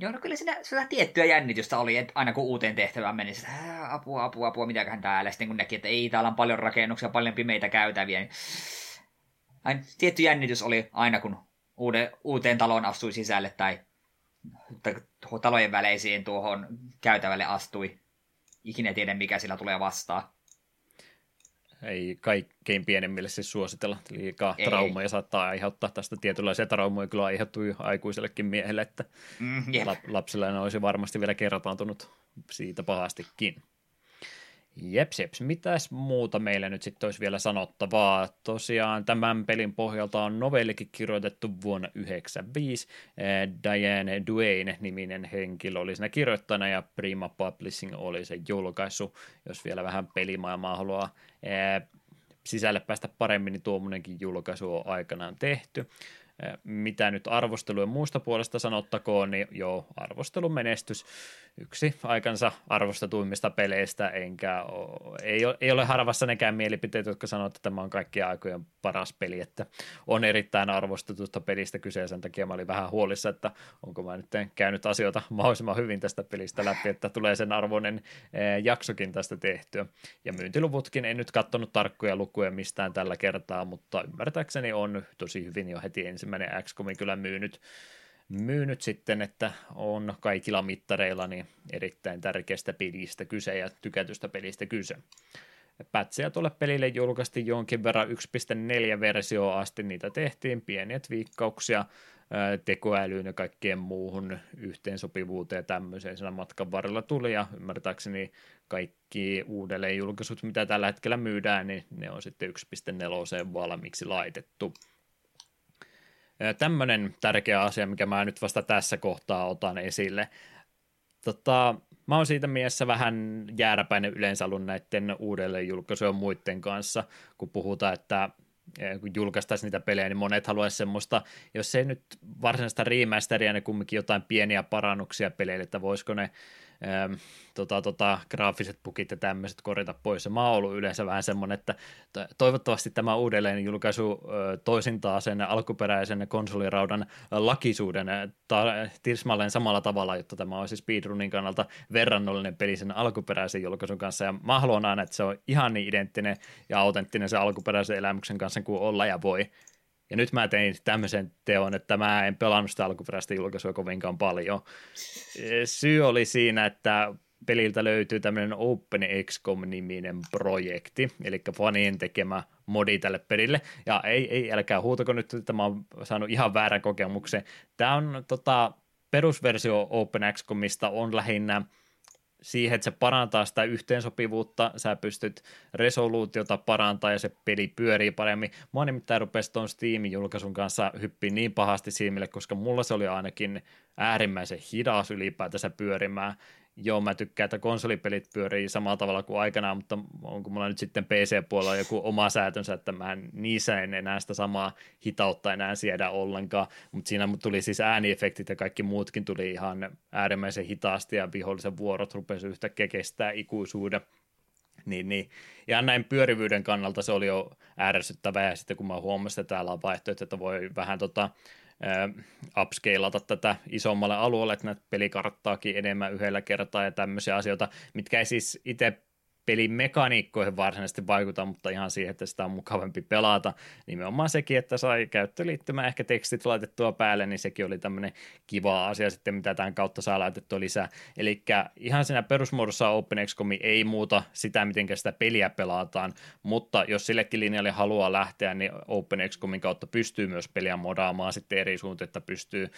Speaker 2: Joo, no kyllä siinä sitä tiettyä jännitystä oli, että aina kun uuteen tehtävään meni, että apua, apua, apua, mitäköhän täällä. Sitten kun näki, että ei, täällä on paljon rakennuksia, paljon pimeitä käytäviä, niin aina, tietty jännitys oli aina, kun uude, uuteen taloon astui sisälle tai, tai talojen väleisiin tuohon käytävälle astui. Ikinä tiedä, mikä sillä tulee vastaan
Speaker 1: ei kaikkein pienemmille siis suositella. Liikaa ei. traumoja saattaa aiheuttaa tästä tietynlaisia traumoja kyllä aiheutuu aikuisellekin miehelle, että mm, lapselle ne olisi varmasti vielä kertaantunut siitä pahastikin. Jeps, jeps. Mitäs muuta meillä nyt sitten olisi vielä sanottavaa? Tosiaan tämän pelin pohjalta on novellikin kirjoitettu vuonna 1995. Eh, Diane Duane-niminen henkilö oli siinä kirjoittajana ja Prima Publishing oli se julkaisu. Jos vielä vähän pelimaailmaa haluaa eh, sisälle päästä paremmin, niin tuommoinenkin julkaisu on aikanaan tehty mitä nyt arvostelujen muusta puolesta sanottakoon, niin joo, arvostelun menestys yksi aikansa arvostetuimmista peleistä, enkä ole, ei, ole, ei ole harvassa nekään mielipiteet, jotka sanoo, että tämä on kaikkien aikojen paras peli, että on erittäin arvostetusta pelistä kyse, sen takia mä olin vähän huolissa, että onko mä nyt käynyt asioita mahdollisimman hyvin tästä pelistä läpi, että tulee sen arvoinen eh, jaksokin tästä tehtyä. Ja myyntiluvutkin, en nyt katsonut tarkkoja lukuja mistään tällä kertaa, mutta ymmärtääkseni on tosi hyvin jo heti ensimmäinen XCOM kyllä myynyt myynyt sitten, että on kaikilla mittareilla niin erittäin tärkeästä pelistä kyse ja tykätystä pelistä kyse. Pätsiä tuolle pelille julkaistiin jonkin verran 1.4-versio asti, niitä tehtiin pieniä viikkauksia tekoälyyn ja kaikkeen muuhun yhteensopivuuteen ja tämmöiseen siinä matkan varrella tuli ja ymmärtääkseni kaikki uudelleen julkaisut, mitä tällä hetkellä myydään, niin ne on sitten 1.4 valmiiksi laitettu. Tämmöinen tärkeä asia, mikä mä nyt vasta tässä kohtaa otan esille. Tota, mä oon siitä mielessä vähän jääräpäinen yleensä ollut näiden uudelleen julkaisujen muiden kanssa, kun puhutaan, että kun julkaistaisiin niitä pelejä, niin monet haluaisi semmoista, jos ei nyt varsinaista remasteria, niin kumminkin jotain pieniä parannuksia peleille, että voisiko ne ähm, tota, tota, graafiset pukit ja tämmöiset korjata pois. Ja mä oon ollut yleensä vähän semmoinen, että toivottavasti tämä uudelleen julkaisu toisintaa sen alkuperäisen konsoliraudan lakisuuden ta- tismalleen samalla tavalla, jotta tämä olisi speedrunin kannalta verrannollinen peli sen alkuperäisen julkaisun kanssa. Ja mä haluan aina, että se on ihan niin identtinen ja autenttinen se alkuperäisen elämyksen kanssa kuin olla ja voi. Ja nyt mä tein tämmöisen teon, että mä en pelannut sitä alkuperäistä julkaisua kovinkaan paljon. Syy oli siinä, että peliltä löytyy tämmöinen Open XCOM-niminen projekti, eli fanien tekemä modi tälle pelille. Ja ei, ei älkää huutako nyt, että mä oon saanut ihan väärän kokemuksen. Tämä on tota, perusversio Open XCOMista on lähinnä siihen, että se parantaa sitä yhteensopivuutta, sä pystyt resoluutiota parantaa ja se peli pyörii paremmin. Mua nimittäin rupesi tuon Steamin julkaisun kanssa hyppiin niin pahasti silmille, koska mulla se oli ainakin äärimmäisen hidas ylipäätänsä pyörimään, joo, mä tykkään, että konsolipelit pyörii samalla tavalla kuin aikanaan, mutta onko mulla nyt sitten PC-puolella joku oma säätönsä, että mä en, niissä en enää sitä samaa hitautta enää siedä ollenkaan, mutta siinä tuli siis ääniefektit ja kaikki muutkin tuli ihan äärimmäisen hitaasti ja vihollisen vuorot rupesi yhtäkkiä kestää ikuisuuden. Niin, niin. Ja näin pyörivyyden kannalta se oli jo ärsyttävää, ja sitten kun mä huomasin, että täällä on vaihtoehto, että voi vähän tota, upscalata tätä isommalle alueelle, että näitä pelikarttaakin enemmän yhdellä kertaa ja tämmöisiä asioita, mitkä ei siis itse pelin mekaniikkoihin varsinaisesti vaikuta, mutta ihan siihen, että sitä on mukavampi pelata. Nimenomaan sekin, että sai käyttöliittymä ehkä tekstit laitettua päälle, niin sekin oli tämmöinen kiva asia sitten, mitä tämän kautta saa laitettua lisää. Eli ihan siinä perusmuodossa OpenXCOM ei muuta sitä, miten sitä peliä pelataan, mutta jos sillekin linjalle haluaa lähteä, niin OpenXCOMin kautta pystyy myös peliä modaamaan sitten eri suuntaan, että pystyy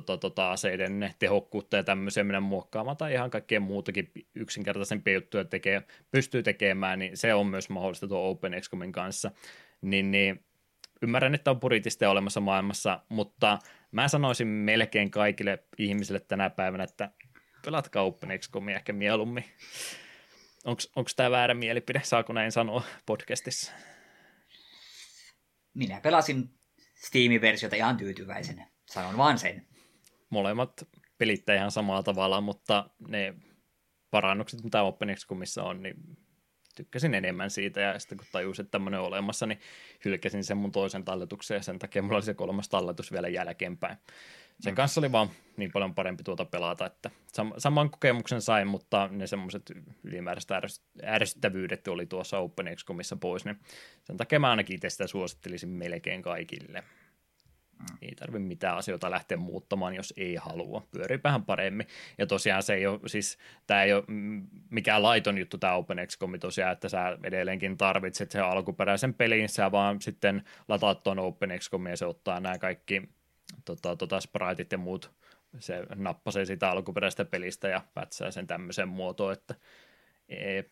Speaker 1: tota, tota, aseiden tehokkuutta ja tämmöisiä mennä muokkaamaan tai ihan kaikkea muutakin yksinkertaisempia juttuja tekee, pystyy tekemään, niin se on myös mahdollista tuo OpenXCOMin kanssa. Niin, niin ymmärrän, että on puritista olemassa maailmassa, mutta mä sanoisin melkein kaikille ihmisille tänä päivänä, että pelatkaa OpenXCOMia ehkä mieluummin. Onko tämä väärä mielipide? Saako näin sanoa podcastissa?
Speaker 2: Minä pelasin Steam-versiota ihan tyytyväisenä. Sanon vaan sen
Speaker 1: molemmat pelittää ihan samalla tavalla, mutta ne parannukset, mitä OpenXCOMissa on, niin tykkäsin enemmän siitä, ja sitten kun tajusin, että tämmöinen on olemassa, niin hylkäsin sen mun toisen talletuksen, ja sen takia mulla oli se kolmas talletus vielä jälkeenpäin. Sen mm. kanssa oli vaan niin paljon parempi tuota pelata, että sam- saman kokemuksen sain, mutta ne semmoiset ylimääräiset ärsyttävyydet oli tuossa OpenXCOMissa pois, niin sen takia mä ainakin itse sitä suosittelisin melkein kaikille. Mm. Ei tarvitse mitään asioita lähteä muuttamaan, jos ei halua. Pyörii vähän paremmin. Ja tosiaan se ei ole, siis tämä ei ole mikään laiton juttu tämä OpenXCOM tosiaan, että sä edelleenkin tarvitset sen alkuperäisen pelin, sä vaan sitten lataat tuon OpenXCOM ja se ottaa nämä kaikki tota, tota spriteit ja muut, se nappasee sitä alkuperäisestä pelistä ja pätsää sen tämmöiseen muotoon, että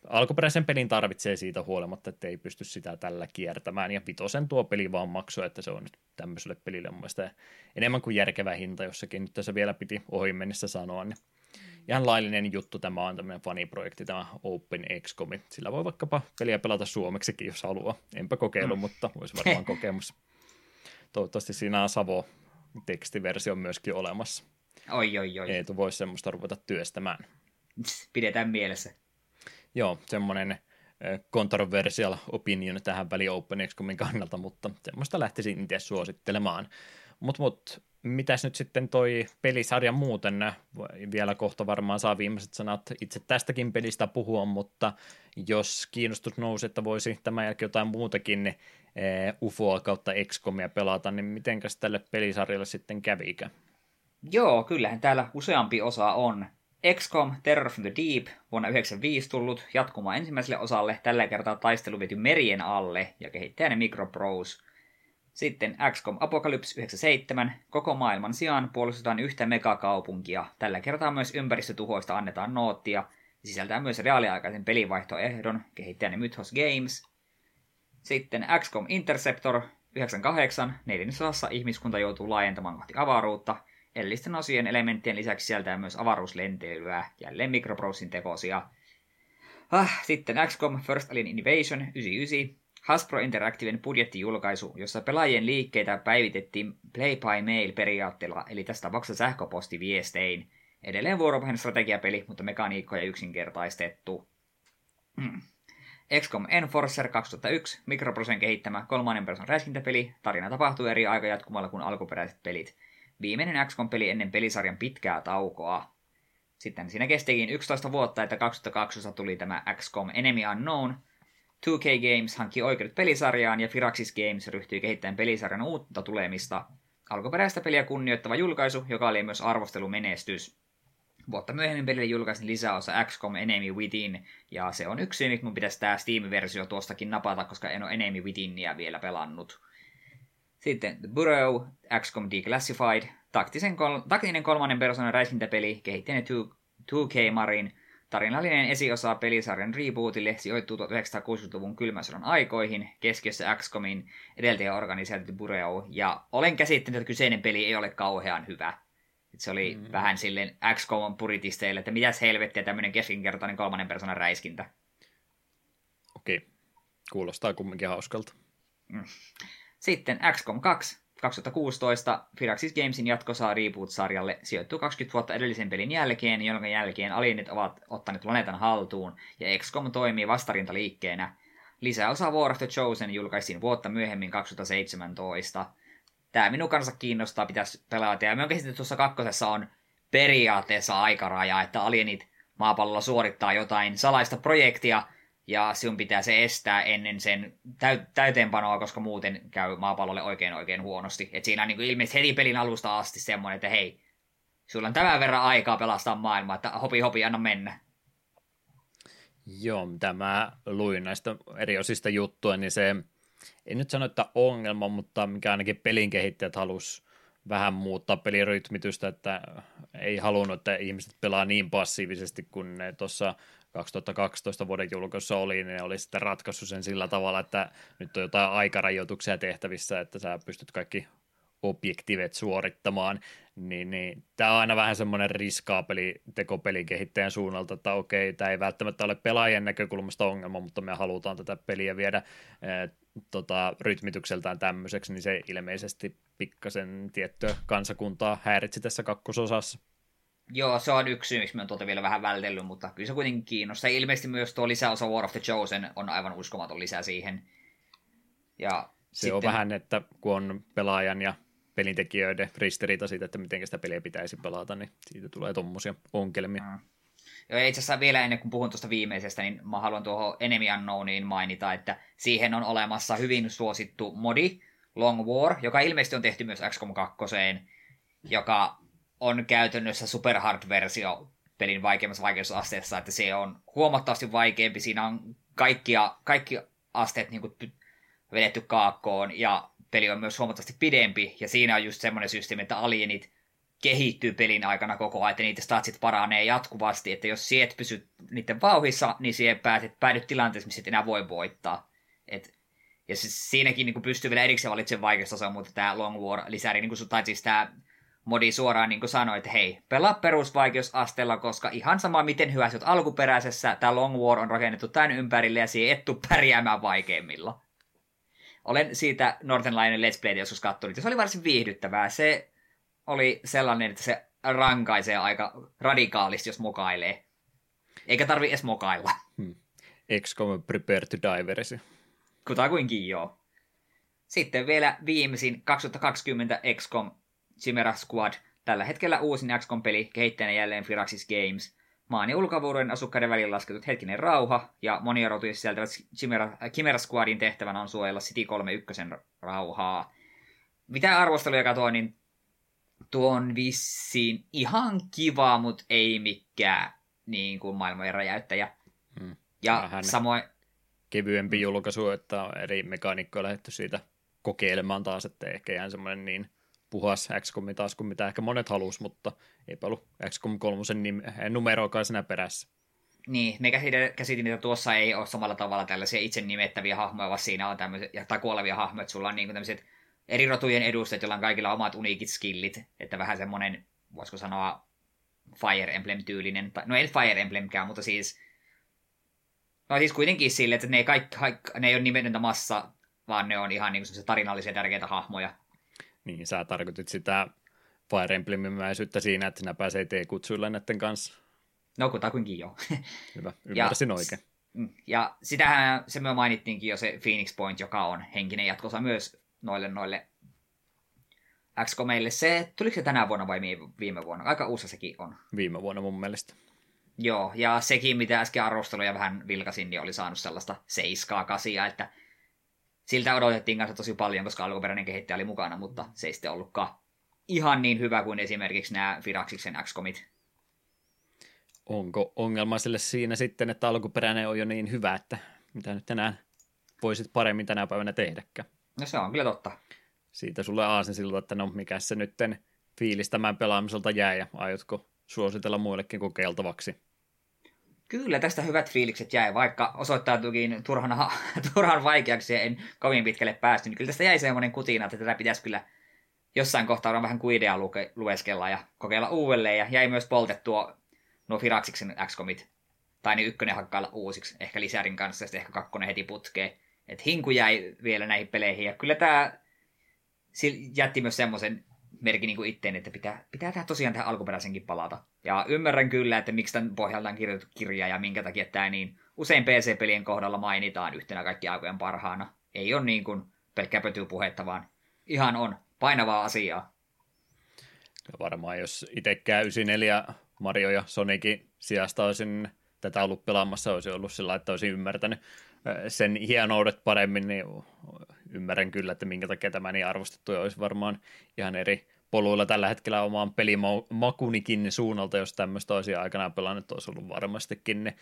Speaker 1: alkuperäisen pelin tarvitsee siitä huolimatta, että ei pysty sitä tällä kiertämään, ja vitosen tuo peli vaan maksoi, että se on nyt tämmöiselle pelille mun mielestä enemmän kuin järkevä hinta jossakin, nyt se vielä piti ohi mennessä sanoa, niin ihan laillinen juttu tämä on tämmöinen faniprojekti, tämä Open XCOM, sillä voi vaikkapa peliä pelata suomeksikin, jos haluaa, enpä kokeilu, mm. mutta olisi varmaan kokemus. Toivottavasti siinä on Savo tekstiversio myöskin olemassa.
Speaker 2: Oi, oi, oi.
Speaker 1: Ei voisi semmoista ruveta työstämään.
Speaker 2: Pidetään mielessä.
Speaker 1: Joo, semmoinen controversial opinion tähän väliin OpenXCOMin kannalta, mutta semmoista lähtisin itse suosittelemaan. Mutta mut, mitäs nyt sitten toi pelisarja muuten, vielä kohta varmaan saa viimeiset sanat itse tästäkin pelistä puhua, mutta jos kiinnostus nousi, että voisi tämän jälkeen jotain muutakin UFOa kautta XCOMia pelata, niin mitenkäs tälle pelisarjalle sitten kävikö?
Speaker 2: Joo, kyllähän täällä useampi osa on. XCOM Terror from the Deep vuonna 1995 tullut jatkumaan ensimmäiselle osalle, tällä kertaa taistelu viety merien alle ja kehittäjänne Microprose. Sitten XCOM Apocalypse 97, koko maailman sijaan puolustetaan yhtä megakaupunkia. Tällä kertaa myös ympäristötuhoista annetaan noottia, sisältää myös reaaliaikaisen pelivaihtoehdon, kehittäjänne Mythos Games. Sitten XCOM Interceptor 98, neljännesosassa ihmiskunta joutuu laajentamaan kohti avaruutta, Edellisten osien elementtien lisäksi sieltä myös avaruuslenteilyä, jälleen Microprosin tekosia. Ah, sitten XCOM First Alien Invasion 99, Hasbro Interactiven budjettijulkaisu, jossa pelaajien liikkeitä päivitettiin Play by Mail periaatteella, eli tästä tapauksessa sähköpostiviestein. Edelleen vuoropohjainen strategiapeli, mutta mekaniikkoja yksinkertaistettu. Hmm. XCOM Enforcer 2001, Microprosen kehittämä kolmannen person räiskintäpeli. Tarina tapahtuu eri aikajatkumalla kuin alkuperäiset pelit. Viimeinen XCOM-peli ennen pelisarjan pitkää taukoa. Sitten siinä kestikin 11 vuotta, että 2002 tuli tämä XCOM Enemy Unknown. 2K Games hankki oikeudet pelisarjaan ja Firaxis Games ryhtyi kehittämään pelisarjan uutta tulemista. Alkuperäistä peliä kunnioittava julkaisu, joka oli myös arvostelumenestys. Vuotta myöhemmin pelille julkaisin lisäosa XCOM Enemy Within, ja se on yksi, miksi mun pitäisi tämä Steam-versio tuostakin napata, koska en ole Enemy Withinia vielä pelannut. Sitten The Burrow, XCOM Declassified, taktisen kol- taktinen kolmannen persoonan räiskintäpeli, kehittänyt 2K Marin, tarinallinen esiosa pelisarjan rebootille sijoittuu 1960-luvun kylmän sodan aikoihin, keskiössä XCOMin edeltäjäorganisaatio Bureo, ja olen käsittänyt, että kyseinen peli ei ole kauhean hyvä. Et se oli mm. vähän silleen XCOM puritisteille, että mitäs helvettiä tämmöinen keskinkertainen kolmannen persoonan räiskintä.
Speaker 1: Okei, kuulostaa kumminkin hauskalta. Mm.
Speaker 2: Sitten XCOM 2, 2016 Firaxis Gamesin jatkosaa Reboot-sarjalle sijoittuu 20 vuotta edellisen pelin jälkeen, jonka jälkeen alienit ovat ottaneet planeetan haltuun ja XCOM toimii vastarintaliikkeenä. Lisäosa War of the Chosen julkaistiin vuotta myöhemmin 2017. Tämä minun kanssa kiinnostaa, pitäisi pelata. Ja minun käsitetty tuossa kakkosessa on periaatteessa aikaraja, että alienit maapallolla suorittaa jotain salaista projektia, ja sinun pitää se estää ennen sen täy- täyteenpanoa, koska muuten käy maapallolle oikein oikein huonosti. Et siinä on niin ilmeisesti heti pelin alusta asti semmoinen, että hei, sulla on tämän verran aikaa pelastaa maailmaa, että hopi hopi, anna mennä.
Speaker 1: Joo, tämä luin näistä eri osista juttua, niin se, en nyt sano, että ongelma, mutta mikä ainakin pelin kehittäjät halus vähän muuttaa pelirytmitystä, että ei halunnut, että ihmiset pelaa niin passiivisesti kuin ne tuossa 2012 vuoden julkaisussa oli, niin ne oli sitten ratkaissut sen sillä tavalla, että nyt on jotain aikarajoituksia tehtävissä, että sä pystyt kaikki objektivet suorittamaan, niin, niin tämä on aina vähän semmoinen riskaapeli tekopelin kehittäjän suunnalta, että okei, tämä ei välttämättä ole pelaajien näkökulmasta ongelma, mutta me halutaan tätä peliä viedä äh, tota, rytmitykseltään tämmöiseksi, niin se ilmeisesti pikkasen tiettyä kansakuntaa häiritsi tässä kakkososassa.
Speaker 2: Joo, se on yksi syy, miksi mä tuota vielä vähän vältellyt, mutta kyllä se kuitenkin kiinnostaa. Ilmeisesti myös tuo lisäosa War of the Chosen on aivan uskomaton lisä siihen. Ja
Speaker 1: se sitten... on vähän, että kun on pelaajan ja pelintekijöiden ristiriita siitä, että miten sitä peliä pitäisi pelata, niin siitä tulee tuommoisia ongelmia. Mm.
Speaker 2: Joo, itse asiassa vielä ennen kuin puhun tuosta viimeisestä, niin mä haluan tuohon Enemy Unknowniin mainita, että siihen on olemassa hyvin suosittu modi, Long War, joka ilmeisesti on tehty myös XCOM 2, joka on käytännössä super hard-versio pelin vaikeimmassa vaikeusasteessa, että se on huomattavasti vaikeampi. Siinä on kaikkia, kaikki asteet niin kuin, vedetty kaakkoon ja peli on myös huomattavasti pidempi. Ja siinä on just semmoinen systeemi, että alienit kehittyy pelin aikana koko ajan, että niitä statsit paranee jatkuvasti, että jos siet pysyt niiden vauhissa, niin siihen pääset, päädyt tilanteessa, missä et enää voi voittaa. Et, ja siis siinäkin niin pystyy vielä erikseen valitsemaan vaikeustasoa, mutta tämä Long War-lisäri, niin kuin, tai siis tämä modi suoraan niin kuin sanoi, että hei, pelaa perusvaikeusasteella, koska ihan sama miten hyvä olet alkuperäisessä, tämä Long War on rakennettu tämän ympärille ja siihen et pärjäämään vaikeimmilla. Olen siitä Northern Lionin Let's Play joskus katsonut, ja se oli varsin viihdyttävää. Se oli sellainen, että se rankaisee aika radikaalisti, jos mokailee. Eikä tarvi edes mokailla. Hmm.
Speaker 1: XCOM Prepare to Die versio.
Speaker 2: Kutakuinkin joo. Sitten vielä viimeisin 2020 XCOM Chimera Squad, tällä hetkellä uusin XCOM-peli, kehittäjänä jälleen Firaxis Games. Maan ja ulkovuoden asukkaiden välillä lasketut hetkinen rauha, ja monia rotuja sisältävät Chimera, Chimera Squadin tehtävänä on suojella City 31 rauhaa. Mitä arvosteluja katsoin, niin tuo on vissiin ihan kiva, mutta ei mikään niin kuin maailmojen räjäyttäjä. Hmm. Ja Vähän samoin...
Speaker 1: Kevyempi julkaisu, että on eri mekaanikkoja lähdetty siitä kokeilemaan taas, että ehkä ihan semmoinen niin puhas XCOM taas kuin mitä ehkä monet halus, mutta eipä ollut XCOM 3 numeroakaan siinä perässä.
Speaker 2: Niin, me käsitin, että tuossa ei ole samalla tavalla tällaisia itse nimettäviä hahmoja, vaan siinä on tämmöisiä, tai kuolevia hahmoja, että sulla on niin tämmöiset eri rotujen edustajat, joilla on kaikilla omat uniikit skillit, että vähän semmoinen, voisiko sanoa, Fire Emblem-tyylinen, no ei Fire Emblemkään, mutta siis, no siis kuitenkin sille, että ne ei, kaikki, ne ei ole nimetöntä massa, vaan ne on ihan niin tarinallisia tärkeitä hahmoja.
Speaker 1: Niin, sä tarkoitit sitä Fire Emblemimäisyyttä siinä, että sinä pääsee T-kutsuilla näiden kanssa.
Speaker 2: No kutakuinkin joo.
Speaker 1: Hyvä, ymmärsin ja, oikein.
Speaker 2: Mm, ja sitähän se me mainittiinkin jo se Phoenix Point, joka on henkinen jatkossa myös noille noille XCOMille. Se, tuliko se tänä vuonna vai viime vuonna? Aika uusi sekin on.
Speaker 1: Viime vuonna mun mielestä.
Speaker 2: Joo, ja sekin, mitä äsken arvosteluja vähän vilkasin, niin oli saanut sellaista seiskaa kasia, että siltä odotettiin kanssa tosi paljon, koska alkuperäinen kehittäjä oli mukana, mutta se ei sitten ollutkaan ihan niin hyvä kuin esimerkiksi nämä Firaxiksen XCOMit.
Speaker 1: Onko ongelma sille siinä sitten, että alkuperäinen on jo niin hyvä, että mitä nyt tänään voisit paremmin tänä päivänä tehdäkään?
Speaker 2: No se on kyllä totta.
Speaker 1: Siitä sulle aasin siltä, että no mikä se nytten fiilis tämän pelaamiselta jää ja aiotko suositella muillekin kokeiltavaksi?
Speaker 2: Kyllä, tästä hyvät fiilikset jäi, vaikka osoittautuikin turhan, turhan vaikeaksi ja en kovin pitkälle päästy, niin kyllä tästä jäi semmoinen kutina, että tätä pitäisi kyllä jossain kohtaa vähän kuin idea luke, lueskella ja kokeilla uudelleen, ja jäi myös poltettua nuo Firaxiksen XCOMit, tai niin ykkönen hakkailla uusiksi, ehkä lisärin kanssa, ja sitten ehkä kakkonen heti putkeen. Että hinku jäi vielä näihin peleihin, ja kyllä tämä jätti myös semmoisen merkin niin itteen, että pitää, pitää tehdä tosiaan tähän alkuperäisenkin palata. Ja ymmärrän kyllä, että miksi tämän pohjalta on kirjoitettu kirja ja minkä takia tämä niin usein PC-pelien kohdalla mainitaan yhtenä kaikki aikojen parhaana. Ei ole niin kuin pelkkää pötypuhetta, vaan ihan on painavaa asiaa.
Speaker 1: Ja varmaan jos itse käy 94 Mario ja Sonicin sijasta olisin tätä ollut pelaamassa, olisi ollut sillä että olisin ymmärtänyt sen hienoudet paremmin, niin ymmärrän kyllä, että minkä takia tämä niin arvostettu olisi varmaan ihan eri poluilla tällä hetkellä omaan pelimakunikin suunnalta, jos tämmöistä olisi aikanaan pelannut, olisi ollut varmastikin ne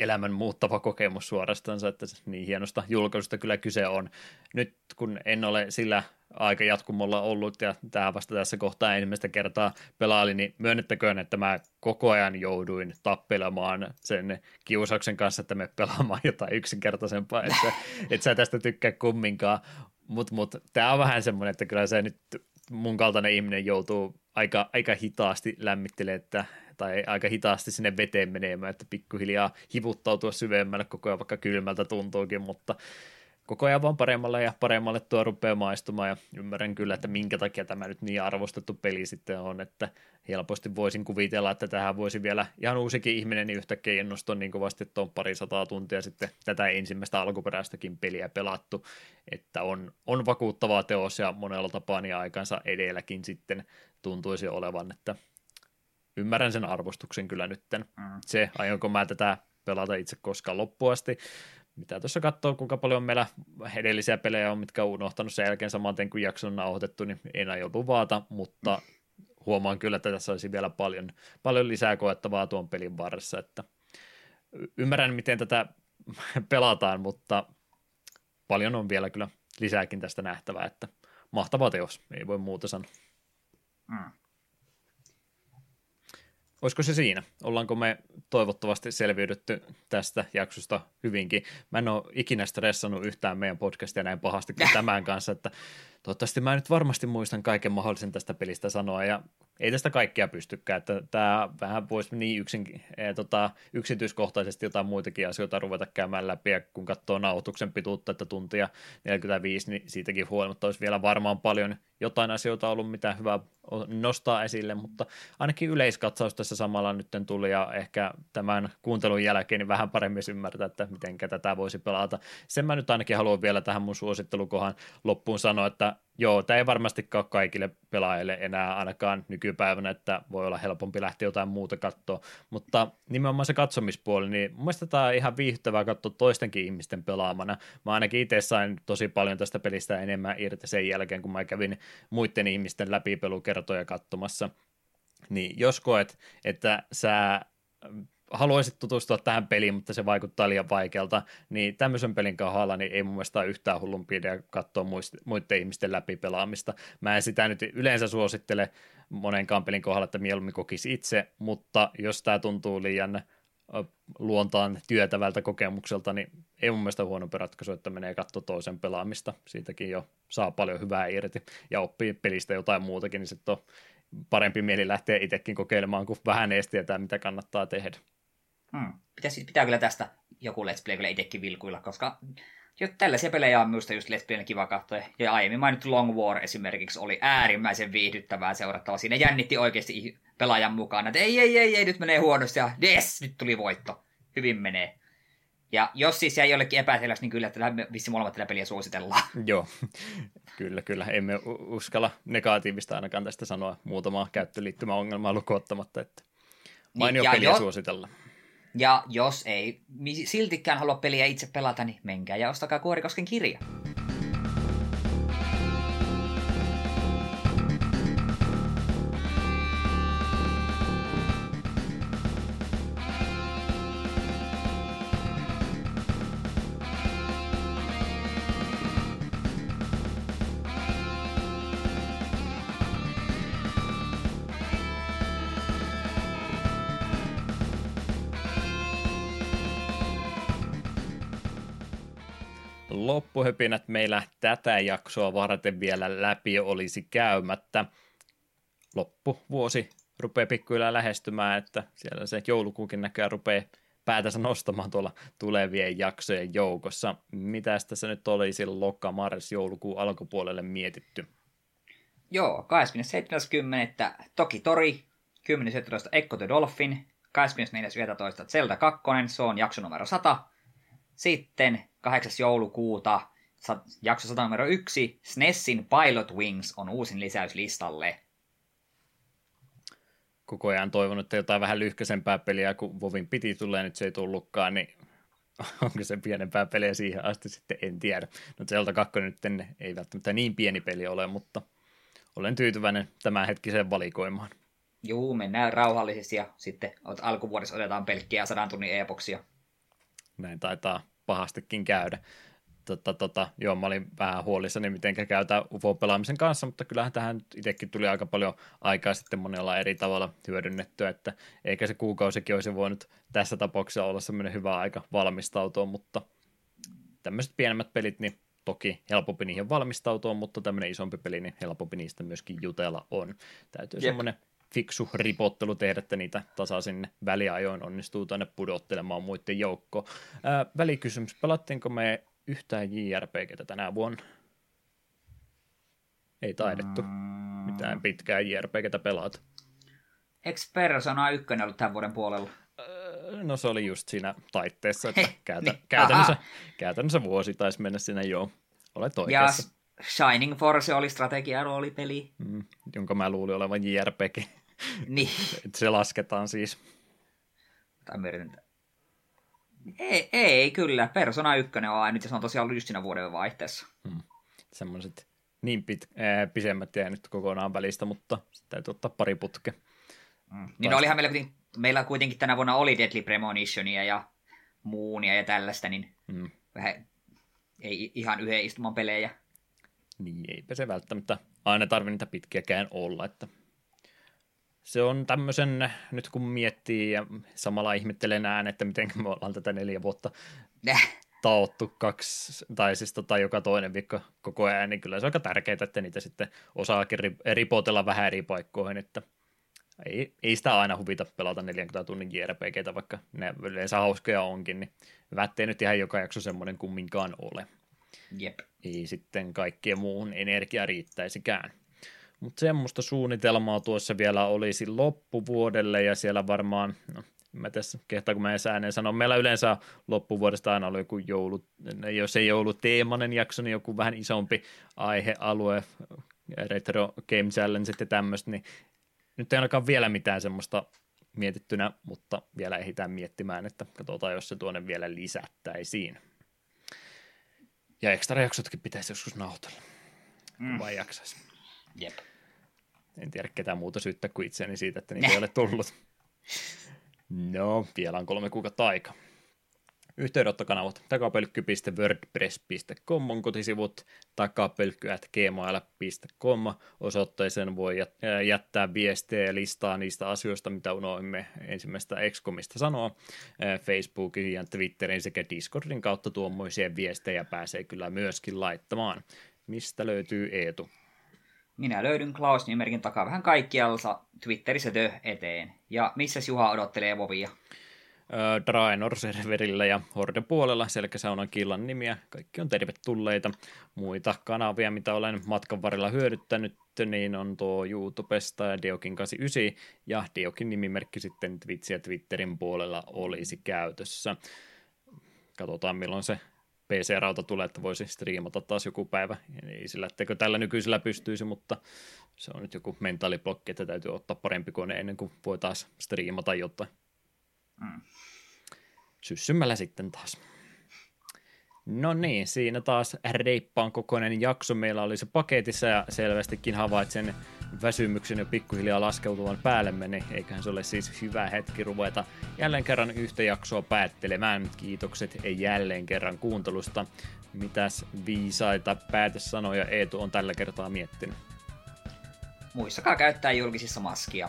Speaker 1: elämän muuttava kokemus suorastansa, että niin hienosta julkaisusta kyllä kyse on. Nyt kun en ole sillä aika jatkumolla ollut ja tämä vasta tässä kohtaa ensimmäistä kertaa pelaali, niin myönnettäköön, että mä koko ajan jouduin tappelemaan sen kiusauksen kanssa, että me pelaamaan jotain yksinkertaisempaa, että et sä tästä tykkää kumminkaan, mutta mut, tämä on vähän semmoinen, että kyllä se nyt mun kaltainen ihminen joutuu aika, aika hitaasti lämmittelemään, että tai aika hitaasti sinne veteen menemään, että pikkuhiljaa hivuttautua syvemmälle koko ajan, vaikka kylmältä tuntuukin, mutta koko ajan vaan paremmalle ja paremmalle tuo rupeaa maistumaan ja ymmärrän kyllä, että minkä takia tämä nyt niin arvostettu peli sitten on, että helposti voisin kuvitella, että tähän voisi vielä ihan uusikin ihminen niin yhtäkkiä innostua niin kovasti, että on pari sataa tuntia sitten tätä ensimmäistä alkuperäistäkin peliä pelattu, että on, on vakuuttavaa teos ja monella tapaa niin aikansa edelläkin sitten tuntuisi olevan, että ymmärrän sen arvostuksen kyllä nytten. Mm. Se, aionko mä tätä pelata itse koskaan loppuasti, mitä tuossa katsoo, kuinka paljon meillä edellisiä pelejä on, mitkä on unohtanut sen jälkeen samaten kuin jakson on nauhoitettu, niin en aio luvata, mutta huomaan kyllä, että tässä olisi vielä paljon, paljon lisää koettavaa tuon pelin varressa, että ymmärrän, miten tätä pelataan, mutta paljon on vielä kyllä lisääkin tästä nähtävää, että mahtava teos, ei voi muuta sanoa. Mm. Olisiko se siinä? Ollaanko me toivottavasti selviydytty tästä jaksosta hyvinkin? Mä en ole ikinä stressannut yhtään meidän podcastia näin pahasti kuin tämän kanssa, että toivottavasti mä nyt varmasti muistan kaiken mahdollisen tästä pelistä sanoa, ja ei tästä kaikkea pystykään, että tämä vähän voisi niin yksin, e, tota, yksityiskohtaisesti jotain muitakin asioita ruveta käymään läpi, ja kun katsoo nauhoituksen pituutta, että tuntia 45, niin siitäkin huolimatta olisi vielä varmaan paljon jotain asioita ollut, mitä hyvä nostaa esille, mutta ainakin yleiskatsaus tässä samalla nyt tuli, ja ehkä tämän kuuntelun jälkeen niin vähän paremmin ymmärtää, että miten tätä voisi pelata. Sen mä nyt ainakin haluan vielä tähän mun suosittelukohan loppuun sanoa, että joo, tämä ei varmastikaan ole kaikille pelaajille enää ainakaan nykypäivänä, että voi olla helpompi lähteä jotain muuta katsoa, mutta nimenomaan se katsomispuoli, niin mun mielestä tämä on ihan viihdyttävää katsoa toistenkin ihmisten pelaamana. Mä ainakin itse sain tosi paljon tästä pelistä enemmän irti sen jälkeen, kun mä kävin muiden ihmisten läpipelukertoja katsomassa. Niin jos koet, että sä haluaisit tutustua tähän peliin, mutta se vaikuttaa liian vaikealta, niin tämmöisen pelin kohdalla niin ei mun mielestä ole yhtään hullumpi idea katsoa muiden ihmisten läpi pelaamista. Mä en sitä nyt yleensä suosittele monenkaan pelin kohdalla, että mieluummin kokisi itse, mutta jos tämä tuntuu liian luontaan työtävältä kokemukselta, niin ei mun mielestä huonompi ratkaisu, että menee katso toisen pelaamista. Siitäkin jo saa paljon hyvää irti ja oppii pelistä jotain muutakin, niin sitten on parempi mieli lähteä itsekin kokeilemaan, kun vähän edes tietää, mitä kannattaa tehdä.
Speaker 2: Hmm. Pitäisi, pitää kyllä tästä joku Let's Play kyllä itsekin vilkuilla, koska jo tällaisia pelejä on minusta just Let's Playn kiva katsoa. Ja aiemmin mainittu Long War esimerkiksi oli äärimmäisen viihdyttävää seurattavaa. Siinä jännitti oikeasti pelaajan mukana, että ei, ei, ei, ei, nyt menee huonosti ja yes, nyt tuli voitto. Hyvin menee. Ja jos siis jäi jollekin epäselväksi, niin kyllä että vissi molemmat tätä peliä suositellaan.
Speaker 1: Joo, kyllä, kyllä. Emme uskalla negatiivista ainakaan tästä sanoa muutamaa käyttöliittymäongelmaa lukuottamatta, että mainio niin, peliä jo... suositellaan.
Speaker 2: Ja jos ei siltikään halua peliä itse pelata, niin menkää ja ostakaa Kuorikosken kirja.
Speaker 1: Loppuhöpinät meillä tätä jaksoa varten vielä läpi olisi käymättä. Loppuvuosi rupeaa pikkuhiljaa lähestymään, että siellä se joulukuukin näköjään rupeaa päätänsä nostamaan tuolla tulevien jaksojen joukossa. Mitä tässä nyt olisi loka, mars, joulukuun alkupuolelle mietitty?
Speaker 2: Joo, 27.10. Toki Tori, 10.17. Echo the Dolphin, 24.11. Zelda 2, se on jakso numero 100. Sitten 8. joulukuuta jakso 100 numero 1, SNESin Pilot Wings on uusin lisäys listalle.
Speaker 1: Koko ajan toivonut, että jotain vähän lyhkäisempää peliä, kun Vovin piti tulla ja nyt se ei tullutkaan, niin onko se pienempää peliä siihen asti sitten, en tiedä. No Zelda 2 nyt ei välttämättä niin pieni peli ole, mutta olen tyytyväinen tämän hetkiseen valikoimaan.
Speaker 2: Juu, mennään rauhallisesti ja sitten alkuvuodessa otetaan pelkkiä sadan tunnin epoksia.
Speaker 1: Näin taitaa pahastikin käydä. Tota, tota, joo, mä olin vähän huolissani, miten käytä UFO-pelaamisen kanssa, mutta kyllähän tähän itsekin tuli aika paljon aikaa sitten monella eri tavalla hyödynnettyä, että eikä se kuukausikin olisi voinut tässä tapauksessa olla semmoinen hyvä aika valmistautua, mutta tämmöiset pienemmät pelit, niin toki helpompi niihin valmistautua, mutta tämmöinen isompi peli, niin helpompi niistä myöskin jutella on. Täytyy Jep. semmoinen fiksu ripottelu tehdä, että niitä tasaisin väliajoin onnistuu tänne pudottelemaan muiden joukkoon. Ää, välikysymys, pelattiinko me yhtään JRPGtä tänä vuonna? Ei taidettu mitään pitkää JRPGtä pelata.
Speaker 2: Eikö Persona 1 ollut tämän vuoden puolella?
Speaker 1: No se oli just siinä taitteessa, että käytä, niin, käytännössä, käytännössä vuosi taisi mennä sinne joo. Olet oikeassa.
Speaker 2: Ja Shining Force oli strategia-roolipeli.
Speaker 1: Mm, jonka mä luulin olevan JRPG.
Speaker 2: Niin.
Speaker 1: se lasketaan siis.
Speaker 2: Ei, ei, kyllä. Persona 1 on aina, nyt se on tosiaan ollut just siinä vuoden vaihteessa. Hmm.
Speaker 1: Semmoiset niin pit, ää, pisemmät nyt kokonaan välistä, mutta täytyy ottaa pari putke.
Speaker 2: Hmm. Niin no olihan meillä kuitenkin, meillä kuitenkin tänä vuonna oli Deadly Premonitionia ja Moonia ja tällaista, niin hmm. vähän ei ihan yhden istuman pelejä.
Speaker 1: Niin, eipä se välttämättä aina tarvitse niitä pitkiäkään olla, että se on tämmöisen, nyt kun miettii ja samalla ihmettelee näen, että miten me ollaan tätä neljä vuotta taottu kaksi, tai siis tota, joka toinen viikko koko ajan, niin kyllä se on aika tärkeää, että niitä sitten osaakin ripotella vähän eri paikkoihin, että ei, ei sitä aina huvita pelata 40 tunnin JRPGtä, vaikka ne yleensä hauskoja onkin, niin vättei nyt ihan joka jakso semmoinen kumminkaan ole.
Speaker 2: Jep.
Speaker 1: Ei sitten kaikkien muuhun energia riittäisikään. Mutta semmoista suunnitelmaa tuossa vielä olisi loppuvuodelle ja siellä varmaan, no, mä tässä kehtaa kun mä edes ääneen sanon, meillä yleensä loppuvuodesta aina oli joku joulu, jos ei teemanen jakso, niin joku vähän isompi aihealue, retro game challenge ja tämmöistä, niin nyt ei ainakaan vielä mitään semmoista mietittynä, mutta vielä ehditään miettimään, että katsotaan, jos se tuonne vielä lisättäisiin. Ja ekstra jaksotkin pitäisi joskus nauhoitella, mm. vai jaksaisi.
Speaker 2: Jep.
Speaker 1: En tiedä ketään muuta syyttä kuin itseäni siitä, että niitä ei ole tullut. No, vielä on kolme kuukautta aika. Yhteydenottokanavat takapölkky.wordpress.com on kotisivut, takapölkky.gmail.com osoitteeseen voi jättää viestejä ja listaa niistä asioista, mitä unoimme ensimmäistä Excomista sanoa. Facebookin ja Twitterin sekä Discordin kautta tuommoisia viestejä pääsee kyllä myöskin laittamaan. Mistä löytyy Eetu?
Speaker 2: Minä löydyn Klaus-nimerkin takaa vähän kaikkialta Twitterissä tö eteen. Ja missä Juha odottelee Vovia?
Speaker 1: Draenor-serverillä ja Horde-puolella Selkäsaunan killan nimiä. Kaikki on tervetulleita. Muita kanavia, mitä olen matkan varrella hyödyttänyt, niin on tuo YouTubesta ja Deokin89 ja Deokin nimimerkki sitten Twitch ja Twitterin puolella olisi käytössä. Katsotaan milloin se PC-rauta tulee, että voisi striimata taas joku päivä. Ei sillä, etteikö tällä nykyisellä pystyisi, mutta se on nyt joku mentaaliblokki, että täytyy ottaa parempi kone ennen kuin voi taas striimata jotain. Mm. Syssymällä sitten taas. No niin, siinä taas reippaan kokoinen jakso meillä oli se paketissa ja selvästikin havaitsen väsymyksen jo pikkuhiljaa laskeutuvan päälle niin eiköhän se ole siis hyvä hetki ruveta jälleen kerran yhtä jaksoa päättelemään. Kiitokset jälleen kerran kuuntelusta. Mitäs viisaita päätössanoja Eetu on tällä kertaa miettinyt?
Speaker 2: Muistakaa käyttää julkisissa maskia.